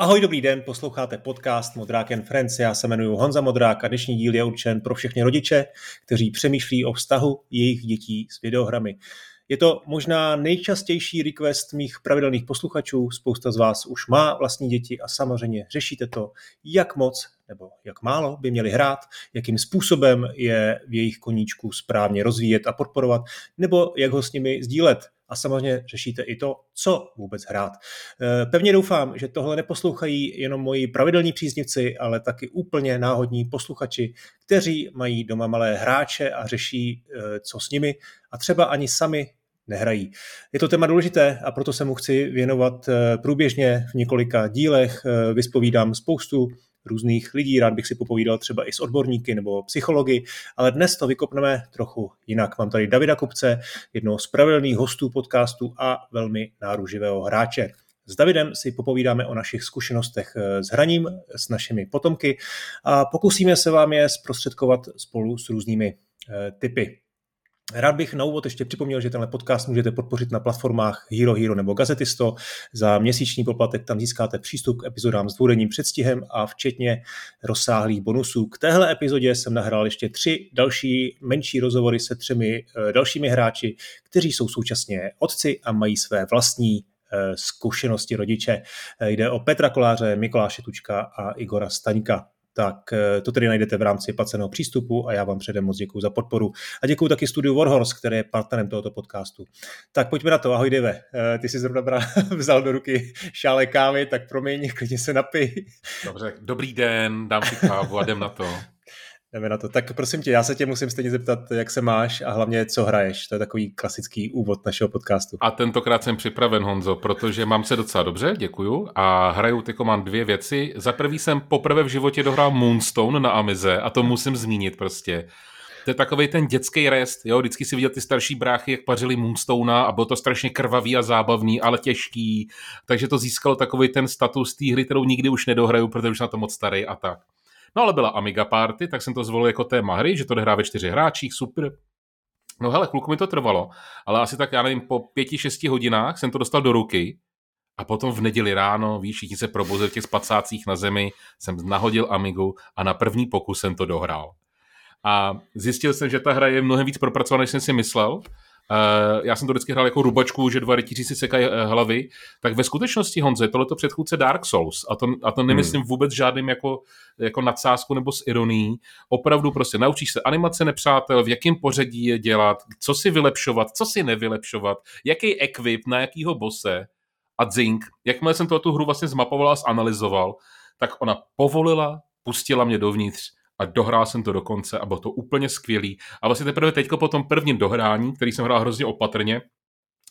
Ahoj, dobrý den, posloucháte podcast Modrák and Friends. Já se jmenuji Honza Modrák a dnešní díl je určen pro všechny rodiče, kteří přemýšlí o vztahu jejich dětí s videohrami. Je to možná nejčastější request mých pravidelných posluchačů. Spousta z vás už má vlastní děti a samozřejmě řešíte to, jak moc nebo jak málo by měli hrát, jakým způsobem je v jejich koníčku správně rozvíjet a podporovat, nebo jak ho s nimi sdílet a samozřejmě řešíte i to, co vůbec hrát. Eh, pevně doufám, že tohle neposlouchají jenom moji pravidelní příznivci, ale taky úplně náhodní posluchači, kteří mají doma malé hráče a řeší, eh, co s nimi a třeba ani sami nehrají. Je to téma důležité a proto se mu chci věnovat eh, průběžně v několika dílech. Vyspovídám spoustu různých lidí, rád bych si popovídal třeba i s odborníky nebo psychologi, ale dnes to vykopneme trochu jinak. Mám tady Davida Kupce, jednoho z pravidelných hostů podcastu a velmi náruživého hráče. S Davidem si popovídáme o našich zkušenostech eh, s hraním, s našimi potomky a pokusíme se vám je zprostředkovat spolu s různými eh, typy. Rád bych na úvod ještě připomněl, že tenhle podcast můžete podpořit na platformách Hero Hero nebo Gazetisto. Za měsíční poplatek tam získáte přístup k epizodám s dvoudenním předstihem a včetně rozsáhlých bonusů. K téhle epizodě jsem nahrál ještě tři další menší rozhovory se třemi eh, dalšími hráči, kteří jsou současně otci a mají své vlastní eh, zkušenosti rodiče. Eh, jde o Petra Koláře, Mikuláše Tučka a Igora Staňka tak eh, to tedy najdete v rámci placeného přístupu a já vám předem moc děkuji za podporu. A děkuji taky studiu Warhorse, který je partnerem tohoto podcastu. Tak pojďme na to. Ahoj, Dave. Eh, ty jsi zrovna vzal do ruky šále kávy, tak promiň, klidně se napij. Dobře, dobrý den, dám si kávu a jdem na to. Jdeme na to. Tak prosím tě, já se tě musím stejně zeptat, jak se máš a hlavně, co hraješ. To je takový klasický úvod našeho podcastu. A tentokrát jsem připraven, Honzo, protože mám se docela dobře, děkuju. A hraju tyko mám dvě věci. Za prvý jsem poprvé v životě dohrál Moonstone na Amize a to musím zmínit prostě. To je takový ten dětský rest, jo, vždycky si viděl ty starší bráchy, jak pařili Moonstone a bylo to strašně krvavý a zábavný, ale těžký, takže to získalo takový ten status té hry, kterou nikdy už nedohraju, protože už na to moc starý a tak. No ale byla Amiga Party, tak jsem to zvolil jako téma hry, že to hrá ve čtyři hráčích, super. No hele, chvilku mi to trvalo, ale asi tak, já nevím, po pěti, šesti hodinách jsem to dostal do ruky a potom v neděli ráno, víš, všichni se probuzili v těch spacácích na zemi, jsem nahodil Amigu a na první pokus jsem to dohrál. A zjistil jsem, že ta hra je mnohem víc propracovaná, než jsem si myslel. Uh, já jsem to vždycky hrál jako rubačku, že dva rytíři si sekají uh, hlavy, tak ve skutečnosti, Honze, tohle to předchůdce Dark Souls, a to, a to nemyslím hmm. vůbec žádným jako, jako nadsázku nebo s ironií, opravdu prostě naučíš se animace nepřátel, v jakém pořadí je dělat, co si vylepšovat, co si nevylepšovat, jaký equip, na jakýho bose a zink. Jakmile jsem tu hru vlastně zmapoval a zanalizoval, tak ona povolila, pustila mě dovnitř a dohrál jsem to do konce a bylo to úplně skvělý. A vlastně teprve teďko po tom prvním dohrání, který jsem hrál hrozně opatrně,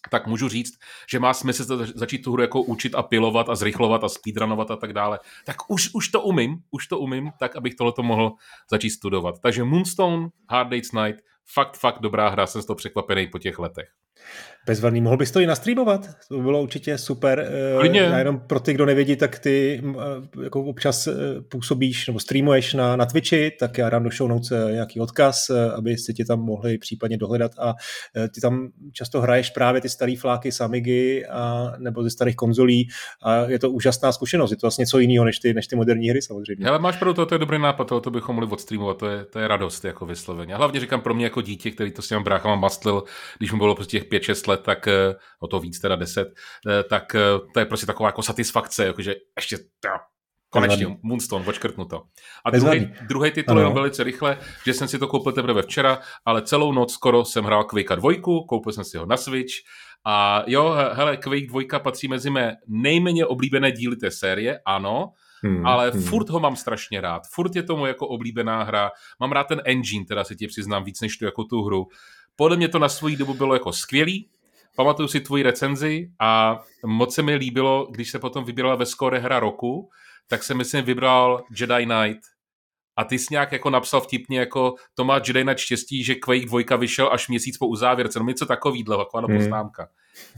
tak můžu říct, že má smysl začít tu hru jako učit a pilovat a zrychlovat a speedrunovat a tak dále. Tak už, už to umím, už to umím, tak abych tohleto mohl začít studovat. Takže Moonstone, Hard Days Night, fakt, fakt dobrá hra, jsem z toho překvapený po těch letech. Bezvadný. Mohl bys to i nastreamovat? To by bylo určitě super. Eh, Klidně. Já jenom pro ty, kdo nevědí, tak ty eh, jako občas eh, působíš nebo streamuješ na, na Twitchi, tak já dám do show notes nějaký odkaz, abyste tě tam mohli případně dohledat a ty tam často hraješ právě ty staré fláky z Amigy a, nebo ze starých konzolí a je to úžasná zkušenost. Je to vlastně něco jiného než ty, než ty moderní hry samozřejmě. Ale máš pravdu, to, to je dobrý nápad, to, to bychom mohli odstreamovat, to je, to je radost jako vysloveně. A hlavně říkám pro mě jako dítě, který to s těmi bráchama mastlil, když mu bylo prostě těch 5-6 let, tak eh, o to víc teda 10, eh, tak eh, to je prostě taková jako satisfakce, jakože ještě ta, Konečně, Moonstone, očkrtnu to. A druhý, druhý titul je velice rychle, že jsem si to koupil teprve včera, ale celou noc skoro jsem hrál Quake 2, koupil jsem si ho na Switch a jo, hele, Quake 2 patří mezi mé nejméně oblíbené díly té série, ano, Hmm, ale hmm. furt ho mám strašně rád. Furt je tomu jako oblíbená hra. Mám rád ten engine, teda si ti přiznám víc než tu jako tu hru. Podle mě to na svou dobu bylo jako skvělý, pamatuju si tvoji recenzi a moc se mi líbilo, když se potom vybírala ve skore hra roku, tak jsem myslím vybral Jedi Knight a ty jsi nějak jako napsal vtipně jako to má Jedi Knight štěstí, že Quake 2 vyšel až měsíc po uzávěrce, no něco takovýhle, jako hmm. poznámka.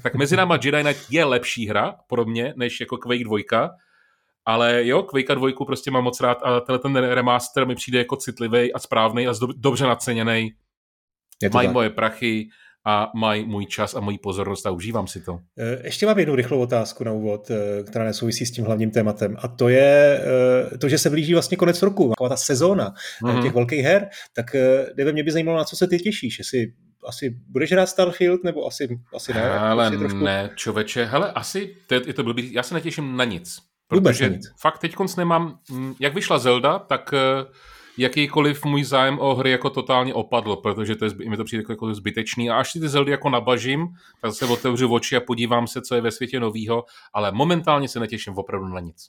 Tak mezi náma Jedi Knight je lepší hra pro mě, než jako Quake 2, ale jo, Quake 2 prostě mám moc rád a tenhle ten remaster mi přijde jako citlivý a správný a dobře naceněný. Mají moje prachy, a mají můj čas a moji pozornost a užívám si to. Eh, ještě mám jednu rychlou otázku na úvod, eh, která nesouvisí s tím hlavním tématem a to je to, že se blíží vlastně konec roku, taková ta sezóna mm-hmm. těch velkých her, tak nevím, mě by zajímalo, na co se ty těšíš, jestli asi budeš hrát Starfield, nebo asi, asi ne? Ale trošku... ne, čověče, hele, asi, to je, je to blbý, já se netěším na nic. Protože Vůbec nic. fakt teď nemám, mm, jak vyšla Zelda, tak eh, jakýkoliv můj zájem o hry jako totálně opadl, protože to je, mi to přijde jako, zbytečný. A až si ty Zeldy jako nabažím, tak se otevřu oči a podívám se, co je ve světě novýho, ale momentálně se netěším opravdu na nic.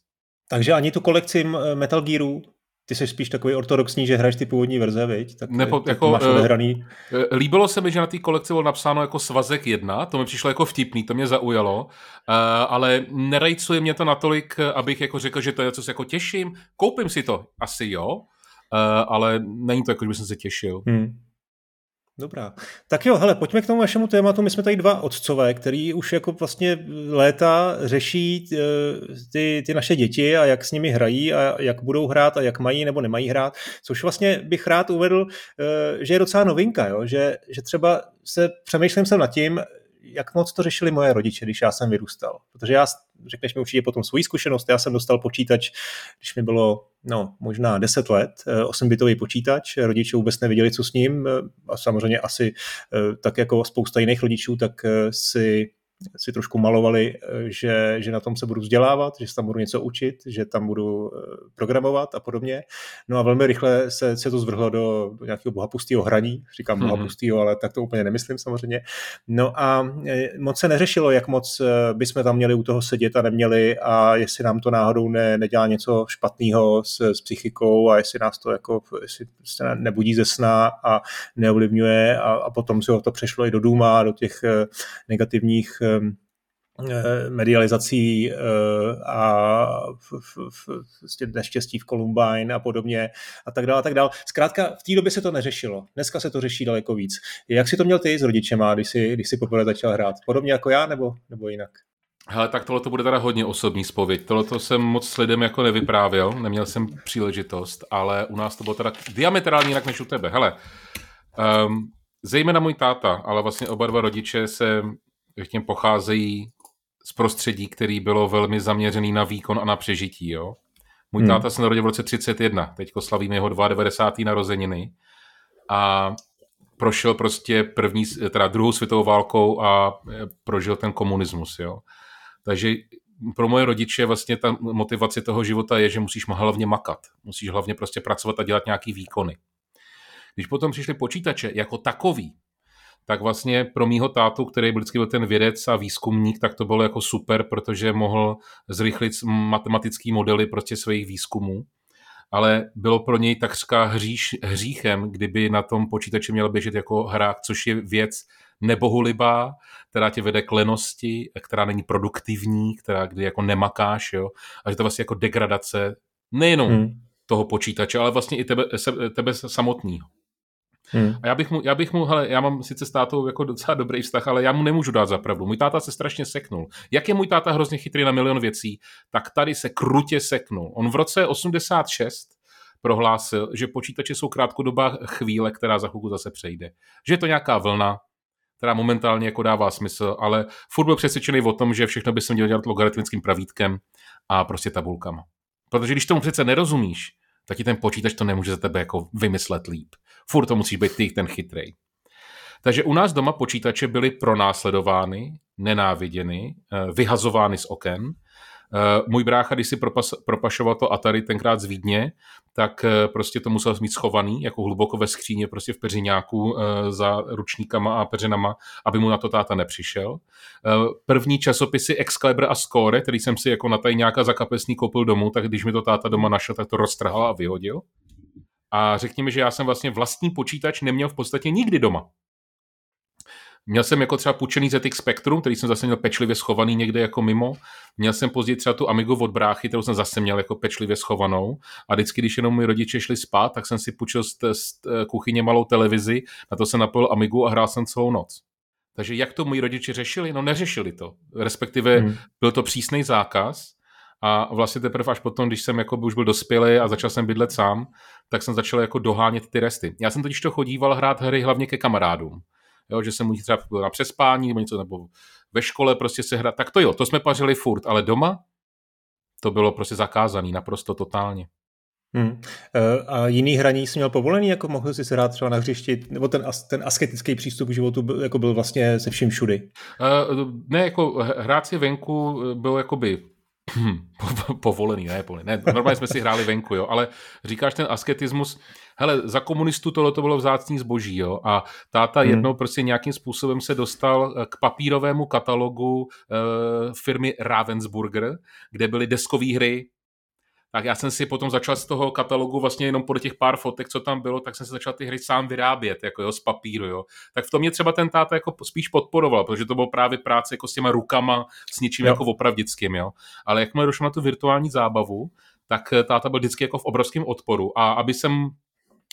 Takže ani tu kolekci Metal Gearu ty jsi spíš takový ortodoxní, že hraješ ty původní verze, viď? Tak Nepo, jako, máš uh, odehraný. Eh, líbilo se mi, že na té kolekci bylo napsáno jako svazek jedna, to mi přišlo jako vtipný, to mě zaujalo, uh, ale nerajcuje mě to natolik, abych jako řekl, že to je co se jako těším. Koupím si to, asi jo, ale není to jako, že bych se těšil. Hmm. Dobrá. Tak jo, hele, pojďme k tomu vašemu tématu. My jsme tady dva otcové, který už jako vlastně léta řeší eh, ty, ty naše děti a jak s nimi hrají a jak budou hrát a jak mají nebo nemají hrát, což vlastně bych rád uvedl, eh, že je docela novinka, jo? Že, že třeba se přemýšlím jsem nad tím, jak moc to řešili moje rodiče, když já jsem vyrůstal. Protože já, řekneš mi určitě potom svoji zkušenost, já jsem dostal počítač, když mi bylo no, možná 10 let, 8-bitový eh, počítač, rodiče vůbec nevěděli, co s ním. Eh, a samozřejmě asi eh, tak jako spousta jiných rodičů, tak si si trošku malovali, eh, že, že na tom se budu vzdělávat, že se tam budu něco učit, že tam budu eh, programovat a podobně. No a velmi rychle se, se to zvrhlo do, do nějakého bohapustého hraní, říkám mm-hmm. bohapustého, ale tak to úplně nemyslím samozřejmě. No a eh, moc se neřešilo, jak moc bychom tam měli u toho sedět a neměli a jestli nám to náhodou ne, nedělá něco špatného s, s psychikou a jestli nás to jako jestli se nebudí ze sna a neovlivňuje a, a potom se to přešlo i do důma, do těch negativních Eh, medializací eh, a vlastně neštěstí v Columbine a podobně a tak dále a tak dále. Zkrátka v té době se to neřešilo. Dneska se to řeší daleko víc. Jak si to měl ty s rodičema, když jsi, když jsi poprvé začal hrát? Podobně jako já nebo, nebo jinak? Hele, tak tohle to bude teda hodně osobní spověď. Tohle to jsem moc s lidem jako nevyprávěl, neměl jsem příležitost, ale u nás to bylo teda diametrálně jinak než u tebe. Hele, um, zejména můj táta, ale vlastně oba dva rodiče se řekněme, pocházejí z prostředí, který bylo velmi zaměřený na výkon a na přežití. Jo? Můj hmm. táta se narodil v roce 31, teďko slavíme jeho 92. narozeniny a prošel prostě první, teda druhou světovou válkou a e, prožil ten komunismus. Jo? Takže pro moje rodiče vlastně ta motivace toho života je, že musíš hlavně makat. Musíš hlavně prostě pracovat a dělat nějaký výkony. Když potom přišly počítače jako takový, tak vlastně pro mýho tátu, který vždycky byl ten vědec a výzkumník, tak to bylo jako super, protože mohl zrychlit matematický modely prostě svých výzkumů. Ale bylo pro něj takřka hříš, hříchem, kdyby na tom počítači měl běžet jako hra, což je věc nebohulibá, která tě vede k lenosti, která není produktivní, která kdy jako nemakáš, jo, a že to vlastně jako degradace nejenom hmm. toho počítače, ale vlastně i tebe, tebe samotného. Hmm. A já bych mu, já bych mu, hele, já mám sice s tátou jako docela dobrý vztah, ale já mu nemůžu dát za pravdu. Můj táta se strašně seknul. Jak je můj táta hrozně chytrý na milion věcí, tak tady se krutě seknul. On v roce 86 prohlásil, že počítače jsou krátkodobá chvíle, která za chvilku zase přejde. Že je to nějaká vlna, která momentálně jako dává smysl, ale furt byl přesvědčený o tom, že všechno by se mělo dělat logaritmickým pravítkem a prostě tabulkama. Protože když tomu přece nerozumíš, tak ti ten počítač to nemůže za tebe jako vymyslet líp. Furt to musí být ty ten chytrej. Takže u nás doma počítače byly pronásledovány, nenáviděny, eh, vyhazovány z oken. Eh, můj brácha, když si propas, propašoval to Atari tenkrát z Vídně, tak eh, prostě to musel mít schovaný, jako hluboko ve skříně, prostě v peřiňáku za ručníkama a peřinama, aby mu na to táta nepřišel. První časopisy Excalibur a Score, který jsem si jako na tajňáka za kapesní koupil domů, tak když mi to táta doma našel, tak to roztrhal a vyhodil. A řekněme, že já jsem vlastně vlastní počítač neměl v podstatě nikdy doma. Měl jsem jako třeba půjčený ZX Spectrum, který jsem zase měl pečlivě schovaný někde jako mimo. Měl jsem později třeba tu Amigu od bráchy, kterou jsem zase měl jako pečlivě schovanou. A vždycky, když jenom mi rodiče šli spát, tak jsem si půjčil z, z kuchyně malou televizi, na to jsem napojil Amigu a hrál jsem celou noc. Takže jak to moji rodiče řešili? No neřešili to. Respektive hmm. byl to přísný zákaz, a vlastně teprve až potom, když jsem jako už byl dospělý a začal jsem bydlet sám, tak jsem začal jako dohánět ty resty. Já jsem totiž to chodíval hrát hry hlavně ke kamarádům. jo, že se mu třeba na přespání nebo něco, nebo ve škole prostě se hrát, tak to jo, to jsme pařili furt, ale doma to bylo prostě zakázaný, naprosto totálně. Hmm. E, a jiný hraní jsi měl povolený, jako mohl jsi se hrát třeba na hřišti, nebo ten, ten asketický přístup k životu byl, jako byl vlastně se vším všudy? Uh, ne, jako hrát si venku byl jakoby povolený, ne, povolený. ne, normálně jsme si hráli venku, jo, ale říkáš ten asketismus, hele, za komunistů tohle to bylo vzácný zboží, jo, a táta hmm. jednou prostě nějakým způsobem se dostal k papírovému katalogu uh, firmy Ravensburger, kde byly deskové hry, tak já jsem si potom začal z toho katalogu vlastně jenom podle těch pár fotek, co tam bylo, tak jsem se začal ty hry sám vyrábět, jako jo, z papíru, jo. Tak v tom mě třeba ten táta jako spíš podporoval, protože to bylo právě práce jako s těma rukama, s něčím jo. jako opravdickým, jo. Ale jakmile došlo na tu virtuální zábavu, tak eh, táta byl vždycky jako v obrovském odporu. A aby jsem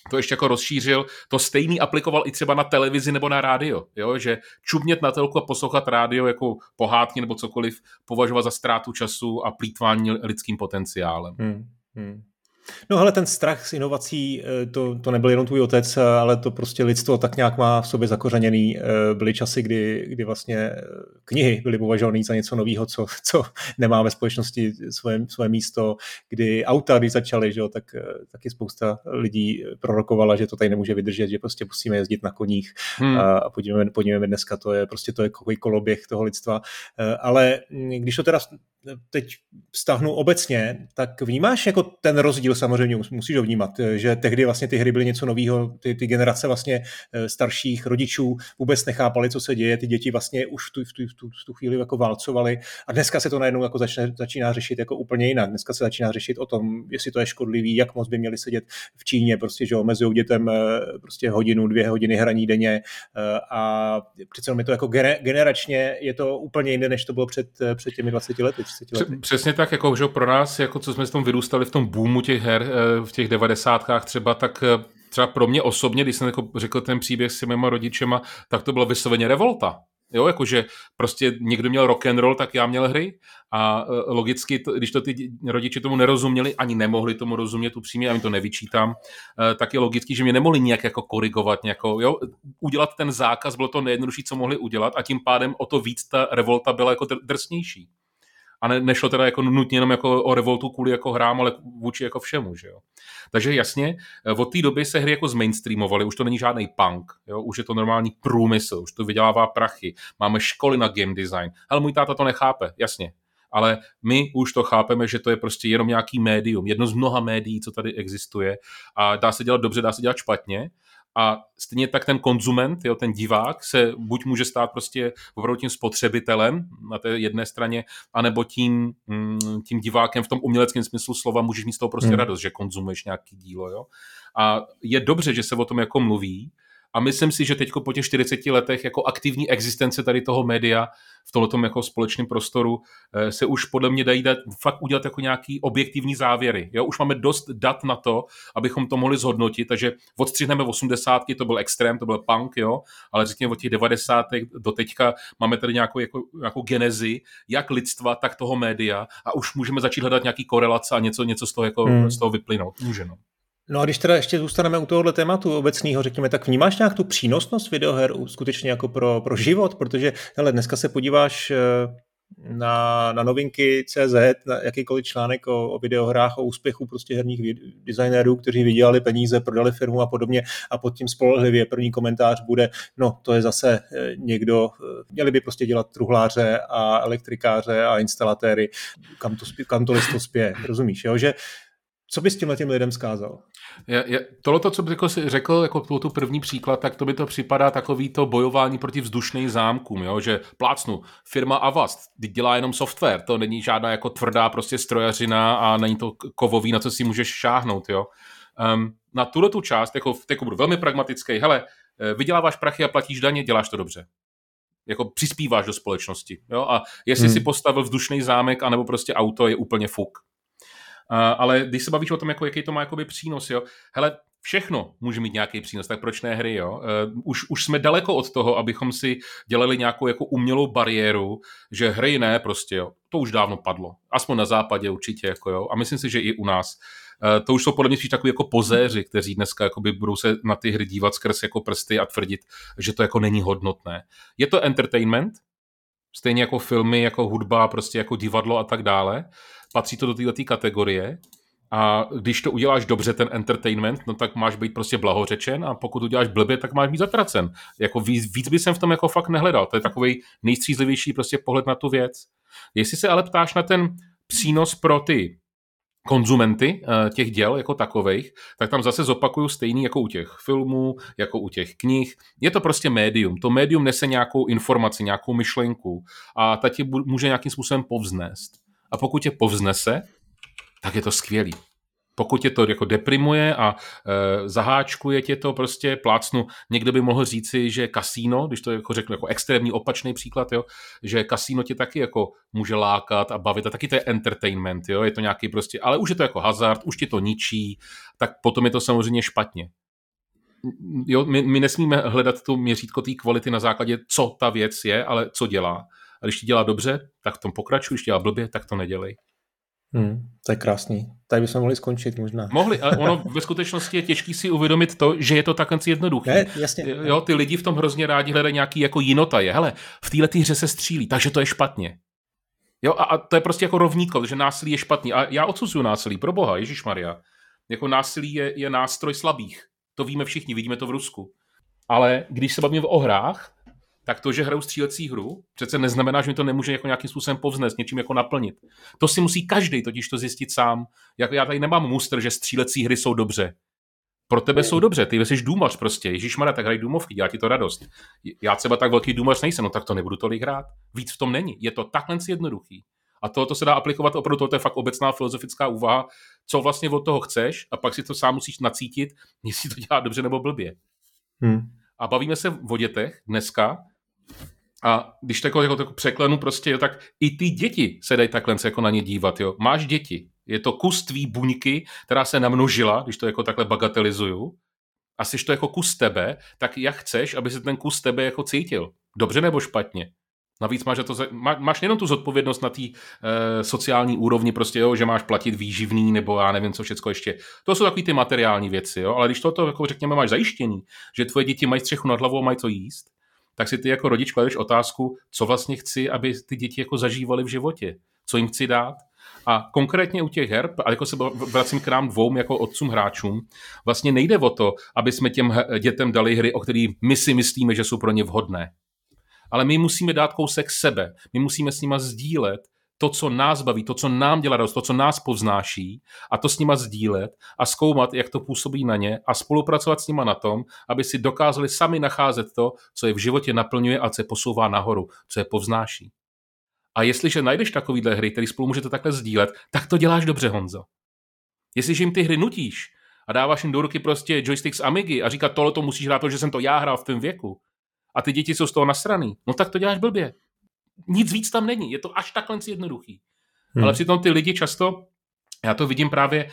to ještě jako rozšířil, to stejný aplikoval i třeba na televizi nebo na rádio, jo? že čubnět na telku a poslouchat rádio jako pohádky nebo cokoliv považovat za ztrátu času a plítvání lidským potenciálem. Hmm, hmm. No ale ten strach z inovací, eh, to, to nebyl jenom tvůj otec, eh, ale to prostě lidstvo tak nějak má v sobě zakořeněný. Eh, byly časy, kdy, kdy vlastně knihy byly považovány za něco nového, co, co nemá ve společnosti svoje, svoje místo, kdy auta, když začaly, že jo, tak taky spousta lidí prorokovala, že to tady nemůže vydržet, že prostě musíme jezdit na koních hmm. a podívejme, podívejme dneska, to je prostě to je koloběh toho lidstva. Ale když to teda teď vztahnu obecně, tak vnímáš jako ten rozdíl samozřejmě, musíš ho vnímat, že tehdy vlastně ty hry byly něco nového, ty, ty generace vlastně eh, starších rodičů vůbec nechápali, co se děje, ty děti vlastně už v tu, v tu, v tu, v tu chvíli jako válcovaly a dneska se to najednou jako začne, začíná řešit jako úplně jinak. Dneska se začíná řešit o tom, jestli to je škodlivý, jak moc by měli sedět v Číně, prostě, že omezují dětem eh, prostě hodinu, dvě hodiny hraní denně eh, a přece je to jako generačně, je to úplně jiné, než to bylo před, před těmi 20 lety. 30 lety. Přesně tak, jako že pro nás, jako co jsme s tom vyrůstali v tom boomu těch her eh, v těch devadesátkách třeba, tak eh, třeba pro mě osobně, když jsem jako řekl ten příběh s mýma rodičema, tak to bylo vysloveně revolta. Jo, jakože prostě někdo měl rock and roll, tak já měl hry a eh, logicky, to, když to ty rodiče tomu nerozuměli, ani nemohli tomu rozumět upřímně, já jim to nevyčítám, tak je logicky, že mě nemohli nějak jako korigovat, nějako, jo, udělat ten zákaz bylo to nejjednodušší, co mohli udělat a tím pádem o to víc ta revolta byla jako drsnější a ne, nešlo teda jako nutně jenom jako o revoltu kvůli jako hrám, ale vůči jako všemu, že jo. Takže jasně, eh, od té doby se hry jako zmainstreamovaly, už to není žádný punk, jo? už je to normální průmysl, už to vydělává prachy, máme školy na game design, ale můj táta to nechápe, jasně, ale my už to chápeme, že to je prostě jenom nějaký médium, jedno z mnoha médií, co tady existuje a dá se dělat dobře, dá se dělat špatně a stejně tak ten konzument, jo, ten divák se buď může stát prostě opravdu tím spotřebitelem na té jedné straně, anebo tím, mm, tím divákem v tom uměleckém smyslu slova můžeš mít z toho prostě hmm. radost, že konzumuješ nějaký dílo. Jo? A je dobře, že se o tom jako mluví, a myslím si, že teď po těch 40 letech jako aktivní existence tady toho média v tomto jako společném prostoru eh, se už podle mě dají dát, fakt udělat jako nějaký objektivní závěry. Jo? Už máme dost dat na to, abychom to mohli zhodnotit, takže odstřihneme 80. to byl extrém, to byl punk, jo? ale řekněme od těch 90. do teďka máme tady nějakou, jako, nějakou genezi, jak lidstva, tak toho média a už můžeme začít hledat nějaký korelace a něco, něco z toho, jako, hmm. z toho vyplynout. Může, no. No a když teda ještě zůstaneme u tohohle tématu obecného, řekněme, tak vnímáš nějak tu přínosnost videoher skutečně jako pro, pro život, protože hele, dneska se podíváš eh, na, na novinky CZ, na jakýkoliv článek o, o videohrách, o úspěchu prostě herních designérů, kteří vydělali peníze, prodali firmu a podobně a pod tím spolehlivě první komentář bude, no to je zase eh, někdo, eh, měli by prostě dělat truhláře a elektrikáře a instalatéry, kam to, kam to listo spěje, rozumíš, jo? že co bys těmhle těm lidem zkázal? Je, je, tohle, co bych jako si řekl, jako tu, tu první příklad, tak to by to připadá takový to bojování proti vzdušným zámkům, jo? že plácnu, firma Avast, dělá jenom software, to není žádná jako tvrdá prostě strojařina a není to kovový, na co si můžeš šáhnout. Jo? Um, na tuhle tu část, jako, jako budu velmi pragmatický, hele, eh, vyděláváš prachy a platíš daně, děláš to dobře jako přispíváš do společnosti. Jo? A jestli hmm. si postavil vzdušný zámek anebo prostě auto, je úplně fuk ale když se bavíš o tom, jako, jaký to má jakoby přínos, jo, hele, všechno může mít nějaký přínos, tak proč ne hry, jo? Uh, už, už jsme daleko od toho, abychom si dělali nějakou jako umělou bariéru, že hry ne, prostě, jo. To už dávno padlo. Aspoň na západě určitě, jako jo. A myslím si, že i u nás. Uh, to už jsou podle mě spíš takový jako pozéři, kteří dneska jakoby budou se na ty hry dívat skrz jako prsty a tvrdit, že to jako není hodnotné. Je to entertainment, stejně jako filmy, jako hudba, prostě jako divadlo a tak dále. Patří to do této kategorie, a když to uděláš dobře, ten entertainment, no tak máš být prostě blahořečen a pokud uděláš blbě, tak máš být zatracen. Jako víc, víc by jsem v tom jako fakt nehledal. To je takový nejstřízlivější prostě pohled na tu věc. Jestli se ale ptáš na ten přínos pro ty konzumenty eh, těch děl jako takových, tak tam zase zopakuju stejný jako u těch filmů, jako u těch knih. Je to prostě médium. To médium nese nějakou informaci, nějakou myšlenku a ta tě může nějakým způsobem povznést. A pokud tě povznese, tak je to skvělý. Pokud tě to jako deprimuje a e, zaháčkuje tě to prostě plácnu, někdo by mohl říci, že kasíno, když to jako řeknu jako extrémní opačný příklad, jo, že kasíno tě taky jako může lákat a bavit a taky to je entertainment, jo, je to nějaký prostě, ale už je to jako hazard, už ti to ničí, tak potom je to samozřejmě špatně. Jo, my, my nesmíme hledat to měřítko té kvality na základě, co ta věc je, ale co dělá. A když ti dělá dobře, tak v tom pokračuj, když dělá blbě, tak to nedělej. Hmm, to je krásný. Tady bychom mohli skončit možná. Mohli, ale ono ve skutečnosti je těžký si uvědomit to, že je to takhle jednoduché. Ne, jasně. Jo, ty lidi v tom hrozně rádi hledají nějaký jako jinota je. Hele, v této hře se střílí, takže to je špatně. Jo, a, a to je prostě jako rovnítko, že násilí je špatný. A já odsuzuju násilí, pro boha, Ježíš Maria. Jako násilí je, je nástroj slabých. To víme všichni, vidíme to v Rusku. Ale když se bavíme o hrách, tak to, že hraju střílecí hru, přece neznamená, že mi to nemůže jako nějakým způsobem povznést, něčím jako naplnit. To si musí každý totiž to zjistit sám. Jak já tady nemám mustr, že střílecí hry jsou dobře. Pro tebe jsou dobře, ty jsi důmař prostě. Ježíš Mara, tak hraj důmovky, dělá ti to radost. Já třeba tak velký důmař nejsem, no tak to nebudu tolik hrát. Víc v tom není. Je to takhle jednoduchý. A to, to se dá aplikovat opravdu, to je fakt obecná filozofická úvaha, co vlastně od toho chceš a pak si to sám musíš nacítit, jestli to dělá dobře nebo blbě. Hmm. A bavíme se o dětech dneska, a když takhle jako, jako překlenu prostě, tak i ty děti se dají takhle jako na ně dívat. Jo. Máš děti, je to kus tvý buňky, která se namnožila, když to jako takhle bagatelizuju, a jsi to jako kus tebe, tak jak chceš, aby se ten kus tebe jako cítil? Dobře nebo špatně? Navíc máš, to, má, máš jenom tu zodpovědnost na té e, sociální úrovni, prostě, jo, že máš platit výživný nebo já nevím, co všechno ještě. To jsou takové ty materiální věci, jo, ale když toto, jako řekněme, máš zajištěný, že tvoje děti mají střechu nad hlavou a mají co jíst, tak si ty jako rodič kladeš otázku, co vlastně chci, aby ty děti jako zažívaly v životě, co jim chci dát. A konkrétně u těch her, a jako se vracím k nám dvou jako otcům hráčům, vlastně nejde o to, aby jsme těm dětem dali hry, o kterých my si myslíme, že jsou pro ně vhodné. Ale my musíme dát kousek sebe. My musíme s nima sdílet to, co nás baví, to, co nám dělá radost, to, co nás povznáší a to s nima sdílet a zkoumat, jak to působí na ně a spolupracovat s nima na tom, aby si dokázali sami nacházet to, co je v životě naplňuje a co je posouvá nahoru, co je povznáší. A jestliže najdeš takovýhle hry, které spolu můžete takhle sdílet, tak to děláš dobře, Honzo. Jestliže jim ty hry nutíš a dáváš jim do ruky prostě joystick z Amigy a říkat, tohle to musíš hrát, protože jsem to já hrál v tom věku, a ty děti jsou z toho nasraný, no tak to děláš blbě nic víc tam není. Je to až takhle jednoduchý. Hmm. Ale přitom ty lidi často já to vidím právě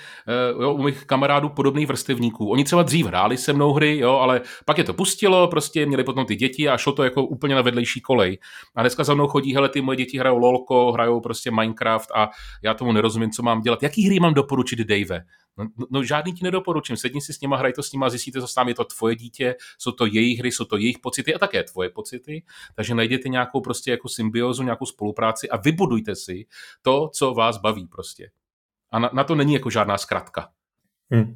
uh, jo, u mých kamarádů podobných vrstevníků. Oni třeba dřív hráli se mnou hry, jo, ale pak je to pustilo, prostě měli potom ty děti a šlo to jako úplně na vedlejší kolej. A dneska za mnou chodí, hele, ty moje děti hrajou LOLko, hrajou prostě Minecraft a já tomu nerozumím, co mám dělat. Jaký hry mám doporučit, Dave? No, no, no žádný ti nedoporučím. Sedni si s nima, hraj to s nima, zjistíte, co tam je to tvoje dítě, jsou to jejich hry, jsou to jejich pocity a také tvoje pocity. Takže najděte nějakou prostě jako symbiozu, nějakou spolupráci a vybudujte si to, co vás baví prostě. A na, na to není jako žádná zkratka. Hmm.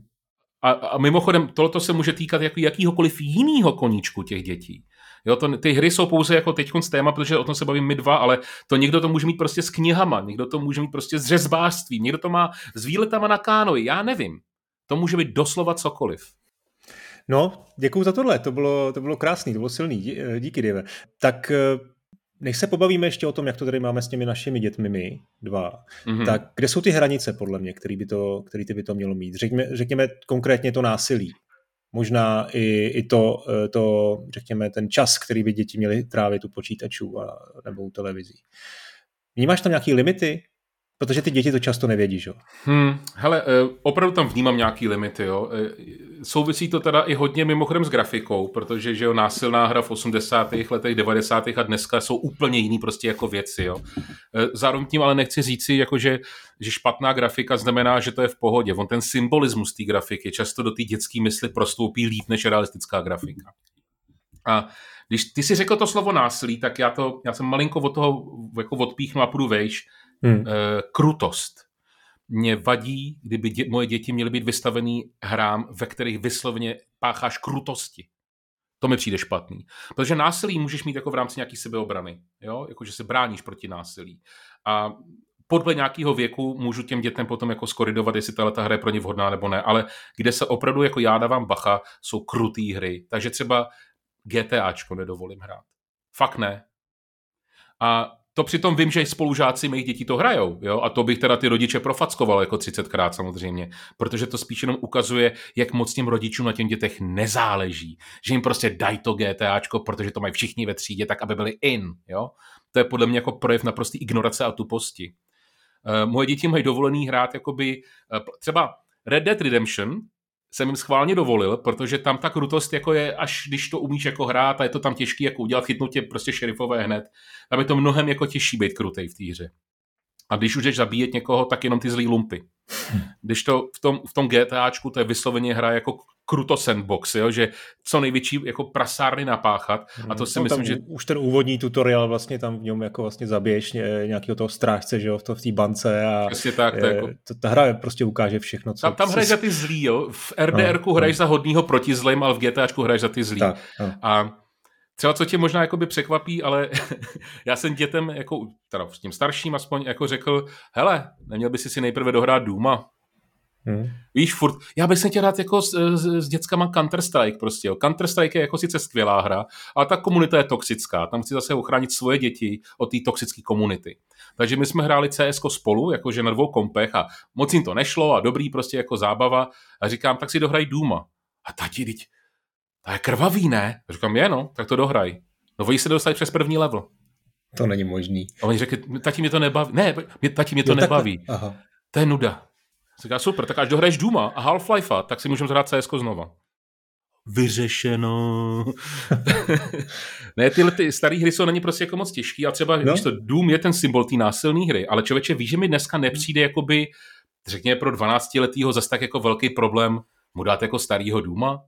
A, a mimochodem, tohle se může týkat jako jakýhokoliv jiného koníčku těch dětí. Jo, to, ty hry jsou pouze jako teď z téma, protože o tom se bavím my dva, ale to někdo to může mít prostě s knihama, někdo to může mít prostě s řezbářstvím, někdo to má s výletama na kánoji, já nevím. To může být doslova cokoliv. No, děkuji za tohle, to bylo, to bylo krásný, to bylo silný, díky, Dave. Tak eh, než se pobavíme ještě o tom, jak to tady máme s těmi našimi dětmi my, dva, mm-hmm. tak kde jsou ty hranice, podle mě, který by to, který ty by to mělo mít? Řekněme, řekněme konkrétně to násilí. Možná i, i to, eh, to, řekněme, ten čas, který by děti měly trávit u počítačů a, nebo u televizí. Vnímáš tam nějaké limity? Protože ty děti to často nevědí, že jo? Hmm, hele, eh, opravdu tam vnímám nějaký limity, jo. Eh, souvisí to teda i hodně mimochodem s grafikou, protože, že jo, násilná hra v 80. letech, 90. a dneska jsou úplně jiný prostě jako věci, jo. Eh, zároveň tím ale nechci říci, jako že, že špatná grafika znamená, že to je v pohodě. On ten symbolismus té grafiky často do té dětské mysli prostoupí líp než realistická grafika. A když ty si řekl to slovo násilí, tak já, to, já jsem malinko od toho jako odpíchnu a půjdu vejš. Hmm. E, krutost. Mě vadí, kdyby dě, moje děti měly být vystavený hrám, ve kterých vyslovně pácháš krutosti. To mi přijde špatný. Protože násilí můžeš mít jako v rámci nějaký sebeobrany. Jo? Jako, že se bráníš proti násilí. A podle nějakého věku můžu těm dětem potom jako skoridovat, jestli ta hra je pro ně vhodná nebo ne, ale kde se opravdu jako já dávám bacha, jsou krutý hry. Takže třeba GTAčko nedovolím hrát. Fakt ne. A to přitom vím, že spolužáci mých dětí to hrajou, jo? a to bych teda ty rodiče profackoval jako 30krát samozřejmě, protože to spíš jenom ukazuje, jak moc těm rodičům na těm dětech nezáleží, že jim prostě dají to GTAčko, protože to mají všichni ve třídě, tak aby byli in, jo? To je podle mě jako projev naprostý ignorace a tuposti. Uh, moje děti mají dovolený hrát jakoby, uh, třeba Red Dead Redemption, jsem jim schválně dovolil, protože tam ta krutost jako je, až když to umíš jako hrát a je to tam těžký jako udělat, chytnout tě prostě šerifové hned, tam je to mnohem jako těžší být krutej v té hře. A když už jdeš zabíjet někoho, tak jenom ty zlý lumpy. Když to v tom, v tom GTAčku, to je vysloveně hra jako kruto sandbox, jo? že co největší jako prasárny napáchat a to si no, myslím, že... Už ten úvodní tutoriál vlastně tam v něm jako vlastně zabiješ nějakého toho strážce, že jo, v, to, v té bance a Přesně tak, je, to jako... to, ta hra prostě ukáže všechno, co... Tam, tam hraješ za ty zlý, jo, v RDRku no, hraješ no. za hodnýho proti zlým, ale v GTAčku hraješ za ty zlý. Tak, no. A třeba co tě možná jakoby překvapí, ale já jsem dětem, jako, teda s tím starším aspoň, jako řekl, hele, neměl by si si nejprve dohrát Duma, Hmm. Víš, furt, já bych se chtěl dát jako s, s, s dětskama Counter-Strike prostě, jo. Counter-Strike je jako sice skvělá hra, ale ta komunita je toxická, tam chci zase ochránit svoje děti od té toxické komunity. Takže my jsme hráli CS spolu, jakože na dvou kompech a moc jim to nešlo a dobrý prostě jako zábava a říkám, tak si dohraj Duma. A tati, teď, to je krvavý, ne? A říkám, je no, tak to dohraj. No oni se dostali přes první level. To není možný. A oni řekli, tati mě to nebaví. Ne, tati mě to no, nebaví. Aha. To je nuda. Říká, super, tak až dohraješ Duma a Half-Life, tak si můžeme zahrát CS znova. Vyřešeno. ne, tyhle ty staré hry jsou není prostě jako moc těžký a třeba, no. víš to, Doom je ten symbol té násilné hry, ale člověče ví, že mi dneska nepřijde jakoby, řekněme pro 12-letýho zase tak jako velký problém mu dát jako starýho Duma.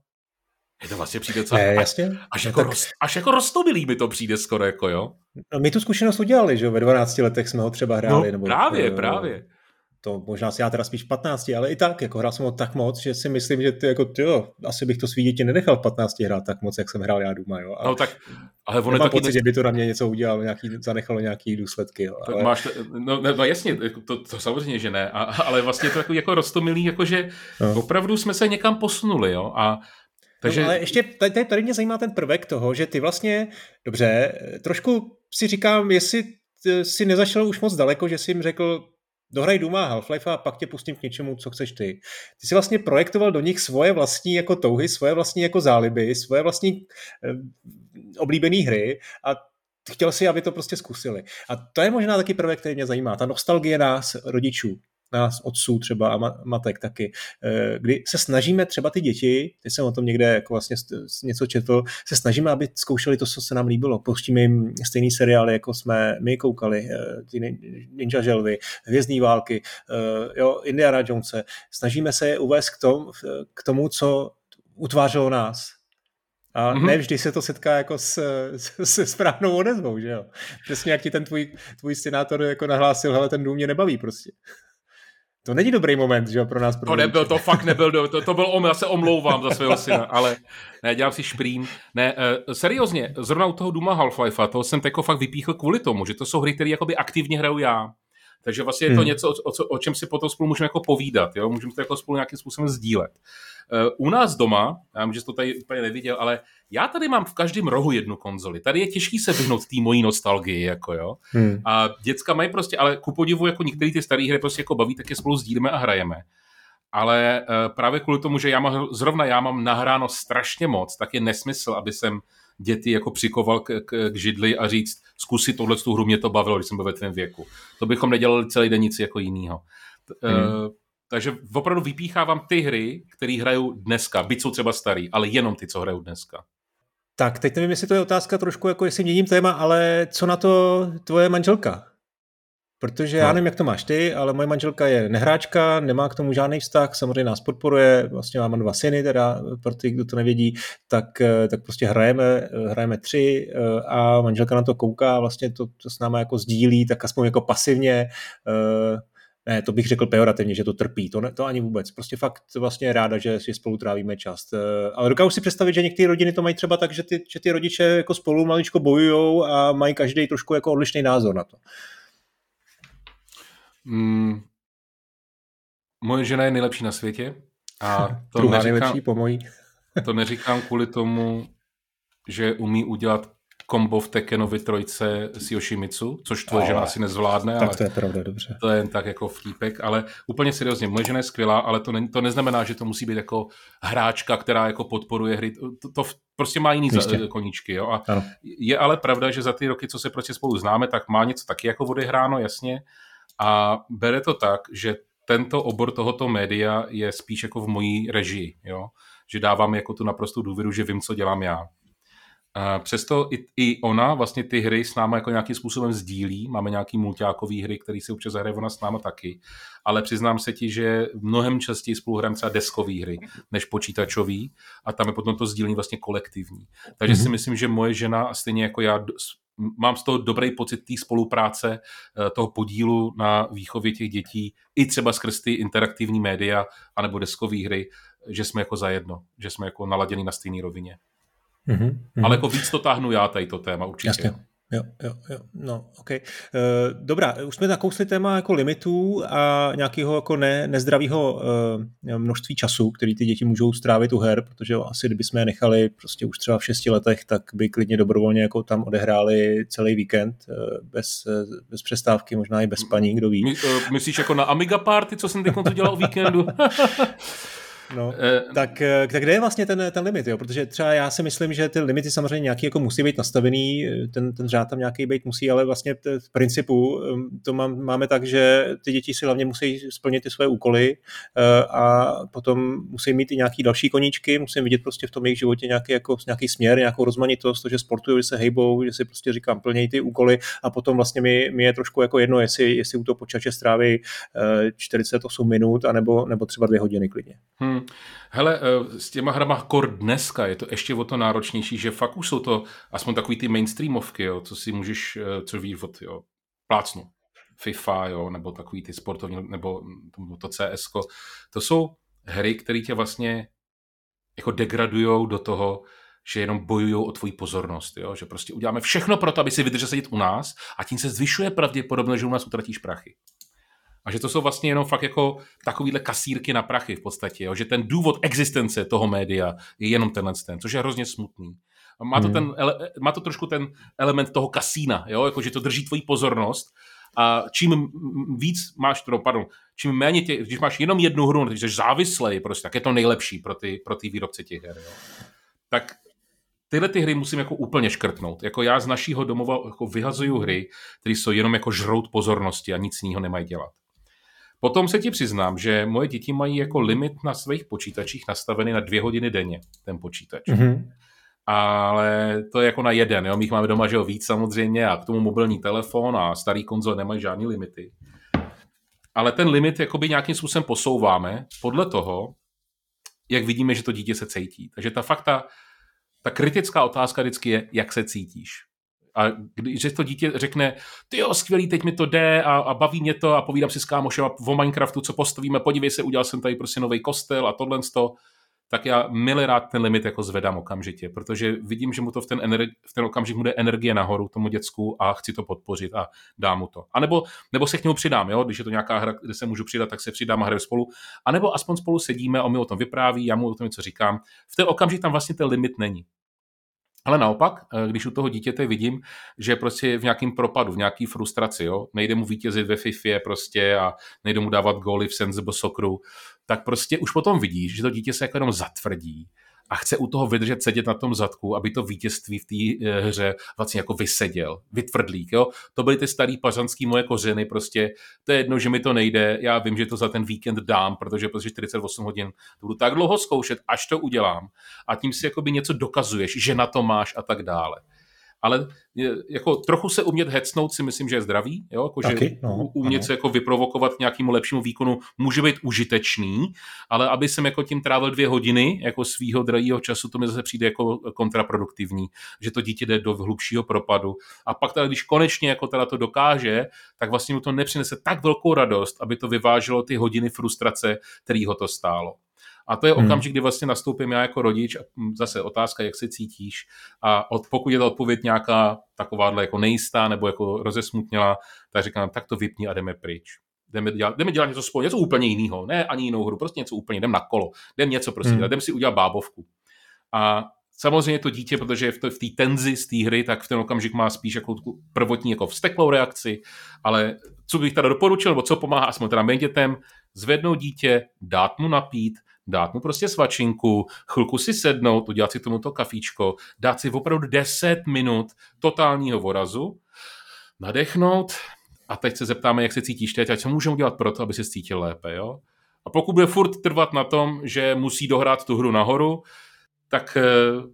Je to vlastně přijde co? Ne, jasně. Až, jako, tak... roz, až jako roztomilý mi to přijde skoro, jako jo. No, my tu zkušenost udělali, že jo, ve 12 letech jsme ho třeba hráli. No, nebo, právě, nebo, právě to možná si já teda spíš 15, ale i tak, jako hrál jsem ho tak moc, že si myslím, že ty, jako, ty, jo, asi bych to svý děti nenechal v 15 hrát tak moc, jak jsem hrál já doma, jo. A no tak, ale on je taky... pocit, že by to na mě něco udělalo, nějaký, zanechalo nějaký důsledky, jo. Ale... Máš, no, no, jasně, jako to, to, samozřejmě, že ne, a, ale vlastně je to jako, jako rostomilý, jako že no. opravdu jsme se někam posunuli, jo, a takže... No, ale ještě tady, tady mě zajímá ten prvek toho, že ty vlastně, dobře, trošku si říkám, jestli si nezašel už moc daleko, že jsi jim řekl, dohraj Duma Half-Life a pak tě pustím k něčemu, co chceš ty. Ty jsi vlastně projektoval do nich svoje vlastní jako touhy, svoje vlastní jako záliby, svoje vlastní eh, oblíbené hry a chtěl si, aby to prostě zkusili. A to je možná taky prvek, který mě zajímá. Ta nostalgie nás, rodičů nás otců třeba a matek taky, eh, kdy se snažíme třeba ty děti, teď jsem o tom někde jako vlastně něco četl, se snažíme, aby zkoušeli to, co se nám líbilo. Pouštíme jim stejný seriály, jako jsme my koukali, eh, ty Ninja Želvy, Hvězdní války, eh, jo, Indiana Jonese. Snažíme se je uvést k, tom, k tomu, co utvářelo nás, a mm-hmm. ne vždy se to setká jako s, s, se správnou odezvou, že jo. Přesně jak ti ten tvůj, tvůj senátor jako nahlásil, hele, ten dům mě nebaví prostě. To není dobrý moment, že jo, pro nás. Pro to nebyl, to fakt nebyl, to, to byl om, já se omlouvám za svého syna, ale ne, dělám si šprým. Ne, uh, seriózně, zrovna u toho Duma Half-Life, to jsem jako fakt vypíchl kvůli tomu, že to jsou hry, které jakoby aktivně hraju já. Takže vlastně je to hmm. něco, o, o, o čem si potom spolu můžeme jako povídat, jo? můžeme to jako spolu nějakým způsobem sdílet. Uh, u nás doma, já vím, že jsi to tady úplně neviděl, ale já tady mám v každém rohu jednu konzoli. Tady je těžký se vyhnout té mojí nostalgii, jako jo. Hmm. A děcka mají prostě, ale ku podivu, jako některé ty staré hry prostě jako baví, tak je spolu sdílíme a hrajeme. Ale uh, právě kvůli tomu, že já mám, zrovna já mám nahráno strašně moc, tak je nesmysl, aby jsem děti jako přikoval k, k, k židli a říct, zkusit tohle tu hru, mě to bavilo, když jsem byl ve tvém věku. To bychom nedělali celý den nic jako jinýho. Hmm. Uh, takže opravdu vypíchávám ty hry, které hrajou dneska, byť jsou třeba starý, ale jenom ty, co hrajou dneska. Tak, teď nevím, jestli to je otázka trošku, jako jestli měním téma, ale co na to tvoje manželka? Protože no. já nevím, jak to máš ty, ale moje manželka je nehráčka, nemá k tomu žádný vztah, samozřejmě nás podporuje, vlastně máme dva syny, teda pro ty, kdo to nevědí, tak, eh, tak prostě hrajeme, eh, hrajeme tři eh, a manželka na to kouká, vlastně to, to s náma jako sdílí, tak aspoň jako pasivně, ne, to bych řekl pejorativně, že to trpí, to, ne, to ani vůbec. Prostě fakt vlastně ráda, že si spolu trávíme čas. Ale dokážu si představit, že některé rodiny to mají třeba tak, že ty, že ty rodiče jako spolu maličko bojují a mají každý trošku jako odlišný názor na to. Mm, moje žena je nejlepší na světě a to Druhá neříkám, nejlepší po mojí. to neříkám kvůli tomu, že umí udělat kombo v Tekenovi trojce s Yoshimitsu, což tvoje žena asi nezvládne. Tak ale to je pravda, dobře. To je jen tak jako vtípek, ale úplně seriózně, moje žena je skvělá, ale to, ne, to neznamená, že to musí být jako hráčka, která jako podporuje hry. To, to prostě má jiný za, koníčky. Jo? A je ale pravda, že za ty roky, co se prostě spolu známe, tak má něco taky jako odehráno, jasně, a bere to tak, že tento obor tohoto média je spíš jako v mojí režii, jo? že dávám jako tu naprostou důvěru, že vím, co dělám já. A přesto i, i ona vlastně ty hry s náma jako nějakým způsobem sdílí, máme nějaký multiákový hry, který si občas zahraje ona s náma taky, ale přiznám se ti, že mnohem častěji spolu hrajeme třeba deskové hry, než počítačový a tam je potom to sdílení vlastně kolektivní. Takže mm-hmm. si myslím, že moje žena, stejně jako já, mám z toho dobrý pocit té spolupráce, eh, toho podílu na výchově těch dětí, i třeba skrz ty interaktivní média anebo deskové hry, že jsme jako zajedno, že jsme jako naladěni na stejné rovině. Mm-hmm. Ale jako víc to táhnu já tady to téma určitě. Jasně. Jo, jo, jo, no, ok. Uh, dobrá, už jsme nakousli téma jako limitů a nějakého jako ne, nezdravého uh, množství času, který ty děti můžou strávit u her, protože asi kdyby jsme je nechali prostě už třeba v šesti letech, tak by klidně dobrovolně jako tam odehráli celý víkend uh, bez, bez přestávky, možná i bez paní, kdo ví. My, myslíš jako na Amiga Party, co jsem teď dělal o víkendu? No, eh, tak, eh, tak kde je vlastně ten, ten limit? Jo? Protože třeba já si myslím, že ty limity samozřejmě nějaký jako musí být nastavený, ten, ten řád tam nějaký být musí, ale vlastně v principu to mám, máme tak, že ty děti si hlavně musí splnit ty své úkoly eh, a potom musí mít i nějaký další koníčky, musím vidět prostě v tom jejich životě nějaký, jako, nějaký směr, nějakou rozmanitost, to, že sportují, že se hejbou, že si prostě říkám, plnějí ty úkoly a potom vlastně mi, mi je trošku jako jedno, jestli, jestli u toho počítače stráví 48 minut, anebo, nebo třeba dvě hodiny klidně. Hmm. Hele, eh, s těma hrama kor dneska je to ještě o to náročnější, že fakt už jsou to aspoň takový ty mainstreamovky, jo, co si můžeš, eh, co víš od, jo, plácnu. FIFA, jo, nebo takový ty sportovní, nebo to CS. To jsou hry, které tě vlastně jako degradujou do toho, že jenom bojují o tvoji pozornost, jo? že prostě uděláme všechno pro to, aby si vydržel sedět u nás a tím se zvyšuje pravděpodobnost, že u nás utratíš prachy. A že to jsou vlastně jenom fakt jako takovýhle kasírky na prachy v podstatě, jo? že ten důvod existence toho média je jenom tenhle ten, což je hrozně smutný. Má to, hmm. ten, má to trošku ten element toho kasína, jo? Jako, že to drží tvoji pozornost a čím víc máš, no, pardon, čím méně tě, když máš jenom jednu hru, když jsi závislej, prostě, tak je to nejlepší pro ty, pro ty výrobce těch her. Jo? Tak tyhle ty hry musím jako úplně škrtnout. Jako já z našího domova jako vyhazuju hry, které jsou jenom jako žrout pozornosti a nic jiného nemají dělat. Potom se ti přiznám, že moje děti mají jako limit na svých počítačích nastavený na dvě hodiny denně, ten počítač. Mm-hmm. Ale to je jako na jeden, jo? my jich máme doma, že jo, víc samozřejmě a k tomu mobilní telefon a starý konzol nemají žádný limity. Ale ten limit jakoby nějakým způsobem posouváme podle toho, jak vidíme, že to dítě se cítí. Takže ta fakta, ta kritická otázka vždycky je, jak se cítíš. A když to dítě řekne, ty jo, skvělý, teď mi to jde a, a baví mě to a povídám si s kámošem o Minecraftu, co postavíme, podívej se, udělal jsem tady prostě nový kostel a tohle to, tak já milý rád ten limit jako zvedám okamžitě, protože vidím, že mu to v ten, energi- v ten okamžik bude energie nahoru tomu děcku a chci to podpořit a dám mu to. A nebo, nebo se k němu přidám, jo? když je to nějaká hra, kde se můžu přidat, tak se přidám a hraju spolu. A nebo aspoň spolu sedíme, on mi o tom vypráví, já mu o tom něco říkám. V ten okamžik tam vlastně ten limit není. Ale naopak, eh, když u toho dítěte vidím, že prostě je v nějakém propadu, v nějaký frustraci, jo? nejde mu vítězit ve FIFA prostě a nejde mu dávat góly v Sensible Socceru, tak prostě už potom vidíš, že to dítě se jako jenom zatvrdí a chce u toho vydržet sedět na tom zadku, aby to vítězství v té eh, hře vlastně jako vyseděl, vytvrdlík, jo. To byly ty starý pařanský moje kořeny, prostě to je jedno, že mi to nejde, já vím, že to za ten víkend dám, protože protože 48 hodin to budu tak dlouho zkoušet, až to udělám a tím si jakoby něco dokazuješ, že na to máš a tak dále ale jako trochu se umět hecnout si myslím, že je zdravý, jo? Jako, Taky, že no, umět ano. se jako vyprovokovat k nějakému lepšímu výkonu může být užitečný, ale aby jsem jako tím trávil dvě hodiny jako svýho drahého času, to mi zase přijde jako kontraproduktivní, že to dítě jde do hlubšího propadu a pak teda, když konečně jako teda to dokáže, tak vlastně mu to nepřinese tak velkou radost, aby to vyváželo ty hodiny frustrace, který ho to stálo. A to je hmm. okamžik, kdy vlastně nastoupím já jako rodič, zase otázka, jak se cítíš a od, pokud je ta odpověď nějaká takováhle jako nejistá nebo jako rozesmutněla, tak říkám, tak to vypni a jdeme pryč. Jdeme dělat, jdeme dělat něco spolu, něco úplně jiného, ne ani jinou hru, prostě něco úplně, jdem na kolo, jdem něco prostě, hmm. jdem si udělat bábovku. A samozřejmě to dítě, protože je v té tenzi z té hry, tak v ten okamžik má spíš jako prvotní jako vsteklou reakci, ale co bych teda doporučil, nebo co pomáhá aspoň teda mým dětem, zvednout dítě, dát mu napít, dát mu prostě svačinku, chvilku si sednout, udělat si tomuto kafíčko, dát si opravdu 10 minut totálního vorazu, nadechnout a teď se zeptáme, jak se cítíš teď a co můžeme udělat pro to, aby se cítil lépe. Jo? A pokud bude furt trvat na tom, že musí dohrát tu hru nahoru, tak uh,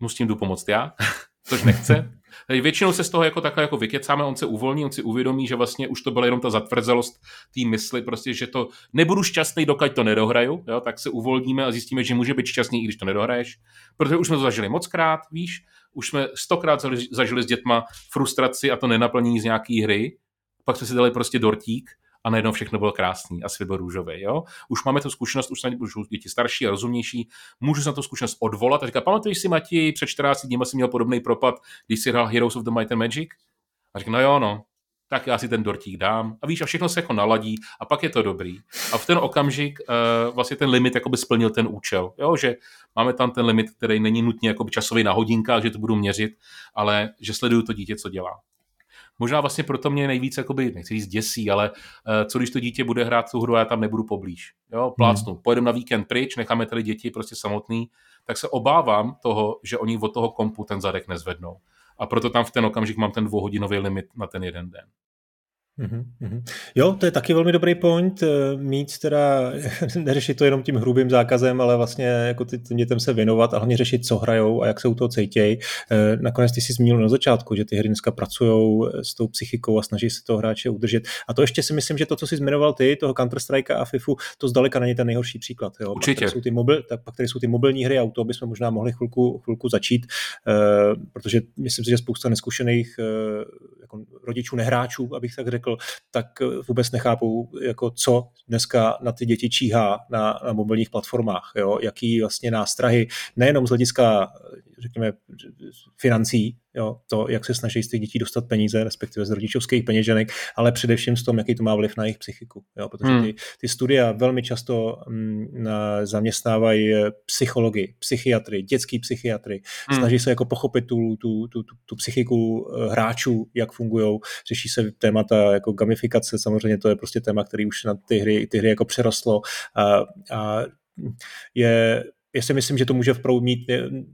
mu s tím jdu pomoct já, což nechce. Většinou se z toho jako takhle jako vykecáme, on se uvolní, on si uvědomí, že vlastně už to byla jenom ta zatvrzelost té mysli, prostě, že to nebudu šťastný, dokud to nedohraju, jo, tak se uvolníme a zjistíme, že může být šťastný, i když to nedohraješ, protože už jsme to zažili moc krát, víš, už jsme stokrát zažili s dětma frustraci a to nenaplnění z nějaký hry, pak jsme si dali prostě dortík a najednou všechno bylo krásný a svět byl růžový. Jo? Už máme tu zkušenost, už, už děti starší a rozumnější, můžu se na tu zkušenost odvolat a říkat, pamatuješ si, Mati, před 14 dní jsem měl podobný propad, když si hrál Heroes of the Might and Magic? A říkám, no jo, no, tak já si ten dortík dám. A víš, a všechno se jako naladí a pak je to dobrý. A v ten okamžik uh, vlastně ten limit jakoby splnil ten účel. Jo, že máme tam ten limit, který není nutně jakoby časový na hodinkách, že to budu měřit, ale že sleduju to dítě, co dělá. Možná vlastně proto mě nejvíc, jakoby, nechci říct děsí, ale uh, co když to dítě bude hrát tu hru a já tam nebudu poblíž. Jo, plácnu, hmm. pojedeme na víkend pryč, necháme tady děti prostě samotný, tak se obávám toho, že oni od toho kompu ten zadek nezvednou. A proto tam v ten okamžik mám ten dvouhodinový limit na ten jeden den. Mm-hmm. Jo, to je taky velmi dobrý point, eh, mít teda, neřešit to jenom tím hrubým zákazem, ale vlastně jako ty, tím dětem se věnovat a hlavně řešit, co hrajou a jak se u toho cítějí. Eh, nakonec ty si zmínil na začátku, že ty hry dneska pracují s tou psychikou a snaží se toho hráče udržet. A to ještě si myslím, že to, co jsi zmiňoval ty, toho Counter-Strike a FIFU, to zdaleka není ten nejhorší příklad. Jo? Určitě. Pak jsou ty, mobil, tak, pak tady jsou ty mobilní hry a u toho bychom možná mohli chvilku, chvilku začít, protože myslím si, že spousta neskušených jako rodičů, nehráčů, abych tak řekl, tak vůbec nechápou, jako co dneska na ty děti číhá na, na mobilních platformách, jo? jaký vlastně nástrahy, nejenom z hlediska, řekněme, financí, jo, to, jak se snaží z těch dětí dostat peníze, respektive z rodičovských peněženek, ale především s tom, jaký to má vliv na jejich psychiku. Jo, protože hmm. ty, ty studia velmi často m, mm, zaměstnávají psychologi, psychiatry, dětský psychiatry, hmm. snaží se jako pochopit tu, tu, tu, tu, tu psychiku eh, hráčů, jak fungují, řeší se témata jako gamifikace, samozřejmě to je prostě téma, který už na ty hry, ty hry jako přerostlo a, a je já si myslím, že to může vprou mít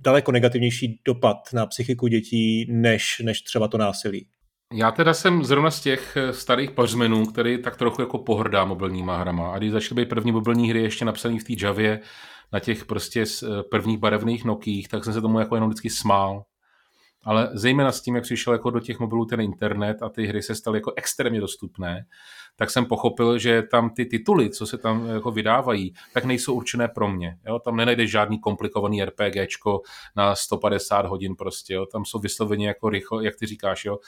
daleko negativnější dopad na psychiku dětí, než, než třeba to násilí. Já teda jsem zrovna z těch eh, starých pařmenů, který tak trochu jako pohrdá mobilníma hrama. A když začaly být první mobilní hry ještě napsané v té Javě, na těch prostě eh, prvních barevných nokých, tak jsem se tomu jako jenom vždycky smál ale zejména s tím, jak přišel jako do těch mobilů ten internet a ty hry se staly jako extrémně dostupné, tak jsem pochopil, že tam ty tituly, co se tam jako vydávají, tak nejsou určené pro mě. Jo? Tam nenajdeš žádný komplikovaný RPGčko na 150 hodin prostě. Jo? Tam jsou vysloveně jako rychle, jak ty říkáš, jo?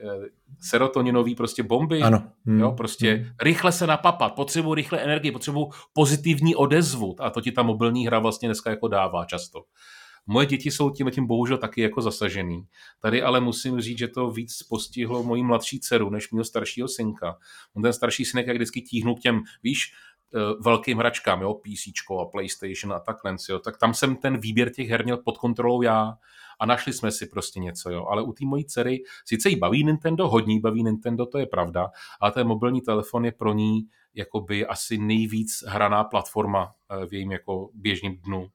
Eh, serotoninový prostě bomby. Ano. Hmm. Jo, prostě hmm. rychle se napapat, potřebuji rychle energii, potřebuji pozitivní odezvu a to ti ta mobilní hra vlastně dneska jako dává často. Moje děti jsou tím tím bohužel taky jako zasažený. Tady ale musím říct, že to víc postihlo moji mladší dceru, než mého staršího synka. On ten starší synek jak vždycky tíhnul k těm, víš, eh, velkým hračkám, jo, PC a PlayStation a takhle, jo, tak tam jsem ten výběr těch her měl pod kontrolou já a našli jsme si prostě něco, jo. Ale u té mojí dcery, sice jí baví Nintendo, hodně baví Nintendo, to je pravda, ale ten mobilní telefon je pro ní jakoby asi nejvíc hraná platforma eh, v jejím jako běžném dnu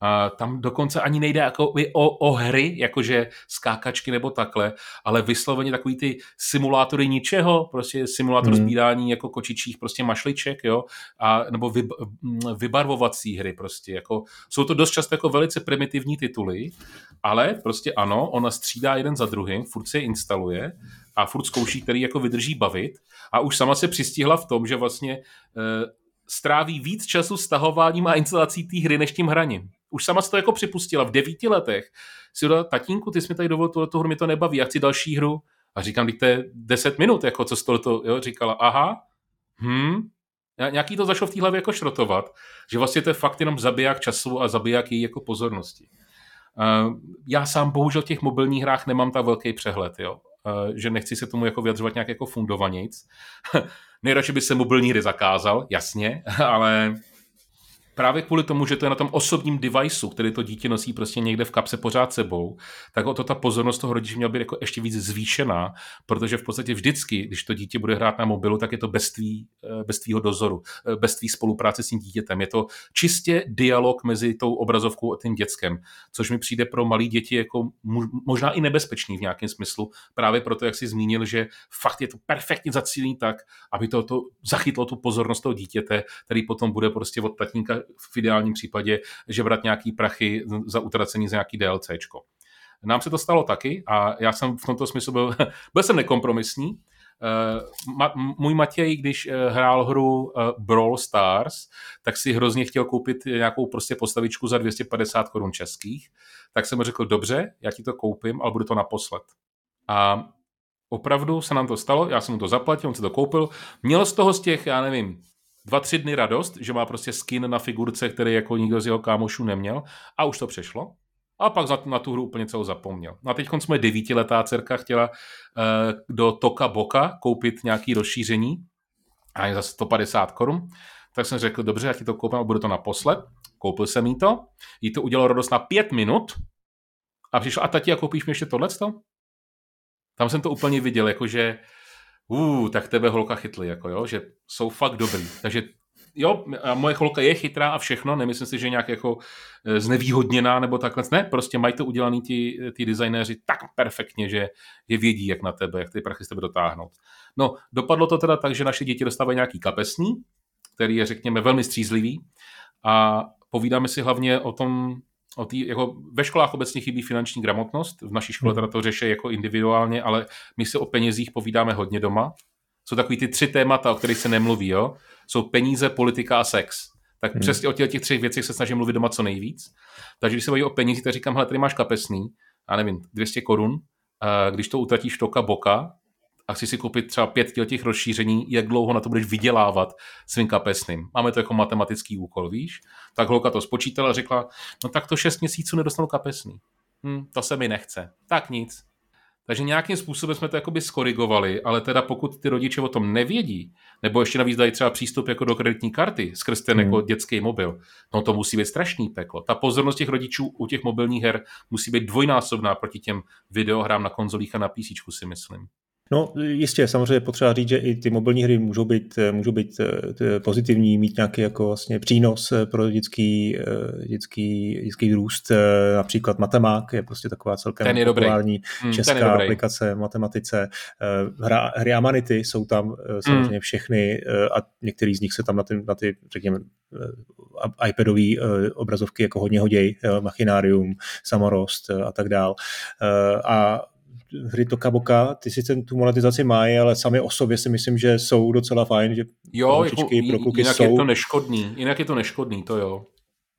A tam dokonce ani nejde jako o, o hry, jakože skákačky nebo takhle, ale vysloveně takový ty simulátory ničeho, prostě simulátor hmm. sbírání jako kočičích prostě mašliček, jo, a, nebo vy, vybarvovací hry prostě, jako, jsou to dost často jako velice primitivní tituly, ale prostě ano, ona střídá jeden za druhým, furt se je instaluje a furt zkouší, který jako vydrží bavit a už sama se přistihla v tom, že vlastně e, stráví víc času stahováním a instalací té hry než tím hraním. Už sama se to jako připustila v devíti letech. Si dala, tatínku, ty jsi mi tady dovolil tuhle hru, mi to nebaví, já chci další hru. A říkám, teď to je deset minut, jako co z toho, jo, říkala, aha, hm, nějaký to zašlo v té hlavě jako šrotovat, že vlastně to je fakt jenom zabiják času a zabiják její jako pozornosti. Uh, já sám bohužel v těch mobilních hrách nemám tak velký přehled, jo. Uh, že nechci se tomu jako vyjadřovat nějak jako fundovanějc. Nejradši by se mobilní hry zakázal, jasně, ale právě kvůli tomu, že to je na tom osobním deviceu, který to dítě nosí prostě někde v kapse pořád sebou, tak o to ta pozornost toho rodiče měla být jako ještě víc zvýšená, protože v podstatě vždycky, když to dítě bude hrát na mobilu, tak je to bez, tvý, eh, bez tvýho dozoru, eh, bez tvý spolupráce s tím dítětem. Je to čistě dialog mezi tou obrazovkou a tím dětskem, což mi přijde pro malé děti jako možná i nebezpečný v nějakém smyslu, právě proto, jak jsi zmínil, že fakt je to perfektně zacílený tak, aby to, to zachytlo tu pozornost toho dítěte, který potom bude prostě od tatínka v ideálním případě žebrat nějaký prachy za utracení za nějaký DLCčko. Nám se to stalo taky a já jsem v tomto smyslu byl, byl jsem nekompromisní. Ma, můj Matěj, když uh, hrál hru uh, Brawl Stars, tak si hrozně chtěl koupit nějakou prostě postavičku za 250 korun českých, tak jsem mu řekl, dobře, já ti to koupím, ale bude to naposled. A opravdu se nám to stalo, já jsem mu to zaplatil, on si to koupil, měl z toho z těch, já nevím, dva, tři dny radost, že má prostě skin na figurce, který jako nikdo z jeho kámošů neměl a už to přešlo. A pak na, na tu hru úplně celou zapomněl. No a teď jsme devítiletá dcerka chtěla uh, do Toka Boka koupit nějaký rozšíření a za 150 korun. Tak jsem řekl, dobře, já ti to koupím a budu to naposled. Koupil jsem jí to, jí to udělalo radost na pět minut a přišlo, a tati, a koupíš mi ještě tohleto? Tam jsem to úplně viděl, jakože uh, tak tebe holka chytli, jako jo, že jsou fakt dobrý. Takže jo, a moje holka je chytrá a všechno, nemyslím si, že nějak jako e, znevýhodněná nebo takhle. Ne, prostě mají to udělaný ti, ti designéři tak perfektně, že je vědí, jak na tebe, jak ty prachy z tebe dotáhnout. No, dopadlo to teda tak, že naše děti dostávají nějaký kapesní, který je, řekněme, velmi střízlivý a povídáme si hlavně o tom, o tý, jako ve školách obecně chybí finanční gramotnost, v naší škole teda to řeší jako individuálně, ale my si o penězích povídáme hodně doma. Jsou takový ty tři témata, o kterých se nemluví, jo? Jsou peníze, politika a sex. Tak hmm. přesně o těch, těch třech věcech se snažím mluvit doma co nejvíc. Takže když se baví o penězích, tak říkám, hele, tady máš kapesný, a nevím, 200 korun, když to utratíš toka boka, a chci si koupit třeba pět těch rozšíření, jak dlouho na to budeš vydělávat svým kapesným. Máme to jako matematický úkol, víš? Tak holka to spočítala a řekla, no tak to šest měsíců nedostanu kapesný. Hm, to se mi nechce. Tak nic. Takže nějakým způsobem jsme to jakoby skorigovali, ale teda pokud ty rodiče o tom nevědí, nebo ještě navíc dají třeba přístup jako do kreditní karty skrz ten hmm. jako dětský mobil, no to musí být strašný peklo. Ta pozornost těch rodičů u těch mobilních her musí být dvojnásobná proti těm videohrám na konzolích a na PC, si myslím. No jistě, samozřejmě potřeba říct, že i ty mobilní hry můžou být, můžou být eh, pozitivní, mít nějaký jako vlastně přínos eh, pro dětský, eh, dětský, dětský růst. Například Matemák je prostě taková celkem ten je populární hmm, česká je aplikace matematice. Hra, hry Amanity jsou tam samozřejmě hmm. všechny a některý z nich se tam na ty, na ty řekněme, iPadové obrazovky jako hodně hodějí, Machinarium, Samorost a tak dál. A hry Toka Boka, ty sice tu monetizaci mají, ale sami o sobě si myslím, že jsou docela fajn, že jo, jako, pro kluky jinak jsou. je to neškodný, jinak je to neškodný, to jo.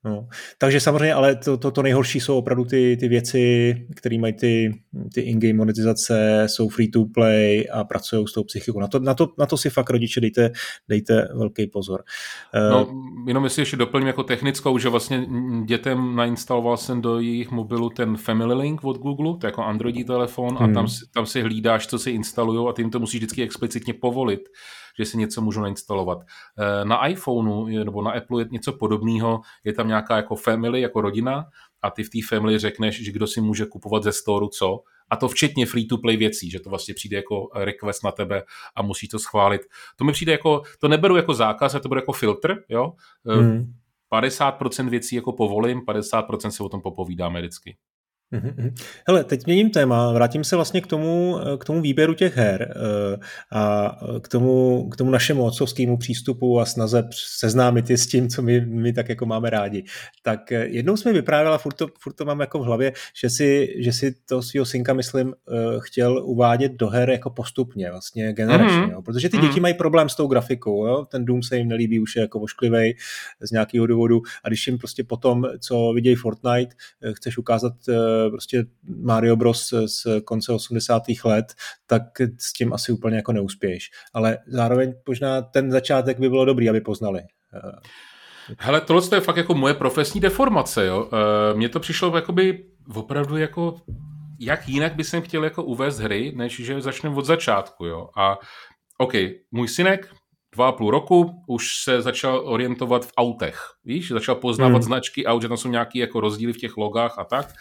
No. Takže samozřejmě, ale to, to, to nejhorší jsou opravdu ty, ty věci, které mají ty, ty in-game monetizace, jsou free to play a pracují s tou psychikou. Na to, na to, na to si fakt rodiče dejte, dejte velký pozor. No, jenom jestli ještě doplním jako technickou, že vlastně dětem nainstaloval jsem do jejich mobilu ten Family Link od Google, to je jako Androidí telefon a hmm. tam, tam si hlídáš, co si instalují a ty jim to musíš vždycky explicitně povolit že si něco můžu nainstalovat. Eh, na iPhoneu nebo na Apple je něco podobného, je tam nějaká jako family, jako rodina a ty v té family řekneš, že kdo si může kupovat ze storu co, a to včetně free-to-play věcí, že to vlastně přijde jako request na tebe a musíš to schválit. To mi přijde jako, to neberu jako zákaz, to bude jako filtr, jo. Hmm 50% věcí jako povolím, 50% si o tom popovídáme vždycky. Mhm, Hele, teď měním téma, vrátím se vlastně k tomu, k tomu výběru těch her eh, a k tomu, k tomu našemu otcovskému přístupu a snaze seznámit je s tím, co my, my tak jako máme rádi. Tak eh, jednou jsme vyprávěla, furt to, furt to mám jako v hlavě, že si, že si to svého synka, myslím, eh, chtěl uvádět do her jako postupně, vlastně generačně, mm-hmm. jo? protože ty mm-hmm. děti mají problém s tou grafikou, jo? ten Doom se jim nelíbí, už je jako ošklivej z nějakého důvodu a když jim prostě potom, co vidějí Fortnite, chceš ukázat prostě Mario Bros z konce 80. let, tak s tím asi úplně jako neuspěješ. Ale zároveň možná ten začátek by bylo dobrý, aby poznali. Hele, tohle je fakt jako moje profesní deformace, jo. Eh, mně to přišlo jakoby opravdu jako jak jinak by jsem chtěl jako uvést hry, než že začneme od začátku, jo. A OK, můj synek, dva a půl roku, už se začal orientovat v autech, víš, začal poznávat hmm. značky aut, že tam jsou nějaké jako rozdíly v těch logách a tak.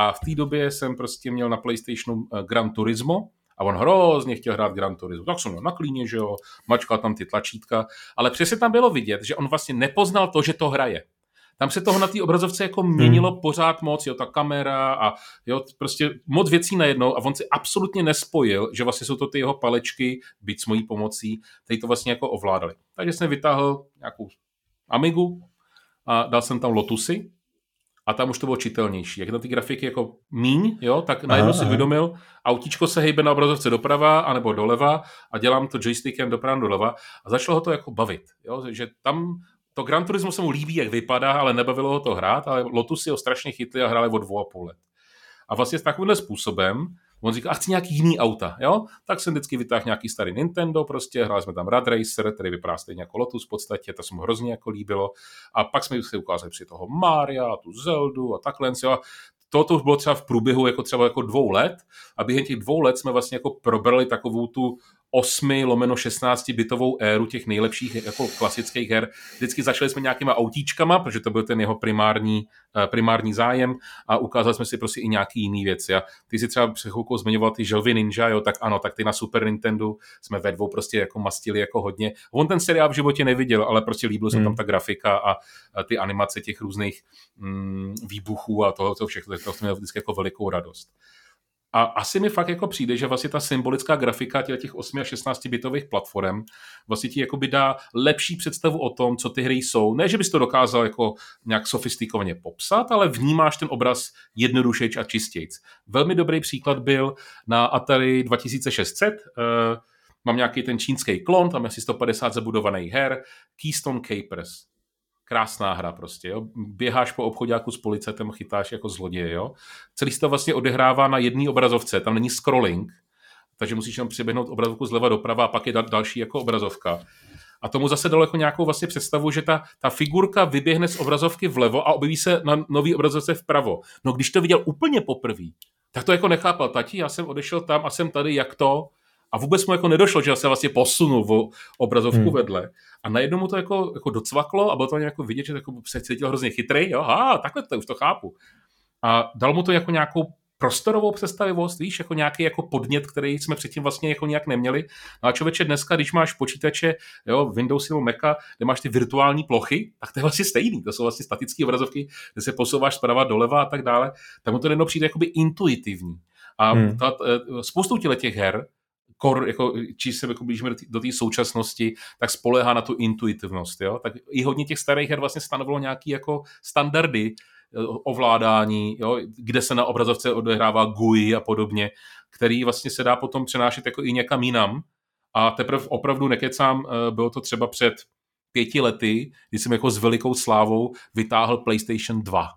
A v té době jsem prostě měl na PlayStationu eh, Gran Turismo, a on hrozně chtěl hrát Gran Turismo. Tak jsem měl na klíně, že jo, mačkal tam ty tlačítka, ale přesně tam bylo vidět, že on vlastně nepoznal to, že to hraje. Tam se toho na té obrazovce jako měnilo hmm. pořád moc, jo, ta kamera a jo, prostě moc věcí najednou a on si absolutně nespojil, že vlastně jsou to ty jeho palečky, byť s mojí pomocí, který to vlastně jako ovládali. Takže jsem vytáhl nějakou Amigu a dal jsem tam Lotusy, a tam už to bylo čitelnější. Jak na ty grafiky jako míň, jo, tak najednou si uvědomil, autíčko se hejbe na obrazovce doprava anebo doleva a dělám to joystickem doprava doleva a začalo ho to jako bavit. Jo, že tam to Gran Turismo se mu líbí, jak vypadá, ale nebavilo ho to hrát, ale Lotusy ho strašně chytli a hráli o dvou a půl let. A vlastně s takovýmhle způsobem On říká, a chci nějaký jiný auta, jo? Tak jsem vždycky vytáhl nějaký starý Nintendo, prostě hráli jsme tam Rad Racer, který vypadá stejně jako Lotus v podstatě, to se mu hrozně jako líbilo. A pak jsme si ukázali při toho Maria, tu Zeldu a takhle. Jo? toto už bylo třeba v průběhu jako třeba jako dvou let a během těch dvou let jsme vlastně jako probrali takovou tu 8 lomeno 16 bitovou éru těch nejlepších jako klasických her. Vždycky začali jsme nějakýma autíčkama, protože to byl ten jeho primární, eh, primární zájem a ukázali jsme si prostě i nějaký jiný věci. A ty si třeba před chvilkou zmiňoval ty želvy Ninja, jo, tak ano, tak ty na Super Nintendo jsme ve dvou prostě jako mastili jako hodně. On ten seriál v životě neviděl, ale prostě líbil se hmm. tam ta grafika a, a ty animace těch různých mm, výbuchů a toho, to všechno, to měl vždycky jako velikou radost. A asi mi fakt jako přijde, že vlastně ta symbolická grafika těch 8 a 16 bitových platform vlastně ti jakoby dá lepší představu o tom, co ty hry jsou. Ne, že bys to dokázal jako nějak sofistikovaně popsat, ale vnímáš ten obraz jednodušejč a čistějc. Velmi dobrý příklad byl na Atari 2600, uh, mám nějaký ten čínský klon, tam je asi 150 zabudovaných her, Keystone Capers krásná hra prostě, jo. Běháš po obchodáku s policetem, chytáš jako zloděj, jo. Celý se to vlastně odehrává na jedné obrazovce, tam není scrolling, takže musíš jenom přiběhnout obrazovku zleva doprava a pak je další jako obrazovka. A tomu zase dalo jako nějakou vlastně představu, že ta, ta figurka vyběhne z obrazovky vlevo a objeví se na nový obrazovce vpravo. No když to viděl úplně poprvé, tak to jako nechápal. Tati, já jsem odešel tam a jsem tady, jak to? A vůbec mu jako nedošlo, že se vlastně posunul v obrazovku hmm. vedle. A najednou mu to jako, jako docvaklo a bylo to jako vidět, že jako se cítil hrozně chytrý. Jo, aha, takhle to už to chápu. A dal mu to jako nějakou prostorovou představivost, víš, jako nějaký jako podnět, který jsme předtím vlastně jako nějak neměli. No a člověče dneska, když máš počítače, jo, Windows nebo Maca, kde máš ty virtuální plochy, tak to je vlastně stejný. To jsou vlastně statické obrazovky, kde se posouváš zprava doleva a tak dále. Tak mu to jednou přijde jakoby intuitivní. A hmm. ta, eh, spoustu těch her kor, jako, či se jako blížíme do té současnosti, tak spolehá na tu intuitivnost. Jo? Tak i hodně těch starých her vlastně stanovilo nějaké jako standardy eh, ovládání, jo? kde se na obrazovce odehrává GUI a podobně, který vlastně se dá potom přenášet jako i někam jinam. A teprve opravdu nekecám, eh, bylo to třeba před pěti lety, kdy jsem jako s velikou slávou vytáhl PlayStation 2.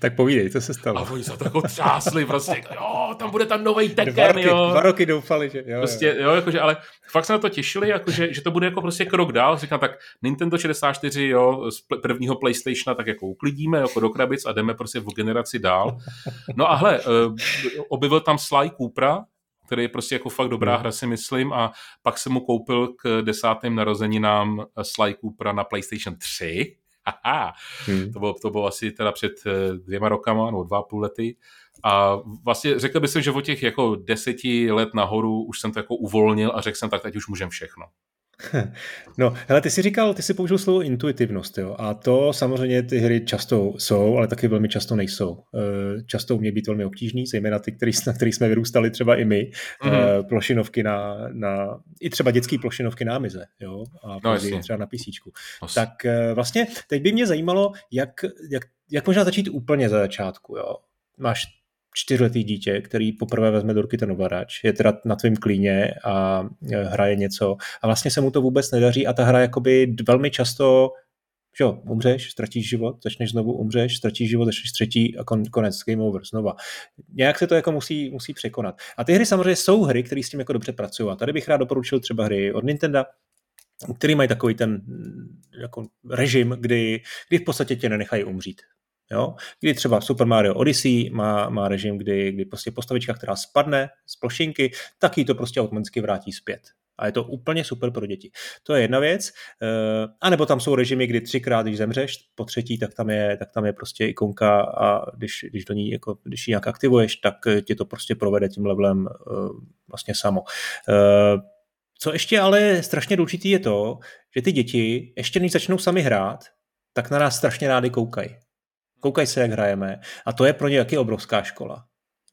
tak povídej, co se stalo. A oni se to jako třásli, prostě, jo, tam bude tam nový Tekken, dva roky, jo. Dva roky doufali, že jo. Prostě, jo, jakože, ale fakt se na to těšili, jakože, že to bude jako prostě krok dál. Říkám, tak Nintendo 64, jo, z prvního PlayStationa tak jako uklidíme jako do krabic a jdeme prostě v generaci dál. No a hle, eh, objevil tam Sly Coopera, který je prostě jako fakt dobrá hra, si myslím, a pak jsem mu koupil k desátým narozeninám Sly Coopera na PlayStation 3, hmm. to, bylo, to bylo asi teda před eh, dvěma rokama, nebo dva půl lety. A vlastně řekl bych, že o těch jako deseti let nahoru už jsem to jako uvolnil a řekl jsem, tak teď už můžem všechno. No, hele, ty jsi říkal, ty jsi použil slovo intuitivnost, jo, a to samozřejmě ty hry často jsou, ale taky velmi často nejsou. Eh, často umějí být velmi obtížný, zejména ty, který, na kterých jsme vyrůstali třeba i my, mm-hmm. plošinovky na, na, i třeba dětské plošinovky na Amize, jo, a no, třeba na PC. Tak eh, vlastně teď by mě zajímalo, jak, jak, jak možná začít úplně za začátku, jo. Máš čtyřletý dítě, který poprvé vezme do ruky ten ovladač, je teda na tvém klíně a e, hraje něco a vlastně se mu to vůbec nedaří a ta hra jakoby velmi často že jo, umřeš, ztratíš život, začneš znovu, umřeš, ztratíš život, začneš třetí a kon, konec, game over, znova. Nějak se to jako musí, musí překonat. A ty hry samozřejmě jsou hry, které s tím jako dobře pracují. A tady bych rád doporučil třeba hry od Nintendo, který mají takový ten jako režim, kdy, kdy v podstatě tě nenechají umřít. Jo? Kdy třeba Super Mario Odyssey má, má režim, kdy, kdy prostě postavička, která spadne z plošinky, tak ji to prostě automaticky vrátí zpět. A je to úplně super pro děti. To je jedna věc. Eh, a nebo tam jsou režimy, kdy třikrát, když zemřeš, po třetí, tak tam je, tak tam je prostě ikonka a když, když do ní, jako, když ji nějak aktivuješ, tak ti to prostě provede tím levelem eh, vlastně samo. Eh, co ještě ale strašně důležitý je to, že ty děti, ještě než začnou sami hrát, tak na nás strašně rádi koukají koukaj se, jak hrajeme. A to je pro ně taky obrovská škola.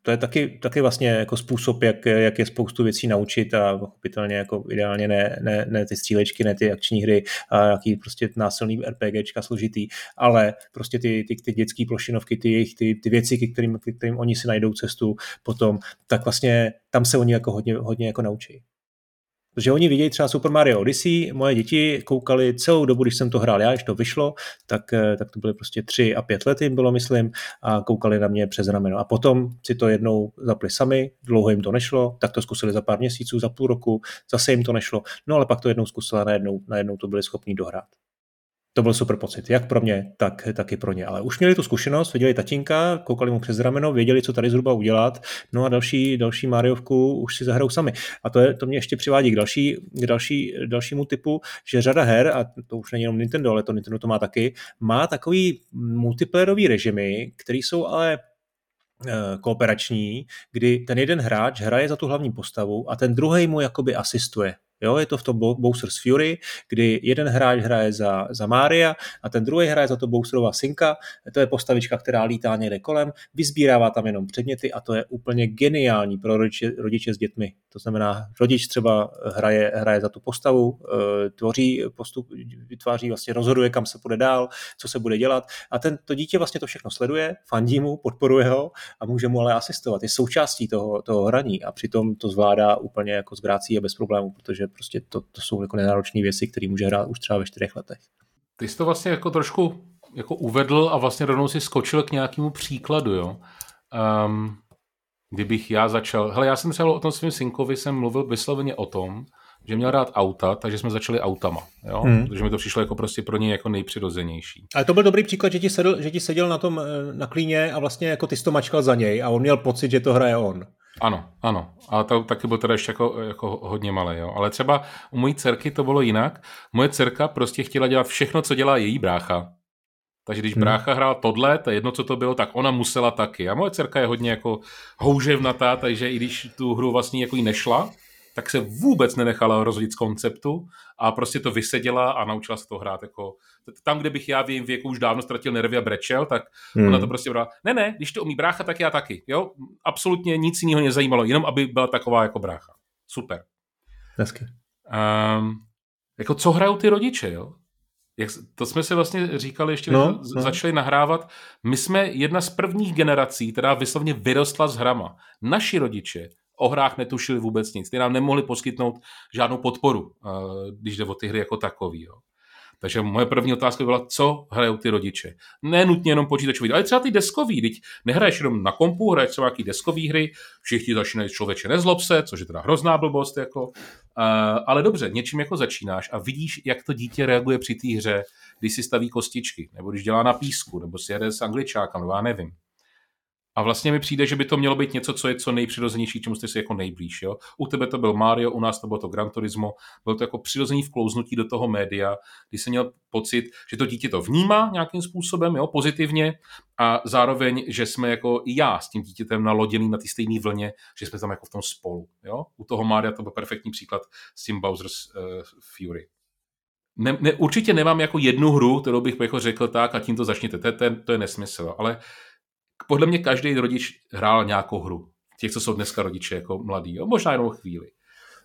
To je taky, taky vlastně jako způsob, jak, jak je spoustu věcí naučit a pochopitelně jako ideálně ne, ne, ne ty střílečky, ne ty akční hry a jaký prostě násilný RPGčka složitý, ale prostě ty, ty, ty dětské plošinovky, ty, ty, ty věci, k kterým, k kterým oni si najdou cestu potom, tak vlastně tam se oni jako hodně, hodně jako naučí. Protože oni vidějí třeba Super Mario Odyssey, moje děti koukali celou dobu, když jsem to hrál já, když to vyšlo, tak, eh, tak to byly prostě tři a pět let jim bylo, myslím, a koukali na mě přes rameno. A potom si to jednou zapli sami, dlouho jim to nešlo, tak to zkusili za pár měsíců, za půl roku, zase jim to nešlo, no ale pak to jednou zkusila najednou, najednou to byli schopni dohrát to byl super pocit, jak pro mě, tak, tak i pro ně. Ale už měli tu zkušenost, viděli tatínka, koukali mu přes rameno, věděli, co tady zhruba udělat, no a další, další Mariovku už si zahrajou sami. A to, je, to mě ještě přivádí k, další, k další, dalšímu typu, že řada her, a to už není jenom Nintendo, ale to Nintendo to má taky, má takový multiplayerový režimy, který jsou ale eh, kooperační, kdy ten jeden hráč hraje za tu hlavní postavu a ten druhý mu jakoby asistuje. Jo, je to v tom Bowser's Fury, kdy jeden hráč hraje za, za Mária a ten druhý hraje za to Bowserova synka. To je postavička, která lítá někde kolem, vyzbírává tam jenom předměty a to je úplně geniální pro rodiče, rodiče s dětmi. To znamená, rodič třeba hraje, hraje za tu postavu, eh, tvoří postup, vytváří, vlastně rozhoduje, kam se půjde dál, co se bude dělat a ten, to dítě vlastně to všechno sleduje, fandí mu, podporuje ho a může mu ale asistovat. Je součástí toho, toho hraní a přitom to zvládá úplně jako z a bez problémů, protože prostě to, to jsou jako nenáročné věci, které může hrát už třeba ve čtyřech letech. Ty jsi to vlastně jako trošku jako uvedl a vlastně rovnou si skočil k nějakému příkladu, jo. Um, kdybych já začal, hele, já jsem třeba o tom svým synkovi jsem mluvil vysloveně o tom, že měl rád auta, takže jsme začali autama, jo? Hmm. protože mi to přišlo jako prostě pro něj jako nejpřirozenější. Ale to byl dobrý příklad, že ti, sedl, že ti seděl na tom eh, na klíně a vlastně jako ty jsi to mačkal za něj a on měl pocit, že to hraje on. Ano, ano. A to taky byl teda ještě jako, jako hodně malý. Jo. Ale třeba u mojí dcerky to bylo jinak. Moje dcerka prostě chtěla dělat všechno, co dělá její brácha. Takže když hmm. brácha hrál tohle, to jedno, co to bylo, tak ona musela taky. A moje dcerka je hodně jako houževnatá, takže i když tu hru vlastně jako jí nešla, tak se vůbec nenechala rozhodit z konceptu a prostě to vyseděla a naučila se to hrát jako tam, kde bych já v jejím věku už dávno ztratil nervy a brečel, tak hmm. ona to prostě brala, ne, ne, když to umí brácha, tak já taky, jo, absolutně nic jiného nezajímalo, jenom aby byla taková jako brácha. Super. Hezky. Um, jako co hrajou ty rodiče, jo? Jak, to jsme si vlastně říkali, ještě no, no. začali nahrávat. My jsme jedna z prvních generací, která vyslovně vyrostla s hrama. Naši rodiče o hrách netušili vůbec nic. Ty nám nemohli poskytnout žádnou podporu, když jde o ty hry jako takový. Jo. Takže moje první otázka byla, co hrajou ty rodiče. Ne nutně jenom počítačový, ale třeba ty deskový. Teď nehraješ jenom na kompu, hraješ třeba nějaký deskový hry, všichni začínají člověče nezlob se, což je teda hrozná blbost. Jako. Uh, ale dobře, něčím jako začínáš a vidíš, jak to dítě reaguje při té hře, když si staví kostičky, nebo když dělá na písku, nebo si jede s angličákem, nebo já nevím. A vlastně mi přijde, že by to mělo být něco, co je co nejpřirozenější, čemu jste si jako nejblíž. Jo? U tebe to byl Mario, u nás to bylo to Gran Turismo. Bylo to jako přirozený vklouznutí do toho média, kdy jsem měl pocit, že to dítě to vnímá nějakým způsobem, jo, pozitivně, a zároveň, že jsme jako i já s tím dítětem naloděný na té stejné vlně, že jsme tam jako v tom spolu. Jo? U toho Maria to byl perfektní příklad s tím Bowser's uh, Fury. Ne, ne, určitě nemám jako jednu hru, kterou bych jako řekl tak a tím to začněte. To, to, to je nesmysl. Ale podle mě každý rodič hrál nějakou hru. Těch, co jsou dneska rodiče jako mladí. Jo? Možná jenom chvíli.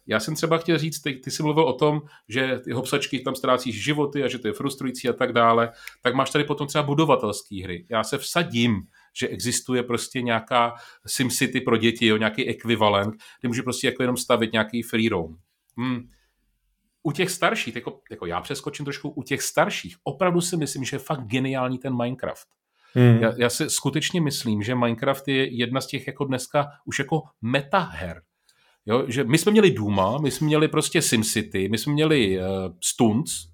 Já jsem třeba chtěl říct, ty, ty jsi mluvil o tom, že ty hopsačky tam ztrácíš životy a že to je frustrující a tak dále, tak máš tady potom třeba budovatelské hry. Já se vsadím, že existuje prostě nějaká SimCity pro děti, jo, nějaký ekvivalent, kde může prostě jako jenom stavit nějaký free roam. Hmm. U těch starších, jako, jako já přeskočím trošku, u těch starších, opravdu si myslím, že je fakt geniální ten Minecraft. Hmm. Já, já si skutečně myslím, že Minecraft je jedna z těch jako dneska už jako meta her. Jo, že my jsme měli Duma, my jsme měli prostě SimCity, my jsme měli uh, Stunts,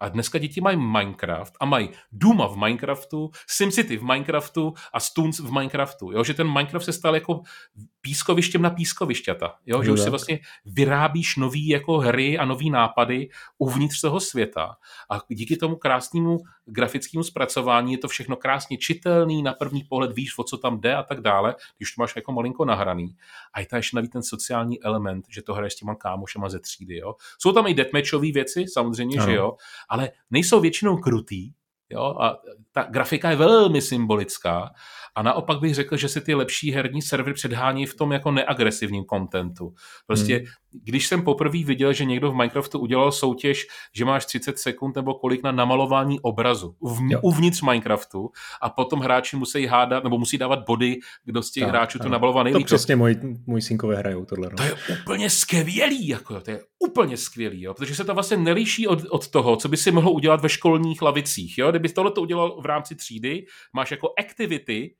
a dneska děti mají Minecraft a mají Duma v Minecraftu, SimCity v Minecraftu a Stunts v Minecraftu. Jo? Že ten Minecraft se stal jako pískovištěm na pískovišťata. Jo? Že už si vlastně vyrábíš nové jako hry a nové nápady uvnitř toho světa. A díky tomu krásnému grafickému zpracování je to všechno krásně čitelný, na první pohled víš, o co tam jde a tak dále, když to máš jako malinko nahraný. A je to ještě navíc ten sociální element, že to hraješ s těma kámošema ze třídy. Jo? Jsou tam i deathmatchové věci, samozřejmě, ano. že jo, ale nejsou většinou krutý, Jo? A ta grafika je velmi symbolická a naopak bych řekl, že si ty lepší herní servery předhání v tom jako neagresivním kontentu. Prostě, hmm. když jsem poprvé viděl, že někdo v Minecraftu udělal soutěž, že máš 30 sekund nebo kolik na namalování obrazu v, uvnitř Minecraftu a potom hráči musí hádat nebo musí dávat body, kdo z těch tak, hráčů to namaloval nejlíp. To přesně můj, můj synkové hrajou tohle. No. To je úplně skvělý, jako, to je úplně skvělý, jo, protože se to vlastně nelíší od, od toho, co by si mohl udělat ve školních lavicích. Jo? Kdyby tohle to udělal v rámci třídy, máš jako activity,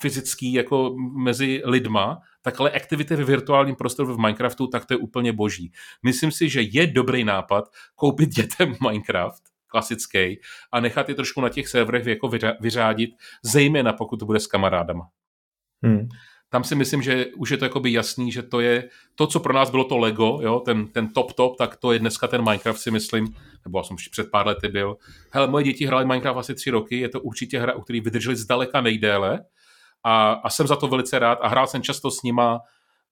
fyzický jako mezi lidma, tak ale aktivity ve virtuálním prostoru v Minecraftu, tak to je úplně boží. Myslím si, že je dobrý nápad koupit dětem Minecraft, klasický, a nechat je trošku na těch serverech jako vyřádit, zejména pokud to bude s kamarádama. Hmm. Tam si myslím, že už je to jakoby jasný, že to je to, co pro nás bylo to Lego, jo, ten, ten top top, tak to je dneska ten Minecraft si myslím, nebo jsem už před pár lety byl. Hele, moje děti hrály Minecraft asi tři roky, je to určitě hra, u který vydrželi zdaleka nejdéle, a, a jsem za to velice rád a hrál jsem často s nima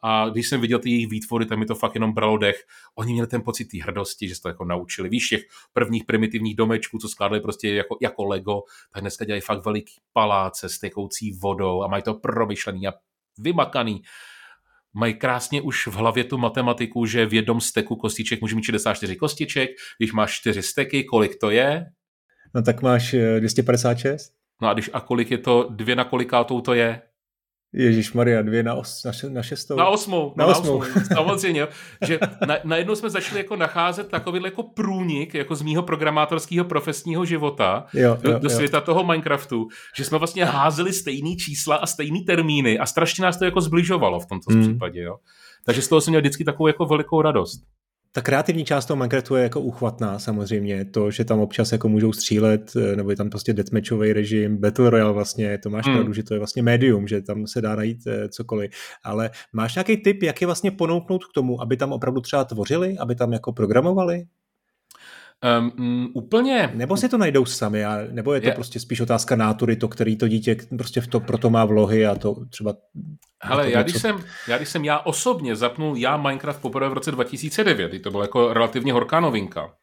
a když jsem viděl ty jejich výtvory, tak mi to fakt jenom bralo dech. Oni měli ten pocit té hrdosti, že se to jako naučili. Víš, těch prvních primitivních domečků, co skládali prostě jako, jako Lego, tak dneska dělají fakt veliký paláce s tekoucí vodou a mají to promyšlený a vymakaný. Mají krásně už v hlavě tu matematiku, že v jednom steku kostiček může mít 64 kostiček, když máš 4 steky, kolik to je? No tak máš 256. Eh, No a, když, a kolik je to, dvě na kolikátou to je? Ježíš Maria, dvě na, os, na, še, na šestou. Na osmou. Na, na osmou. osmou. Samozřejmě. že na, najednou jsme začali jako nacházet takový jako průnik jako z mýho programátorského profesního života jo, do, jo, do světa jo. toho Minecraftu, že jsme vlastně házeli stejný čísla a stejný termíny a strašně nás to jako zbližovalo v tomto hmm. případě. Jo. Takže z toho jsem měl vždycky takovou jako velikou radost ta kreativní část toho Minecraftu je jako uchvatná samozřejmě. To, že tam občas jako můžou střílet, eh, nebo je tam prostě deathmatchový režim, Battle Royale vlastně, to máš hmm. pravdu, že to je vlastně médium, že tam se dá najít eh, cokoliv. Ale máš nějaký tip, jak je vlastně ponouknout k tomu, aby tam opravdu třeba tvořili, aby tam jako programovali? Um, úplně... Nebo si to najdou sami, a, nebo je to je... prostě spíš otázka nátury, to, který to dítě prostě v to, proto má vlohy a to třeba... Hele, já když, jsem, já když jsem já osobně zapnul já Minecraft poprvé v roce 2009, to byla jako relativně horká novinka,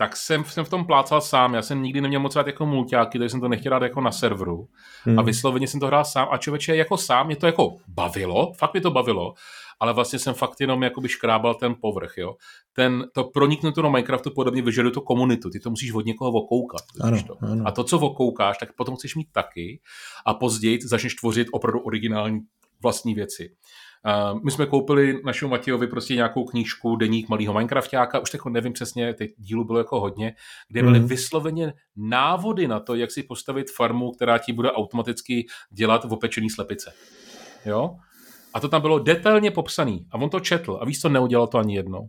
tak jsem, jsem v tom plácal sám. Já jsem nikdy neměl moc rád jako mulťáky, takže jsem to nechtěl dát jako na serveru. Hmm. A vysloveně jsem to hrál sám. A člověče, jako sám mě to jako bavilo, fakt mě to bavilo, ale vlastně jsem fakt jenom jakoby škrábal ten povrch, jo. Ten, to proniknuto do Minecraftu podobně vyžaduje tu komunitu, ty to musíš od někoho okoukat. Ano, to. ano. A to, co okoukáš, tak potom chceš mít taky a později začneš tvořit opravdu originální vlastní věci. Uh, my jsme koupili našemu Matějovi prostě nějakou knížku Deník malého Minecraftáka, už jako nevím přesně, teď dílu bylo jako hodně, kde byly mm. vysloveně návody na to, jak si postavit farmu, která ti bude automaticky dělat v opečený slepice. Jo? A to tam bylo detailně popsaný. A on to četl. A víš co, neudělal to ani jednou.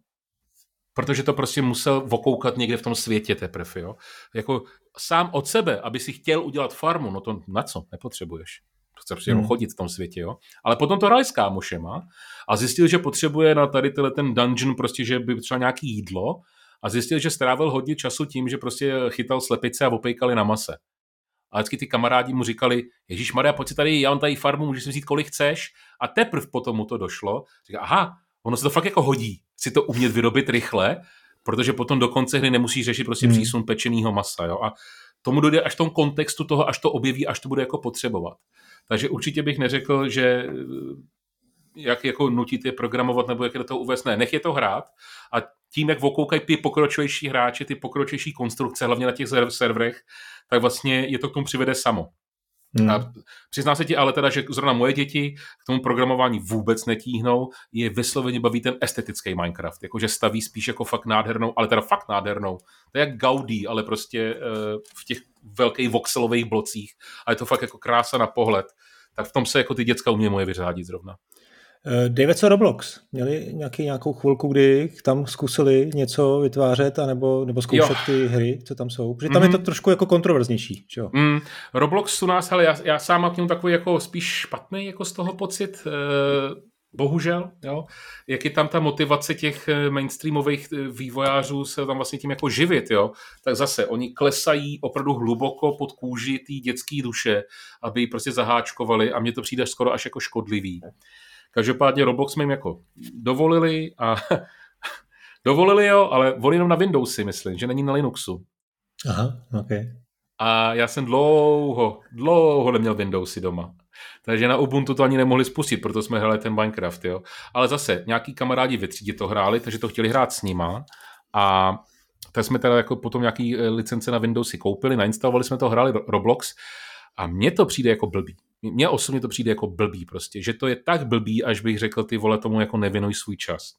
Protože to prostě musel vokoukat někde v tom světě teprve. Jo? Jako sám od sebe, aby si chtěl udělat farmu, no to na co? Nepotřebuješ. Chce prostě jenom hmm. chodit v tom světě, jo. Ale potom to hráli s kámošema a zjistil, že potřebuje na tady tenhle ten dungeon prostě, že by třeba nějaký jídlo a zjistil, že strávil hodně času tím, že prostě chytal slepice a opejkali na mase. A vždycky ty kamarádi mu říkali, Ježíš Maria, pojď si tady, já mám tady farmu, můžeš si vzít kolik chceš. A teprve potom mu to došlo. Říká, aha, ono se to fakt jako hodí, si to umět vyrobit rychle, protože potom do konce hry nemusí řešit prostě hmm. přísun pečeného masa. Jo? A tomu dojde až v tom kontextu toho, až to objeví, až to bude jako potřebovat. Takže určitě bych neřekl, že jak jako nutit je programovat nebo jak je do toho uvést. Ne, nech je to hrát a tím, jak okoukají ty pokročilejší hráči, ty pokročilejší konstrukce, hlavně na těch serverech, tak vlastně je to k tomu přivede samo. Hmm. A přiznám se ti ale teda, že zrovna moje děti k tomu programování vůbec netíhnou, je vysloveně baví ten estetický Minecraft, jakože staví spíš jako fakt nádhernou, ale teda fakt nádhernou. To je jak Gaudí, ale prostě uh, v těch velkých voxelových blocích a je to fakt jako krása na pohled. Tak v tom se jako ty děcka umě moje vyřádit zrovna. Eh, David, co Roblox? Měli nějaký, nějakou chvilku, kdy tam zkusili něco vytvářet anebo, nebo zkoušet jo. ty hry, co tam jsou? Protože tam mm. je to mhm. trošku jako kontroverznější. Čo? Mm. Roblox u nás, ale já, já sám mám k němu takový jako spíš špatný jako z toho pocit. E, bohužel, jo. Jak je tam ta motivace těch eh, mainstreamových vývojářů se tam vlastně tím jako živit, jo. Tak zase, oni klesají opravdu hluboko pod kůži té dětské duše, aby ji prostě zaháčkovali a mně to přijde skoro až jako škodlivý. Každopádně Roblox jsme jim jako dovolili a dovolili jo, ale volí jenom na Windowsy, myslím, že není na Linuxu. Aha, ok. A já jsem dlouho, dlouho neměl Windowsy doma. Takže na Ubuntu to ani nemohli spustit, proto jsme hráli ten Minecraft, jo. Ale zase, nějaký kamarádi ve třídě to hráli, takže to chtěli hrát s nima. A tak jsme teda jako potom nějaký eh, licence na Windowsy koupili, nainstalovali jsme to, hráli Roblox a mně to přijde jako blbý. Mně osobně to přijde jako blbý prostě, že to je tak blbý, až bych řekl, ty vole tomu jako nevěnuj svůj čas.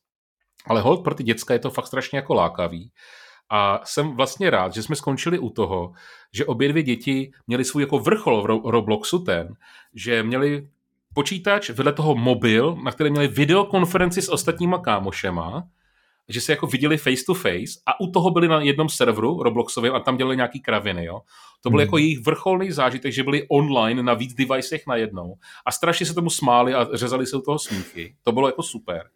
Ale hold pro ty děcka je to fakt strašně jako lákavý. A jsem vlastně rád, že jsme skončili u toho, že obě dvě děti měly svůj jako vrchol v Robloxu ten, že měli počítač, vedle toho mobil, na kterém měli videokonferenci s ostatníma kámošema, že se jako viděli face to face a u toho byli na jednom serveru Robloxovém a tam dělali nějaký kraviny, jo. To byl hmm. jako jejich vrcholný zážitek, že byli online na víc devicech najednou a strašně se tomu smáli a řezali se u toho smíchy. To bylo jako super.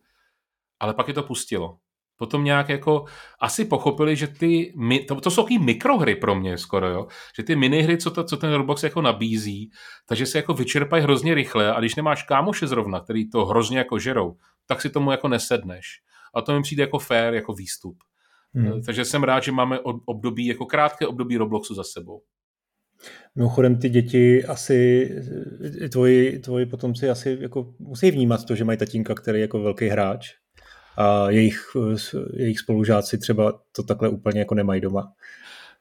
Ale pak je to pustilo. Potom nějak jako asi pochopili, že ty, to, to jsou takové mikrohry pro mě skoro, jo? že ty minihry, co, to, co ten Roblox jako nabízí, takže se jako vyčerpají hrozně rychle a když nemáš kámoše zrovna, který to hrozně jako žerou, tak si tomu jako nesedneš. A to mi přijde jako fair, jako výstup. Hmm. Takže jsem rád, že máme období, jako krátké období Robloxu za sebou. Mimochodem ty děti asi, tvoji, tvoji potomci asi jako musí vnímat to, že mají tatínka, který je jako velký hráč a jejich, jejich spolužáci třeba to takhle úplně jako nemají doma.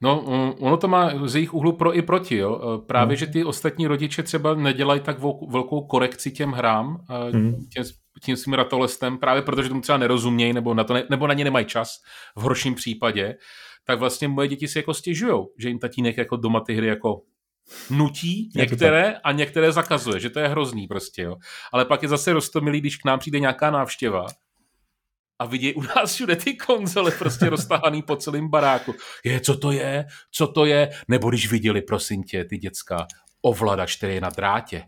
No, ono to má z jejich úhlu pro i proti. Jo. Právě, hmm. že ty ostatní rodiče třeba nedělají tak velkou korekci těm hrám, hmm. těm, tím svým ratolestem, právě protože tomu třeba nerozumějí nebo na, to ne, nebo na ně nemají čas v horším případě, tak vlastně moje děti si jako stěžují, že jim tatínek jako doma ty hry jako nutí některé a některé zakazuje, že to je hrozný prostě, jo. Ale pak je zase rostomilý, když k nám přijde nějaká návštěva a vidí u nás všude ty konzole prostě roztahaný po celém baráku. Je, co to je? Co to je? Nebo když viděli, prosím tě, ty děcka, ovladač, který je na drátě.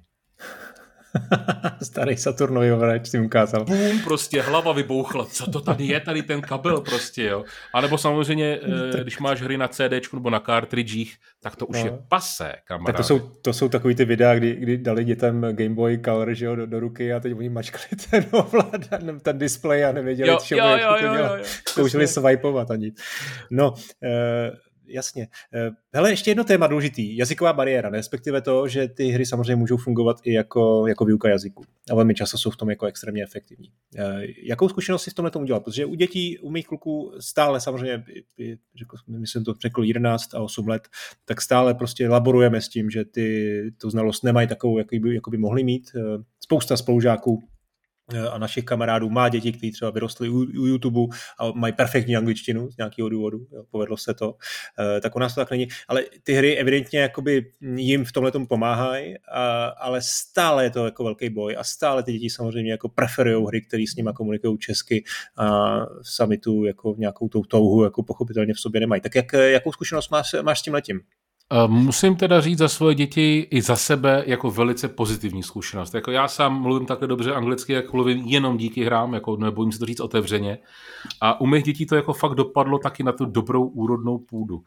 Starý Saturnový ovladač si ukázal. Bum, prostě hlava vybouchla. Co to tady je, tady ten kabel prostě, jo. A nebo samozřejmě, eh, když máš hry na CD nebo na cartridgech, tak to už no. je pase, kamaráde. Tak to jsou, to jsou takový ty videa, kdy, kdy dali dětem Game Boy Color že jo, do, do, ruky a teď oni mačkali ten ovladač, ten display a nevěděli, jo, čo, jo, jak jo, to dělat. Zkoušeli swipeovat ani. No, eh, jasně. Eh, hele, ještě jedno téma důležitý. Jazyková bariéra, respektive to, že ty hry samozřejmě můžou fungovat i jako, jako výuka jazyku. A velmi často jsou v tom jako extrémně efektivní. Eh, jakou zkušenost si v tomhle udělat? Protože u dětí, u mých kluků stále samozřejmě, řekl, myslím to řekl 11 a 8 let, tak stále prostě laborujeme s tím, že ty tu znalost nemají takovou, jaký by, jako by mohli mít. Eh, spousta spolužáků a našich kamarádů má děti, kteří třeba vyrostly u, u YouTube a mají perfektní angličtinu z nějakého důvodu, jo, povedlo se to, e, tak u nás to tak není. Ale ty hry evidentně jakoby jim v tomhle tomu pomáhají, ale stále je to jako velký boj a stále ty děti samozřejmě jako preferují hry, které s nimi komunikují česky a sami tu jako nějakou tou touhu jako pochopitelně v sobě nemají. Tak jak, jakou zkušenost máš, máš s tím letím? Musím teda říct za svoje děti i za sebe jako velice pozitivní zkušenost. Jako já sám mluvím takhle dobře anglicky, jak mluvím jenom díky hrám, jako nebojím se to říct otevřeně. A u mých dětí to jako fakt dopadlo taky na tu dobrou úrodnou půdu.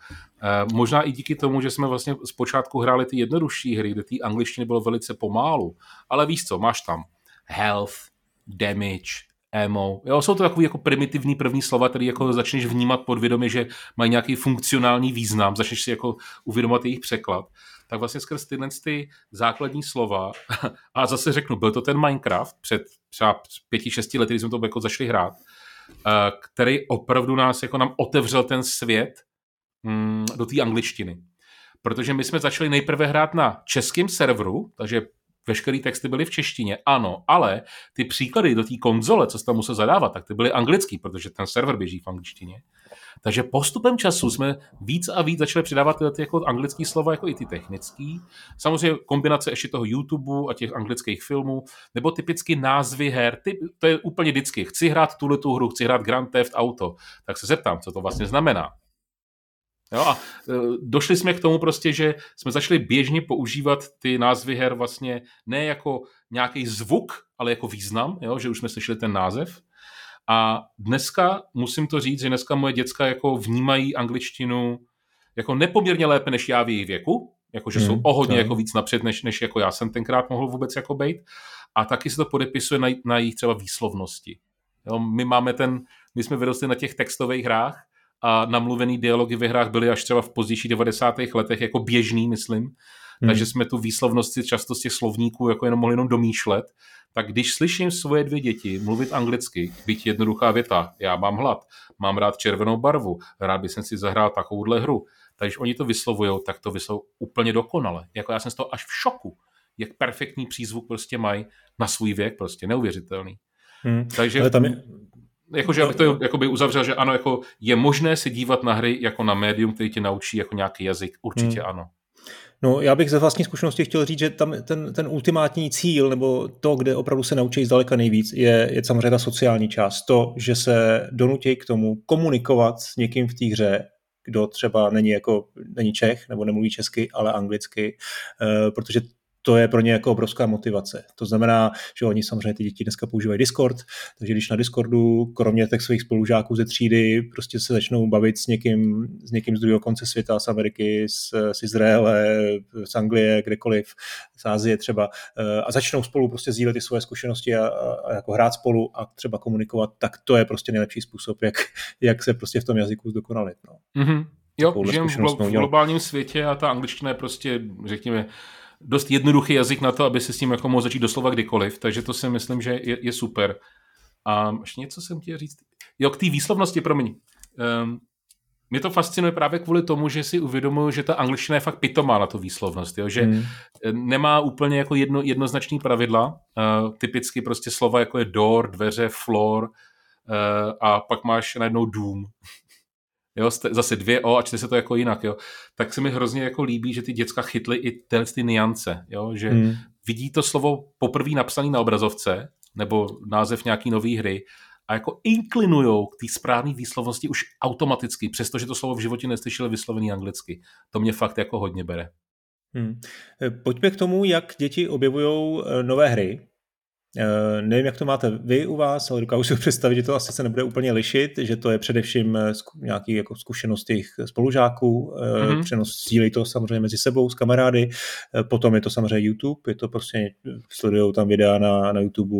Možná i díky tomu, že jsme vlastně zpočátku hráli ty jednodušší hry, kde ty angličtiny bylo velice pomálu. Ale víš co, máš tam health, damage, emo. Jo, jsou to takové jako primitivní první slova, které jako začneš vnímat podvědomě, že mají nějaký funkcionální význam, začneš si jako uvědomovat jejich překlad. Tak vlastně skrz tyhle ty základní slova, a zase řeknu, byl to ten Minecraft před třeba pěti, šesti lety, kdy jsme to jako začali hrát, eh, který opravdu nás jako nám otevřel ten svět mm, do té angličtiny. Protože my jsme začali nejprve hrát na českém serveru, takže veškeré texty byly v češtině, ano, ale ty příklady do té konzole, co jsi tam musel zadávat, tak ty byly anglický, protože ten server běží v angličtině. Takže postupem času jsme víc a víc začali přidávat ty, ty jako anglické slova, jako i ty technický. Samozřejmě kombinace ještě toho YouTube a těch anglických filmů, nebo typicky názvy her, ty, to je úplně vždycky. Chci hrát tuhle tu hru, chci hrát Grand Theft Auto, tak se zeptám, co to vlastně znamená. Jo, a e, došli jsme k tomu prostě, že jsme začali běžně používat ty názvy her vlastně ne jako nějaký zvuk, ale jako význam, jo, že už jsme slyšeli ten název. A dneska, musím to říct, že dneska moje děcka jako vnímají angličtinu jako nepoměrně lépe než já v jejich věku, jako že hmm, jsou o hodně jako víc napřed, než, než jako já jsem tenkrát mohl vůbec jako být. A taky se to podepisuje na, na jejich třeba výslovnosti. Jo, my máme ten, my jsme vyrostli na těch textových hrách, a namluvený dialogy ve hrách byly až třeba v pozdějších 90. letech jako běžný, myslím. Hmm. Takže jsme tu výslovnost si často z těch slovníků jako jenom mohli jenom domýšlet. Tak když slyším svoje dvě děti mluvit anglicky, byť jednoduchá věta, já mám hlad, mám rád červenou barvu, rád bych si zahrál takovouhle hru, takže oni to vyslovují, tak to vyslovují úplně dokonale. Jako já jsem z toho až v šoku, jak perfektní přízvuk prostě mají na svůj věk, prostě neuvěřitelný. Hmm. Takže Ale tam je, Jakože abych to jakoby uzavřel, že ano, jako je možné se dívat na hry jako na médium, který tě naučí jako nějaký jazyk. Určitě hmm. ano. No, já bych ze vlastní zkušenosti chtěl říct, že tam ten, ten ultimátní cíl, nebo to, kde opravdu se naučí zdaleka nejvíc, je, je samozřejmě ta sociální část. To, že se donutí k tomu komunikovat s někým v té hře, kdo třeba není jako není Čech nebo nemluví česky, ale anglicky, uh, protože to je pro ně jako obrovská motivace. To znamená, že oni samozřejmě ty děti dneska používají Discord, takže když na Discordu, kromě těch svých spolužáků ze třídy, prostě se začnou bavit s někým, s někým z druhého konce světa, z Ameriky, z, z Izraele, z Anglie, kdekoliv, z Ázie třeba, eh, a začnou spolu prostě sdílet ty svoje zkušenosti a, a, jako hrát spolu a třeba komunikovat, tak to je prostě nejlepší způsob, jak, jak se prostě v tom jazyku zdokonalit. No. Mm-hmm. Jo, žijem v, glo- v globálním světě a ta angličtina je prostě, řekněme, dost jednoduchý jazyk na to, aby se s tím jako mohl začít doslova kdykoliv, takže to si myslím, že je, je super. A ještě něco jsem chtěl říct. Jo, k té výslovnosti, promiň. Um, mě to fascinuje právě kvůli tomu, že si uvědomuju, že ta angličtina je fakt pitomá na tu výslovnost, jo? že hmm. nemá úplně jako jedno, jednoznačný pravidla, uh, typicky prostě slova jako je door, dveře, floor uh, a pak máš najednou dům jo, zase dvě O a čte se to jako jinak, jo, tak se mi hrozně jako líbí, že ty děcka chytly i ty, ty niance, jo, že hmm. vidí to slovo poprvé napsané na obrazovce, nebo název nějaký nové hry a jako inklinujou k té správné výslovnosti už automaticky, přestože to slovo v životě neslyšeli vyslovený anglicky. To mě fakt jako hodně bere. Hmm. Pojďme k tomu, jak děti objevují eh, nové hry. Uh, nevím, jak to máte vy u vás, ale dokážu si představit, že to asi se nebude úplně lišit, že to je především eh, nějaký jako zkušenost těch spolužáků, mm-hmm. přenos sdílej to samozřejmě mezi sebou s kamarády, potom je to samozřejmě YouTube, je to prostě, sledují tam videa na, na YouTube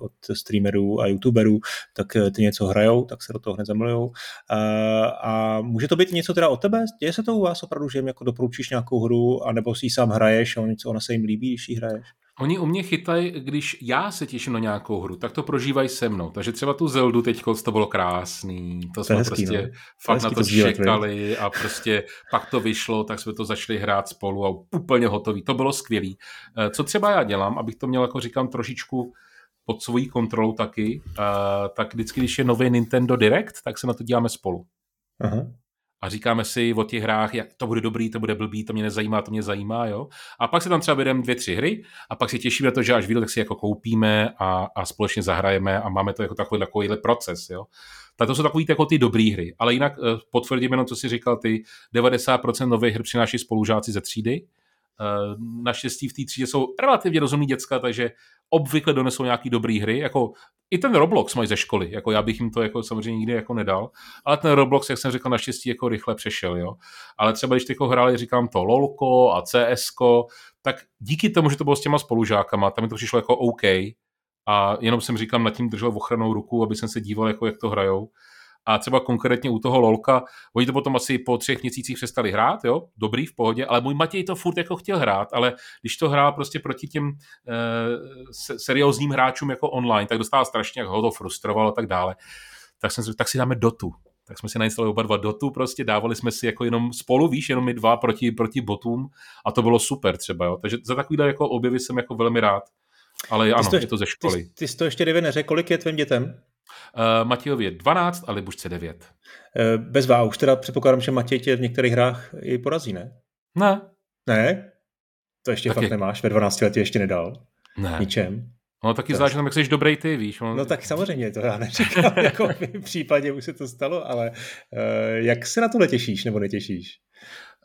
od streamerů a youtuberů, tak ty něco hrajou, tak se do toho hned zamilujou. A, a může to být něco teda o tebe? Děje se to u vás opravdu, že jim jako doporučíš nějakou hru, anebo si ji sám hraješ a něco ona se jim líbí, když ji hraješ? Oni u mě chytají, když já se těším na nějakou hru, tak to prožívají se mnou. Takže třeba tu Zeldu teď to bylo krásný, to, to jsme hezký, prostě no. fakt na to, to čekali a prostě pak to vyšlo, tak jsme to začali hrát spolu a úplně hotový. To bylo skvělý. Eh, co třeba já dělám, abych to měl, jako říkám, trošičku pod svojí kontrolou taky, eh, tak vždycky, když je nový Nintendo Direct, tak se na to děláme spolu. Aha a říkáme si o těch hrách, jak to bude dobrý, to bude blbý, to mě nezajímá, to mě zajímá, jo. A pak se tam třeba vedeme dvě, tři hry a pak si těšíme na to, že až vyjde, tak si jako koupíme a, a společně zahrajeme a máme to jako takový takovýhle proces, jo. Tak to jsou takový jako ty dobrý hry. Ale jinak uh, potvrdím jenom, co si říkal ty, 90% nových her přináší spolužáci ze třídy. Uh, naštěstí v té třídě jsou relativně rozumní děcka, takže obvykle donesou nějaký dobrý hry, jako i ten Roblox mají ze školy, jako já bych jim to jako samozřejmě nikdy jako nedal, ale ten Roblox, jak jsem řekl, naštěstí jako rychle přešel, jo. Ale třeba když tyko hráli, říkám to LOLko a CSko, tak díky tomu, že to bylo s těma spolužákama, tam mi to přišlo jako OK a jenom jsem říkám, nad tím držel ochranou ruku, aby jsem se díval, jako jak to hrajou a třeba konkrétně u toho LOLka, oni to potom asi po třech měsících přestali hrát, jo, dobrý, v pohodě, ale můj Matěj to furt jako chtěl hrát, ale když to hrál prostě proti těm e, seriózním hráčům jako online, tak dostal strašně, jak ho to frustrovalo a tak dále, tak jsem tak si dáme dotu. Tak jsme si nainstalovali oba dva dotu, prostě dávali jsme si jako jenom spolu, víš, jenom my dva proti, proti botům a to bylo super třeba, jo. Takže za takovýhle jako objevy jsem jako velmi rád. Ale ty ano, to, je to ze školy. Ty, ty jsi to ještě, David, neřekl, kolik je tvým dětem? Uh, Matějovi 12 a Libušce 9. Uh, bez vás, už teda předpokládám, že Matěj tě v některých hrách i porazí, ne? Ne. Ne? To ještě tak fakt je... nemáš, ve 12 letě ještě nedal. Ne. Ničem. No taky záleží jak jsi dobrý ty, víš. On... No tak samozřejmě, to já neříkám, jako v případě už se to stalo, ale uh, jak se na to netěšíš nebo netěšíš?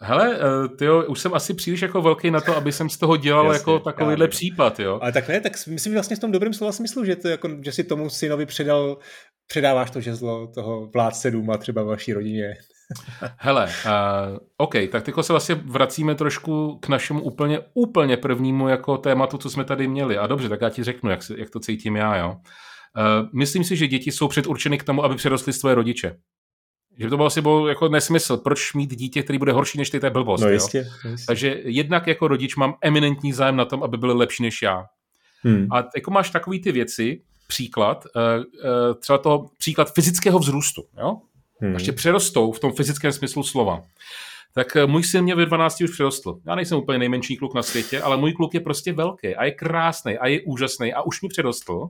Hele, eh, tyjo, už jsem asi příliš jako velký na to, aby jsem z toho dělal Jasně, jako takovýhle případ, jo. Ale tak ne, tak myslím vlastně v tom dobrém slova smyslu, že, to jako, že si tomu synovi předal, předáváš to žezlo toho vládce důma třeba vaší rodině. Hele, uh, OK, tak teďko se vlastně vracíme trošku k našemu úplně, úplně prvnímu jako tématu, co jsme tady měli. A dobře, tak já ti řeknu, jak, jak to cítím já, jo. Uh, myslím si, že děti jsou předurčeny k tomu, aby přerostly své rodiče. Že to bylo asi byl jako nesmysl. Proč mít dítě, který bude horší než ty, to je blbost. No jistě, jo? jistě. Takže jednak jako rodič mám eminentní zájem na tom, aby byly lepší než já. Hmm. A jako máš takový ty věci, příklad, uh, uh, třeba to příklad fyzického vzrůstu, jo? Hmm. Ještě přerostou v tom fyzickém smyslu slova. Tak můj syn mě ve 12 už přerostl. Já nejsem úplně nejmenší kluk na světě, ale můj kluk je prostě velký a je krásný a je úžasný a už mi přerostl.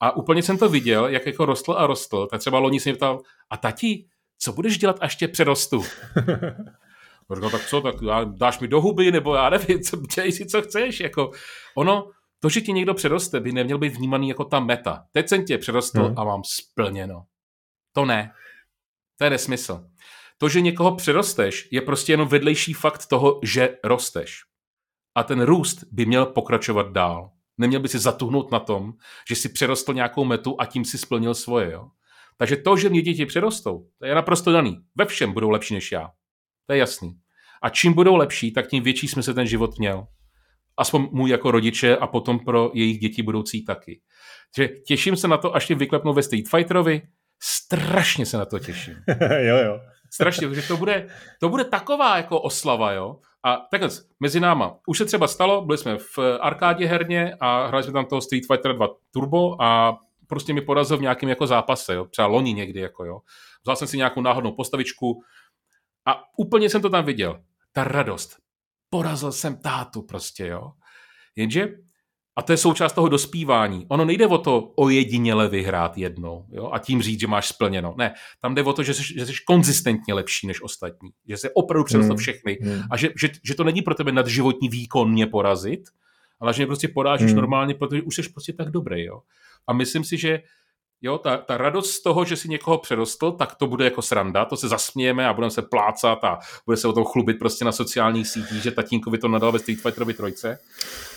A úplně jsem to viděl, jak jako rostl a rostl. Tak třeba loni jsem mě ptal, a tati, co budeš dělat, až tě přerostu? Říkal, tak co, tak dáš mi do huby, nebo já nevím, co, dělej si, co chceš. Jako, ono, to, že ti někdo přeroste, by neměl být vnímaný jako ta meta. Teď jsem tě přerostl hmm. a mám splněno. To ne. To je nesmysl. To, že někoho přerosteš, je prostě jenom vedlejší fakt toho, že rosteš. A ten růst by měl pokračovat dál. Neměl by si zatuhnout na tom, že si přerostl nějakou metu a tím si splnil svoje. Jo? Takže to, že mě děti přerostou, to je naprosto daný. Ve všem budou lepší než já. To je jasný. A čím budou lepší, tak tím větší smysl ten život měl. Aspoň můj jako rodiče a potom pro jejich děti budoucí taky. Takže těším se na to, až tě vyklepnou ve Street Fighterovi. Strašně se na to těším. jo, jo. Strašně, protože to bude, to bude taková jako oslava, jo. A takhle, mezi náma. Už se třeba stalo, byli jsme v arkádě herně a hráli jsme tam toho Street Fighter 2 Turbo a prostě mi porazil v nějakém jako zápase, jo, třeba loni někdy, jako jo. Vzal jsem si nějakou náhodnou postavičku a úplně jsem to tam viděl. Ta radost. Porazil jsem tátu prostě, jo. Jenže, a to je součást toho dospívání, ono nejde o to ojediněle vyhrát jednou jo, a tím říct, že máš splněno. Ne, tam jde o to, že jsi, že jsi konzistentně lepší než ostatní, že jsi opravdu přerostl hmm. všechny hmm. a že, že, že to není pro tebe nadživotní výkon mě porazit, ale že mě prostě porážíš hmm. normálně, protože už jsi prostě tak dobrý. Jo. A myslím si, že jo, ta, ta radost z toho, že si někoho přerostl, tak to bude jako sranda, to se zasmějeme a budeme se plácat a bude se o tom chlubit prostě na sociálních sítích, že tatínkovi to nadal ve Street Fighterovi trojce.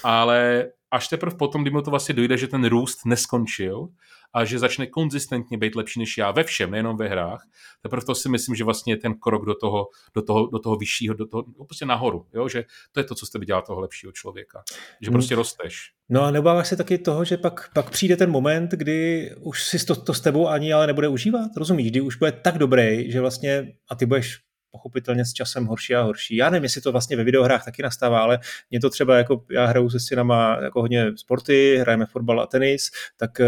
Ale až teprve potom, kdy mu to vlastně dojde, že ten růst neskončil a že začne konzistentně být lepší než já ve všem, nejenom ve hrách, teprve to si myslím, že vlastně je ten krok do toho, do toho, do toho vyššího, do toho, no prostě nahoru, jo? že to je to, co jste dělá toho lepšího člověka, že hmm. prostě rosteš. No a nebáváš se taky toho, že pak, pak přijde ten moment, kdy už si to, to s tebou ani ale nebude užívat, rozumíš, kdy už bude tak dobrý, že vlastně a ty budeš pochopitelně s časem horší a horší. Já nevím, jestli to vlastně ve videohrách taky nastává, ale mě to třeba jako, já hraju se synama jako hodně sporty, hrajeme fotbal a tenis, tak uh,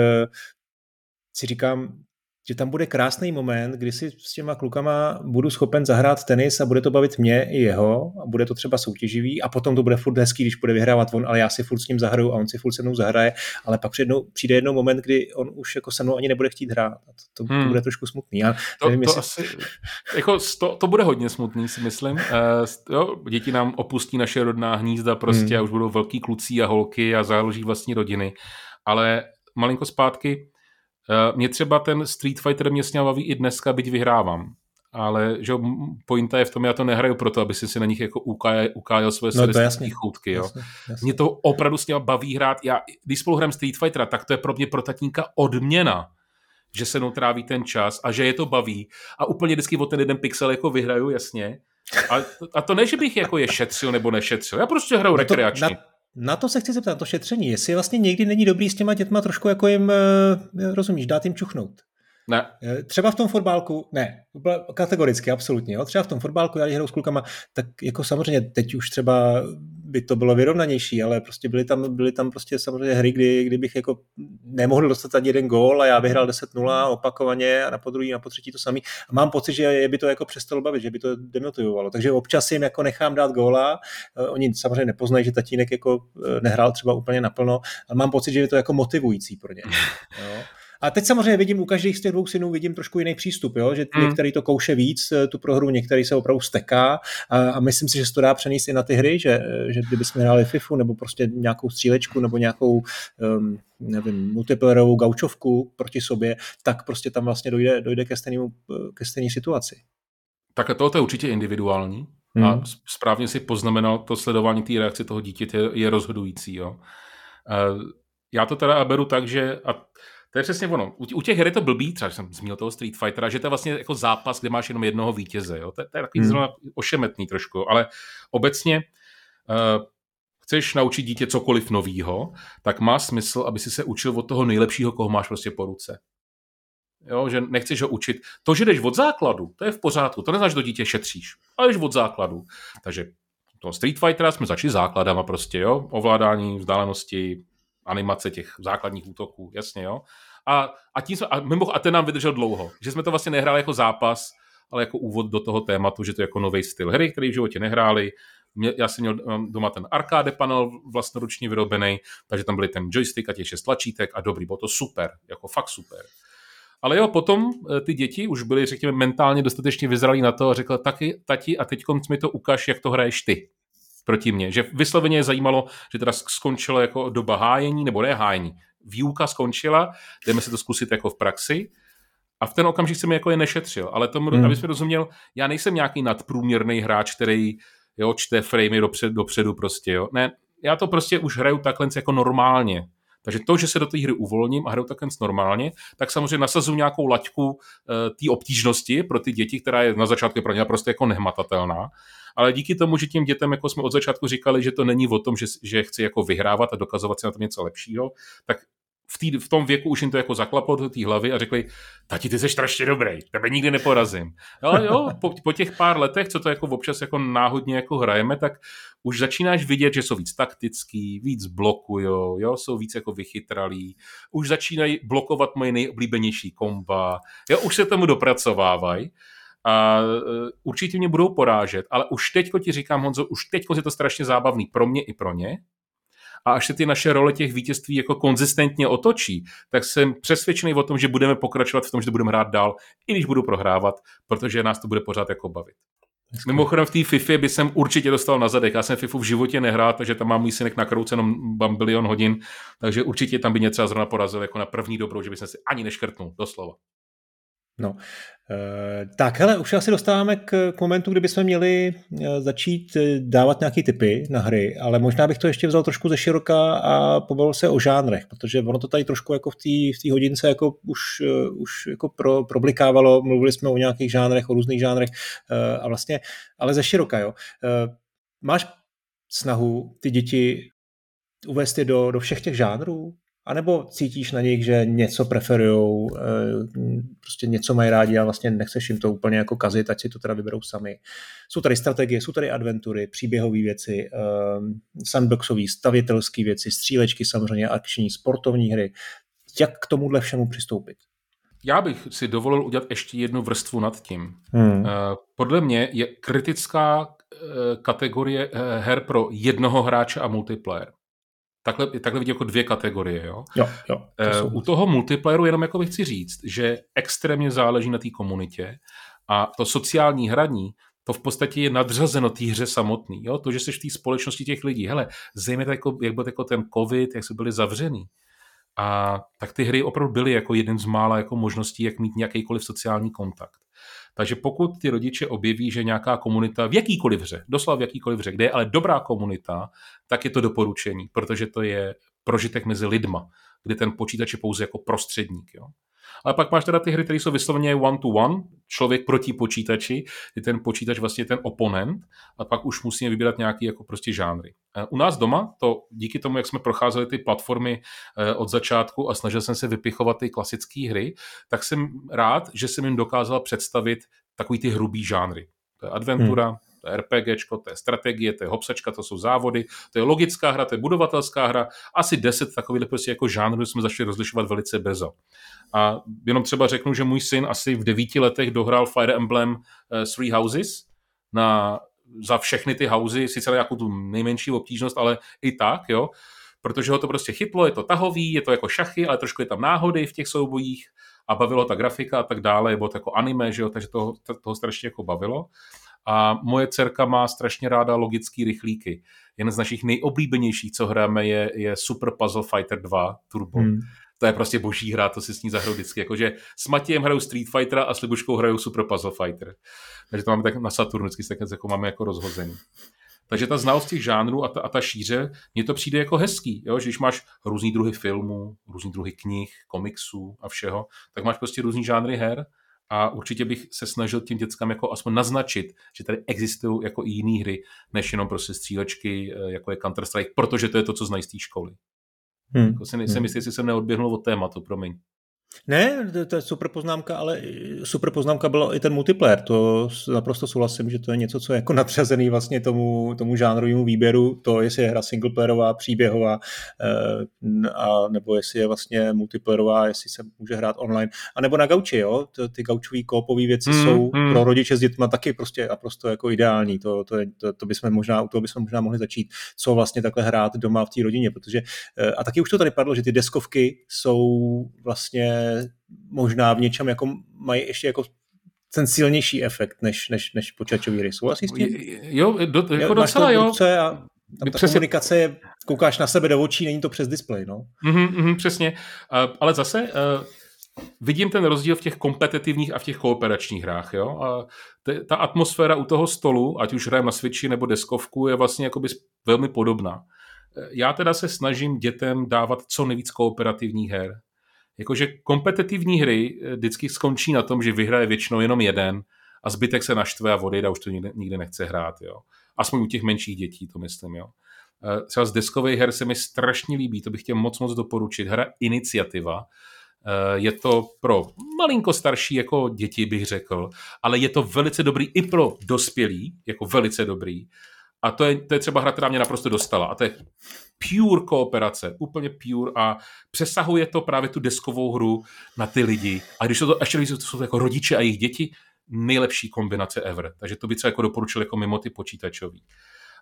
si říkám, že tam bude krásný moment, kdy si s těma klukama budu schopen zahrát tenis a bude to bavit mě i jeho a bude to třeba soutěživý a potom to bude furt hezký, když bude vyhrávat on, ale já si furt s ním zahraju a on si furt se mnou zahraje, ale pak přijde, přijde jednou moment, kdy on už jako se mnou ani nebude chtít hrát. A to, to, hmm. bude trošku smutný. Já to, nevím, to, jestli... asi, jako, to, to, bude hodně smutný, si myslím. Uh, jo, děti nám opustí naše rodná hnízda prostě hmm. a už budou velký kluci a holky a založí vlastní rodiny. Ale malinko zpátky, mě třeba ten Street Fighter mě sněl baví i dneska, byť vyhrávám. Ale že pointa je v tom, já to nehraju proto, aby si si na nich jako ukájel, ukájel svoje no, sadistické choutky. Jo. Jasně, jasně. Mě to opravdu s baví hrát. Já, když spolu hrám Street Fightera, tak to je pro mě pro tatínka odměna že se mnou tráví ten čas a že je to baví a úplně vždycky o ten jeden pixel jako vyhraju, jasně. A, a to ne, že bych jako je šetřil nebo nešetřil, já prostě hraju no rekreačně. Na, na to se chci zeptat, to šetření, jestli vlastně někdy není dobrý s těma dětma trošku jako jim, eh, rozumíš, dát jim čuchnout. Ne. Eh, třeba v tom fotbálku, ne, kategoricky, absolutně. Jo. Třeba v tom fotbálku, já když hraju s klukama, tak jako samozřejmě teď už třeba by to bylo vyrovnanější, ale prostě byly tam, byly tam prostě samozřejmě hry, kdy, kdy bych jako nemohl dostat ani jeden gól a já vyhrál 10-0 opakovaně a na podruhý, na potřetí to samý. A mám pocit, že je by to jako přestalo bavit, že by to demotivovalo. Takže občas jim jako nechám dát góla. Eh, oni samozřejmě nepoznají, že tatínek jako eh, nehrál třeba úplně naplno, ale mám pocit, že je to jako motivující pro ně. Jo. A teď samozřejmě vidím u každých z těch dvou synů vidím trošku jiný přístup, jo? že mm. některý to kouše víc, eh, tu prohru, některý se opravdu steká a, a myslím si, že se to dá přenést i na ty hry, že, že kdyby jsme hráli FIFU nebo prostě nějakou střílečku nebo nějakou um, nevím, multiplayerovou gaučovku proti sobě, tak prostě tam vlastně dojde, dojde ke, stejnému, ke stejné situaci. Tak a tohle je určitě individuální. Hmm. A správně si poznamenal, to sledování té reakce toho dítěte je, je rozhodující. Jo. Já to teda beru tak, že a to je přesně ono. U, těch her je to blbý, třeba jsem zmínil toho Street Fightera, že to je vlastně jako zápas, kde máš jenom jednoho vítěze. Jo? To, je, to je takový hmm. zrovna ošemetný trošku, ale obecně uh, chceš naučit dítě cokoliv novýho, tak má smysl, aby si se učil od toho nejlepšího, koho máš prostě po ruce. Jo, že nechceš ho učit. To, že jdeš od základu, to je v pořádku. To že to dítě šetříš, ale jdeš od základu. Takže toho Street Fightera jsme začali základama prostě, jo, ovládání, vzdálenosti, animace těch základních útoků, jasně, jo. A, a, tím jsme, a, mimo, a ten nám vydržel dlouho, že jsme to vlastně nehráli jako zápas, ale jako úvod do toho tématu, že to je jako nový styl hry, který v životě nehráli. Mě, já jsem měl um, doma ten arcade panel vlastnoručně vyrobený, takže tam byly ten joystick a těch šest tlačítek a dobrý, bylo to super, jako fakt super. Ale jo, potom eh, ty děti už byly, řekněme, mentálně dostatečně vyzralí na to a řekla, taky, tati, a teď mi to ukáž, jak to hraješ ty proti mně. Že vysloveně je zajímalo, že teda skončilo jako doba hájení, nebo ne hájení, výuka skončila, jdeme si to zkusit jako v praxi. A v ten okamžik jsem jako je nešetřil. Ale tomu, hmm. aby jsme rozuměl, já nejsem nějaký nadprůměrný hráč, který jo, čte framey dopředu, dopředu prostě. Jo. Ne, já to prostě už hraju takhle jako normálně. Takže to, že se do té hry uvolním a hraju takhle normálně, tak samozřejmě nasazuju nějakou laťku uh, té obtížnosti pro ty děti, která je na začátku pro ně naprosto jako nehmatatelná ale díky tomu, že těm dětem, jako jsme od začátku říkali, že to není o tom, že, že chci jako vyhrávat a dokazovat si na tom něco lepšího, tak v, tý, v tom věku už jim to jako zaklaplo do té hlavy a řekli, tati, ty jsi strašně dobrý, tebe nikdy neporazím. Ale jo, po, po, těch pár letech, co to jako občas jako náhodně jako hrajeme, tak už začínáš vidět, že jsou víc taktický, víc blokujou, jo, jsou víc jako vychytralí, už začínají blokovat moje nejoblíbenější komba, jo, už se tomu dopracovávají a e, určitě mě budou porážet, ale už teďko ti říkám, Honzo, už teďko je to strašně zábavný pro mě i pro ně. A až se ty naše role těch vítězství jako konzistentně otočí, tak jsem přesvědčený o tom, že budeme pokračovat v tom, že to budeme hrát dál, i když budu prohrávat, protože nás to bude pořád jako bavit. Hezky. Mimochodem v té FIFA by jsem určitě dostal na zadek. Já jsem FIFU v životě nehrál, takže tam má můj synek nakrouceno bambilion hodin, takže určitě tam by mě třeba zrovna porazil jako na první dobrou, že by jsem si ani neškrtnul, doslova. No, e, tak hele, už asi dostáváme k, k momentu, kdy bychom měli e, začít e, dávat nějaké typy na hry, ale možná bych to ještě vzal trošku ze široka a pobavil se o žánrech, protože ono to tady trošku jako v té v hodince jako už, už jako pro, problikávalo, mluvili jsme o nějakých žánrech, o různých žánrech a vlastně, ale ze široka, jo. Máš snahu ty děti uvést je do, do všech těch žánrů? A nebo cítíš na nich, že něco preferujou, eh, prostě něco mají rádi a vlastně nechceš jim to úplně jako kazit, ať si to teda vyberou sami. Jsou tady strategie, jsou tady adventury, příběhové věci, eh, sandboxové, stavitelské věci, střílečky samozřejmě, akční, sportovní hry. Jak k tomuhle všemu přistoupit? Já bych si dovolil udělat ještě jednu vrstvu nad tím. Hmm. Eh, podle mě je kritická kategorie her pro jednoho hráče a multiplayer takhle, takhle vidím jako dvě kategorie. Jo? Jo, jo, to uh, u toho multiplayeru jenom jako bych chci říct, že extrémně záleží na té komunitě a to sociální hraní, to v podstatě je nadřazeno té hře samotný. Jo? To, že jsi v té společnosti těch lidí. Hele, zejména jako, jak byl jako ten covid, jak jsme byli zavřený. A tak ty hry opravdu byly jako jeden z mála jako možností, jak mít nějakýkoliv sociální kontakt. Takže pokud ty rodiče objeví, že nějaká komunita v jakýkoliv hře, doslova v jakýkoliv hře, kde je ale dobrá komunita, tak je to doporučení, protože to je prožitek mezi lidma, kdy ten počítač je pouze jako prostředník. Jo? Ale pak máš teda ty hry, které jsou vysloveně one-to-one, člověk proti počítači, je ten počítač vlastně ten oponent a pak už musíme vybírat nějaký jako prostě žánry. Eh, u nás doma, to díky tomu, jak jsme procházeli ty platformy eh, od začátku a snažil jsem se vypichovat ty klasické hry, tak jsem rád, že jsem jim dokázal představit takový ty hrubý žánry. To je adventura, hmm to je RPGčko, to je strategie, to je hopsačka, to jsou závody, to je logická hra, to je budovatelská hra. Asi deset takových prostě jako žánrů jsme začali rozlišovat velice brzo. A jenom třeba řeknu, že můj syn asi v devíti letech dohrál Fire Emblem uh, Three Houses na, za všechny ty housey, sice nějakou tu nejmenší obtížnost, ale i tak, jo, protože ho to prostě chytlo, je to tahový, je to jako šachy, ale trošku je tam náhody v těch soubojích a bavilo ta grafika a tak dále, bylo to jako anime, že jo, takže toho, toho strašně jako bavilo. A moje dcerka má strašně ráda logický rychlíky. Jeden z našich nejoblíbenějších, co hrajeme, je, je Super Puzzle Fighter 2 Turbo. Hmm. To je prostě boží hra, to si s ní zahraju vždycky. Jakože s Matějem hraju Street Fighter a s Libuškou hraju Super Puzzle Fighter. Takže to máme tak na Saturnu, vždycky tak jako máme jako rozhozený. Takže ta znalost těch žánrů a ta, a ta šíře, mně to přijde jako hezký, jo? že když máš různý druhy filmů, různý druhy knih, komiksů a všeho, tak máš prostě různý žánry her a určitě bych se snažil těm dětskám jako aspoň naznačit, že tady existují jako i jiné hry, než jenom prostě střílečky, eh, jako je Counter-Strike, protože to je to, co znají z té školy. Hmm. Jako si nejsem hmm. jistý, jestli jsem neodběhnul od tématu, promiň. Ne, to, je super poznámka, ale super poznámka byla i ten multiplayer. To naprosto souhlasím, že to je něco, co je jako nadřazený vlastně tomu, tomu žánrovému výběru. To, jestli je hra singleplayerová, příběhová, eh, a nebo jestli je vlastně multiplayerová, jestli se může hrát online. A nebo na gauči, jo? Ty gaučové kópové věci mm, jsou mm. pro rodiče s dětmi taky prostě naprosto jako ideální. To, to, to, to bychom možná, u toho bychom možná mohli začít, co vlastně takhle hrát doma v té rodině, protože eh, a taky už to tady padlo, že ty deskovky jsou vlastně možná v něčem jako mají ještě jako ten silnější efekt než, než, než počítačový hry. Souhlasíš s tím? Jo, do, jako docela jo. A tam ta přesně. komunikace je, koukáš na sebe do očí, není to přes displej, no. Mm-hmm, mm, přesně, uh, ale zase uh, vidím ten rozdíl v těch kompetitivních a v těch kooperačních hrách, jo. A te, ta atmosféra u toho stolu, ať už hrajeme na Switchi nebo deskovku, je vlastně jakoby velmi podobná. Já teda se snažím dětem dávat co nejvíc kooperativních her jakože kompetitivní hry eh, vždycky skončí na tom, že vyhraje většinou jenom jeden a zbytek se naštve a odejde a už to nikdy, nikdy nechce hrát. Jo. Aspoň u těch menších dětí, to myslím. Jo. Eh, třeba z deskových her se mi strašně líbí, to bych chtěl moc moc doporučit. Hra Iniciativa. Eh, je to pro malinko starší jako děti, bych řekl, ale je to velice dobrý i pro dospělí, jako velice dobrý. A to je, to je třeba hra, která mě naprosto dostala. A to je pure kooperace, úplně pure a přesahuje to právě tu deskovou hru na ty lidi. A když jsou to ještě to jsou to jako rodiče a jejich děti, nejlepší kombinace ever. Takže to by třeba jako doporučil jako mimo ty počítačový.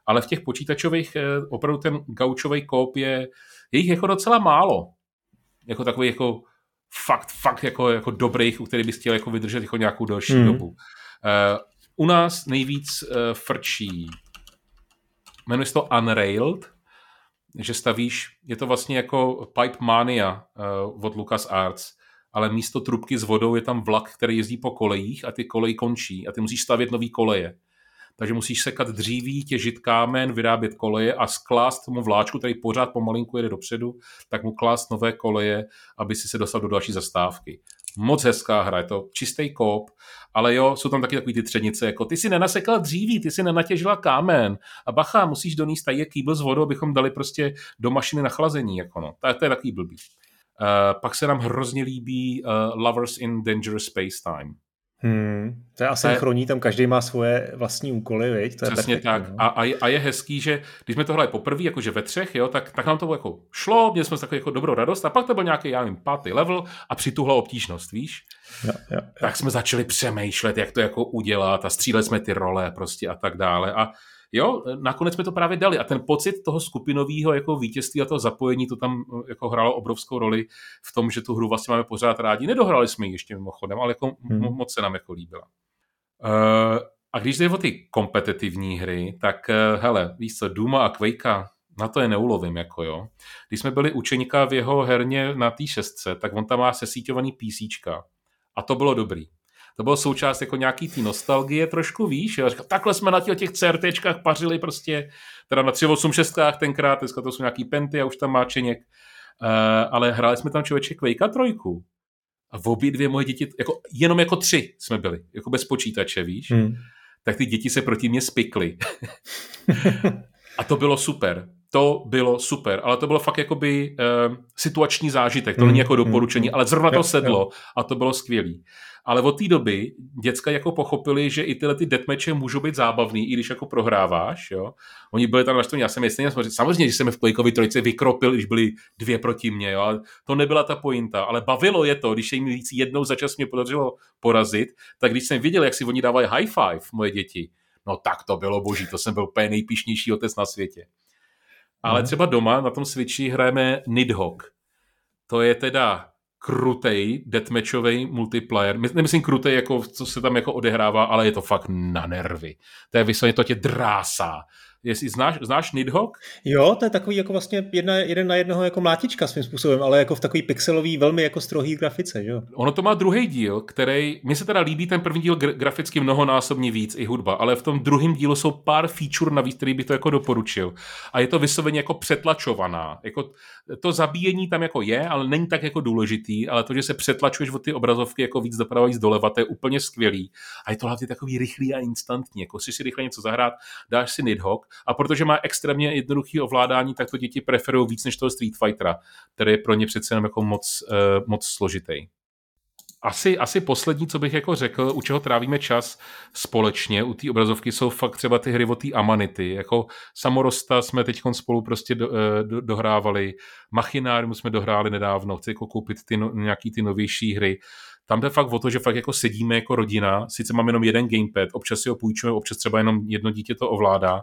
Ale v těch počítačových eh, opravdu ten gaučový kóp je, je jich jako docela málo. Jako takový jako fakt, fakt jako, jako dobrých, u kterých bys chtěl jako vydržet jako nějakou delší mm. dobu. Uh, u nás nejvíc uh, frčí jmenuje se to Unrailed, že stavíš, je to vlastně jako Pipe Mania uh, od Lucas Arts, ale místo trubky s vodou je tam vlak, který jezdí po kolejích a ty koleji končí a ty musíš stavět nový koleje. Takže musíš sekat dříví, těžit kámen, vyrábět koleje a sklást tomu vláčku, který pořád pomalinku jede dopředu, tak mu klást nové koleje, aby si se dostal do další zastávky. Moc hezká hra, je to čistý kop, ale jo, jsou tam taky takový ty třenice, jako ty si nenasekla dříví, ty si nenatěžila kámen a bacha, musíš donést tady kýbl s vodou, abychom dali prostě do mašiny na chlazení, jako no. To, to je takový blbý. Uh, pak se nám hrozně líbí uh, Lovers in Dangerous Space Time. Hmm, to je asynchronní, tam každý má svoje vlastní úkoly, viď? To je Přesně tak. No. A, a, je hezký, že když jsme to hráli poprvé, jakože ve třech, jo, tak, tak nám to jako šlo, měli jsme takovou jako dobrou radost a pak to byl nějaký, já nevím, pátý level a přituhla obtížnost, víš? Jo, jo, jo. Tak jsme začali přemýšlet, jak to jako udělat a stříleli jsme ty role prostě a tak dále. A jo, nakonec jsme to právě dali a ten pocit toho skupinového jako vítězství a toho zapojení, to tam eh, jako hrálo obrovskou roli v tom, že tu hru vlastně máme pořád rádi. Nedohrali jsme ji ještě mimochodem, ale jako hmm. moc se nám jako líbila. Uh, a když jde o ty kompetitivní hry, tak uh, hele, víš co, Duma a Quakea Na to je neulovím, jako jo. Když jsme byli učeníka v jeho herně na té šestce, tak on tam má sesíťovaný PC. A to bylo dobrý. To bylo součást jako nějaký té nostalgie trošku, víš, jo. Říkal, takhle jsme na těch, těch CRTčkách pařili prostě, teda na 386 tenkrát, dneska to jsou nějaký penty a už tam má čeněk. Uh, ale hráli jsme tam člověče Quakea trojku. A v obě dvě moje děti, jako, jenom jako tři jsme byli, jako bez počítače, víš. Hmm. Tak ty děti se proti mě spikly. a to bylo super. To bylo super, ale to bylo fakt jakoby uh, situační zážitek, to hmm. není jako doporučení, hmm. ale zrovna to sedlo a to bylo skvělý. Ale od té doby děcka jako pochopili, že i tyhle ty deathmatche můžou být zábavný, i když jako prohráváš, jo. Oni byli tam naštvaní, já jsem jestli samozřejmě, že jsem v Quakeovi trojce vykropil, když byli dvě proti mně, jo. To nebyla ta pointa, ale bavilo je to, když se jim víc jednou za čas mě podařilo porazit, tak když jsem viděl, jak si oni dávají high five, moje děti, no tak to bylo boží, to jsem byl úplně nejpišnější otec na světě. Ale mhm. třeba doma na tom Switchi hrajeme Nidhogg. To je teda krutej deathmatchový multiplayer. Nemyslím krutej, jako, co se tam jako odehrává, ale je to fakt na nervy. To je vysloveně, to tě drásá. Jestli znáš, znáš Nidhogg? Jo, to je takový jako vlastně jedna, jeden na jednoho jako mlátička svým způsobem, ale jako v takový pixelový, velmi jako strohý grafice, jo. Ono to má druhý díl, který, mně se teda líbí ten první díl graficky mnohonásobně víc, i hudba, ale v tom druhém dílu jsou pár feature navíc, který bych to jako doporučil. A je to vysloveně jako přetlačovaná. Jako to zabíjení tam jako je, ale není tak jako důležitý, ale to, že se přetlačuješ od ty obrazovky jako víc doprava, víc doleva, to je úplně skvělý. A je to hlavně takový rychlý a instantní. Jako si si rychle něco zahrát, dáš si Nidhogg a protože má extrémně jednoduchý ovládání, tak to děti preferují víc než toho Street Fightera, který je pro ně přece jenom jako moc, uh, moc složitý. Asi, asi poslední, co bych jako řekl, u čeho trávíme čas společně, u té obrazovky jsou fakt třeba ty hry o té Amanity. Jako Samorosta jsme teď spolu prostě do, eh, do, dohrávali, Machinárium jsme dohráli nedávno, chci jako koupit ty no, nějaký ty novější hry. Tam jde fakt o to, že fakt jako sedíme jako rodina, sice máme jenom jeden gamepad, občas si ho půjčujeme, občas třeba jenom jedno dítě to ovládá,